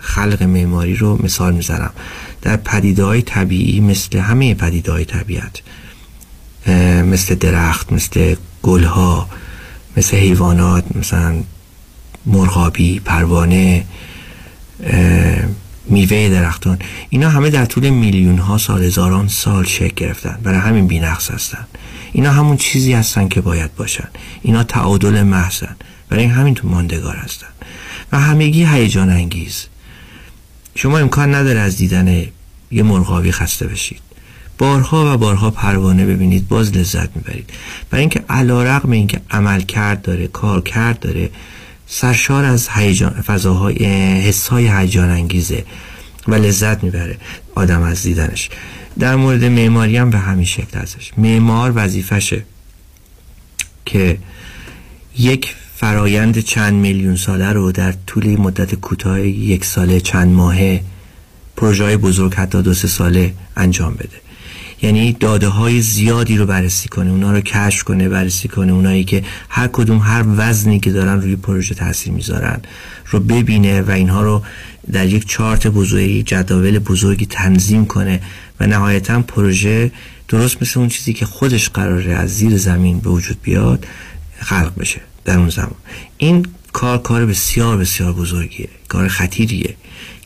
[SPEAKER 26] خلق معماری رو مثال می‌زنم. در پدیده های طبیعی مثل همه پدیده های طبیعت مثل درخت مثل گلها مثل حیوانات مثلا مرغابی پروانه میوه درختان. اینا همه در طول میلیون ها سال هزاران سال شکل گرفتن. برای همین بینقص هستن. اینا همون چیزی هستن که باید باشن. اینا تعادل محضن. برای همین تو ماندگار هستن. و همگی هیجان انگیز. شما امکان نداره از دیدن یه مرغابی خسته بشید. بارها و بارها پروانه ببینید باز لذت می‌برید. برای اینکه علا رقم اینکه عمل کرد داره کار کرد داره سرشار از هیجان فضاهای حسهای هیجان انگیزه و لذت می‌بره آدم از دیدنش. در مورد معماری هم به همین شکل هستش معمار وظیفشه که یک فرایند چند میلیون ساله رو در طول مدت کوتاه یک ساله چند ماهه پروژه بزرگ حتی دو سه ساله انجام بده. یعنی داده های زیادی رو بررسی کنه اونا رو کشف کنه بررسی کنه. اونایی که هر کدوم هر وزنی که دارن روی پروژه تاثیر می‌ذارن رو ببینه و اینها رو در یک چارت بزرگی جداول بزرگی تنظیم کنه و نهایتا پروژه درست مثل اون چیزی که خودش قراره از زیر زمین به وجود بیاد خلق بشه در اون زمان. این کار کار بسیار بسیار بزرگیه کار خطیریه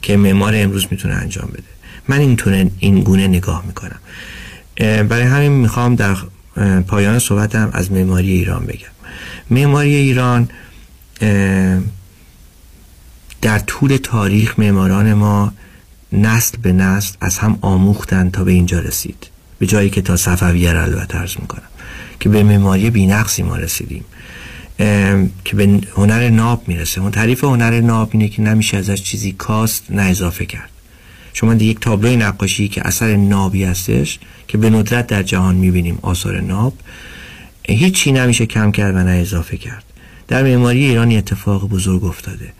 [SPEAKER 26] که معمار امروز می‌تونه انجام بده. من اینطور این گونه نگاه می‌کنم. برای همین می‌خوام در پایان صحبتم از معماری ایران بگم. معماری ایران در طول تاریخ معماران ما نسل به نسل از هم آموختن تا به اینجا رسید. به جایی که تا صفویه را البته ارز می‌کنم که به معماری بینقصی ما رسیدیم. که به هنر ناب می‌رسه. اون تعریف هنر ناب اینه که نمیشه ازش چیزی کاست نه اضافه کرد. شما در یک تابلوی نقاشی که اثر نابی هستش که به ندرت در جهان می‌بینیم آثار ناب هیچی نمیشه کم کرد و نه اضافه کرد. در معماری ایران اتفاق بزرگ افتاده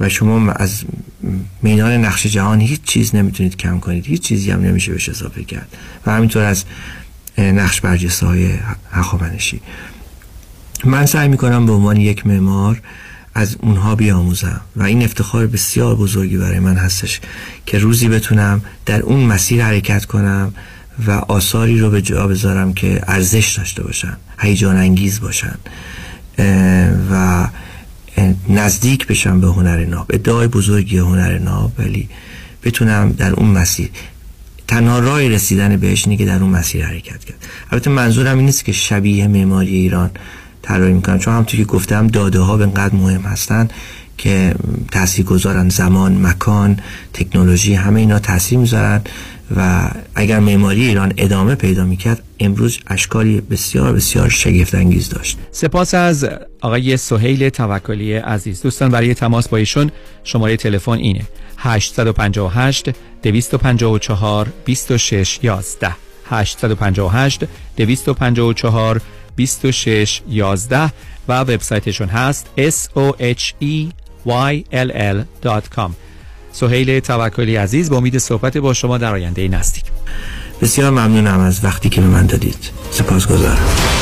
[SPEAKER 26] و شما از میدان نقش جهان هیچ چیز نمی‌تونید کم کنید هیچ چیزی هم نمیشه بهش اضافه کرد و همینطور از نقش برجسته های هخامنشی. من سعی می‌کنم به عنوان یک معمار از اونها بیاموزم و این افتخار بسیار بزرگی برای من هستش که روزی بتونم در اون مسیر حرکت کنم و آثاری رو به جا بذارم که ارزش داشته باشن هیجان انگیز باشن و نزدیک بشم به هنر ناب. ادعای بزرگی هنر ناب ولی بتونم در اون مسیر. تنها راه رسیدن بهش اینه که در اون مسیر حرکت کرد. البته منظورم این نیست که شبیه معماری ایران طراحی می‌کنم چون همونطور که گفتم داده ها به اینقدر مهم هستن که تاثیر گذارن زمان مکان تکنولوژی همه اینا تاثیر می‌ذارن و اگر معماری ایران ادامه پیدا می‌کرد امروز اشکالی بسیار بسیار شگفت انگیز داشت.
[SPEAKER 25] سپاس از آقای سهیل توکلی عزیز. دوستان برای تماس با ایشون شماره تلفن اینه. 858 254 26 11 858 254 26 11 و وبسایتشون هست soheyll.com سهیل توکلی عزیز با امید صحبت با شما در آینده نزدیک.
[SPEAKER 26] بسیار ممنونم از وقتی که به من دادید. سپاسگزارم.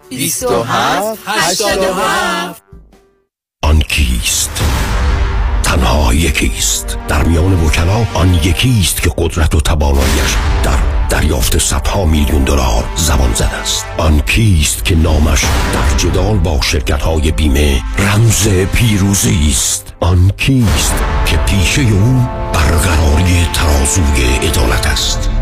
[SPEAKER 13] 27 87
[SPEAKER 10] آن کیست؟ تنها یکیست. در میان وکلا آن یکیست که قدرت و تواناییش در دریافت صدها میلیون دلار زبان زد است. آن کیست که نامش در جدال با شرکت های بیمه رمز پیروزی است. آن کیست که پیشه او برقراری ترازوی عدالت است.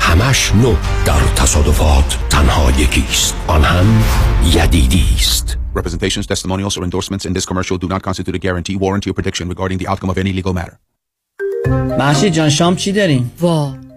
[SPEAKER 10] همش نو در تصادفات تنها یکیست آن هم یدیدی است
[SPEAKER 27] Representations, testimonials, or endorsements in this commercial do not constitute a guarantee, warranty, or prediction regarding the outcome of any legal matter.
[SPEAKER 28] محشید جان شام چی داریم؟
[SPEAKER 8] وا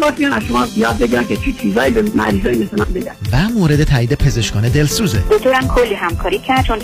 [SPEAKER 29] واقعا باید از شما یاد بگیرن که چی چیزایی به مریضای مثل من بگن.
[SPEAKER 30] و مورد تایید پزشکان دلسوزه.
[SPEAKER 31] دکترم کلی همکاری کرد چون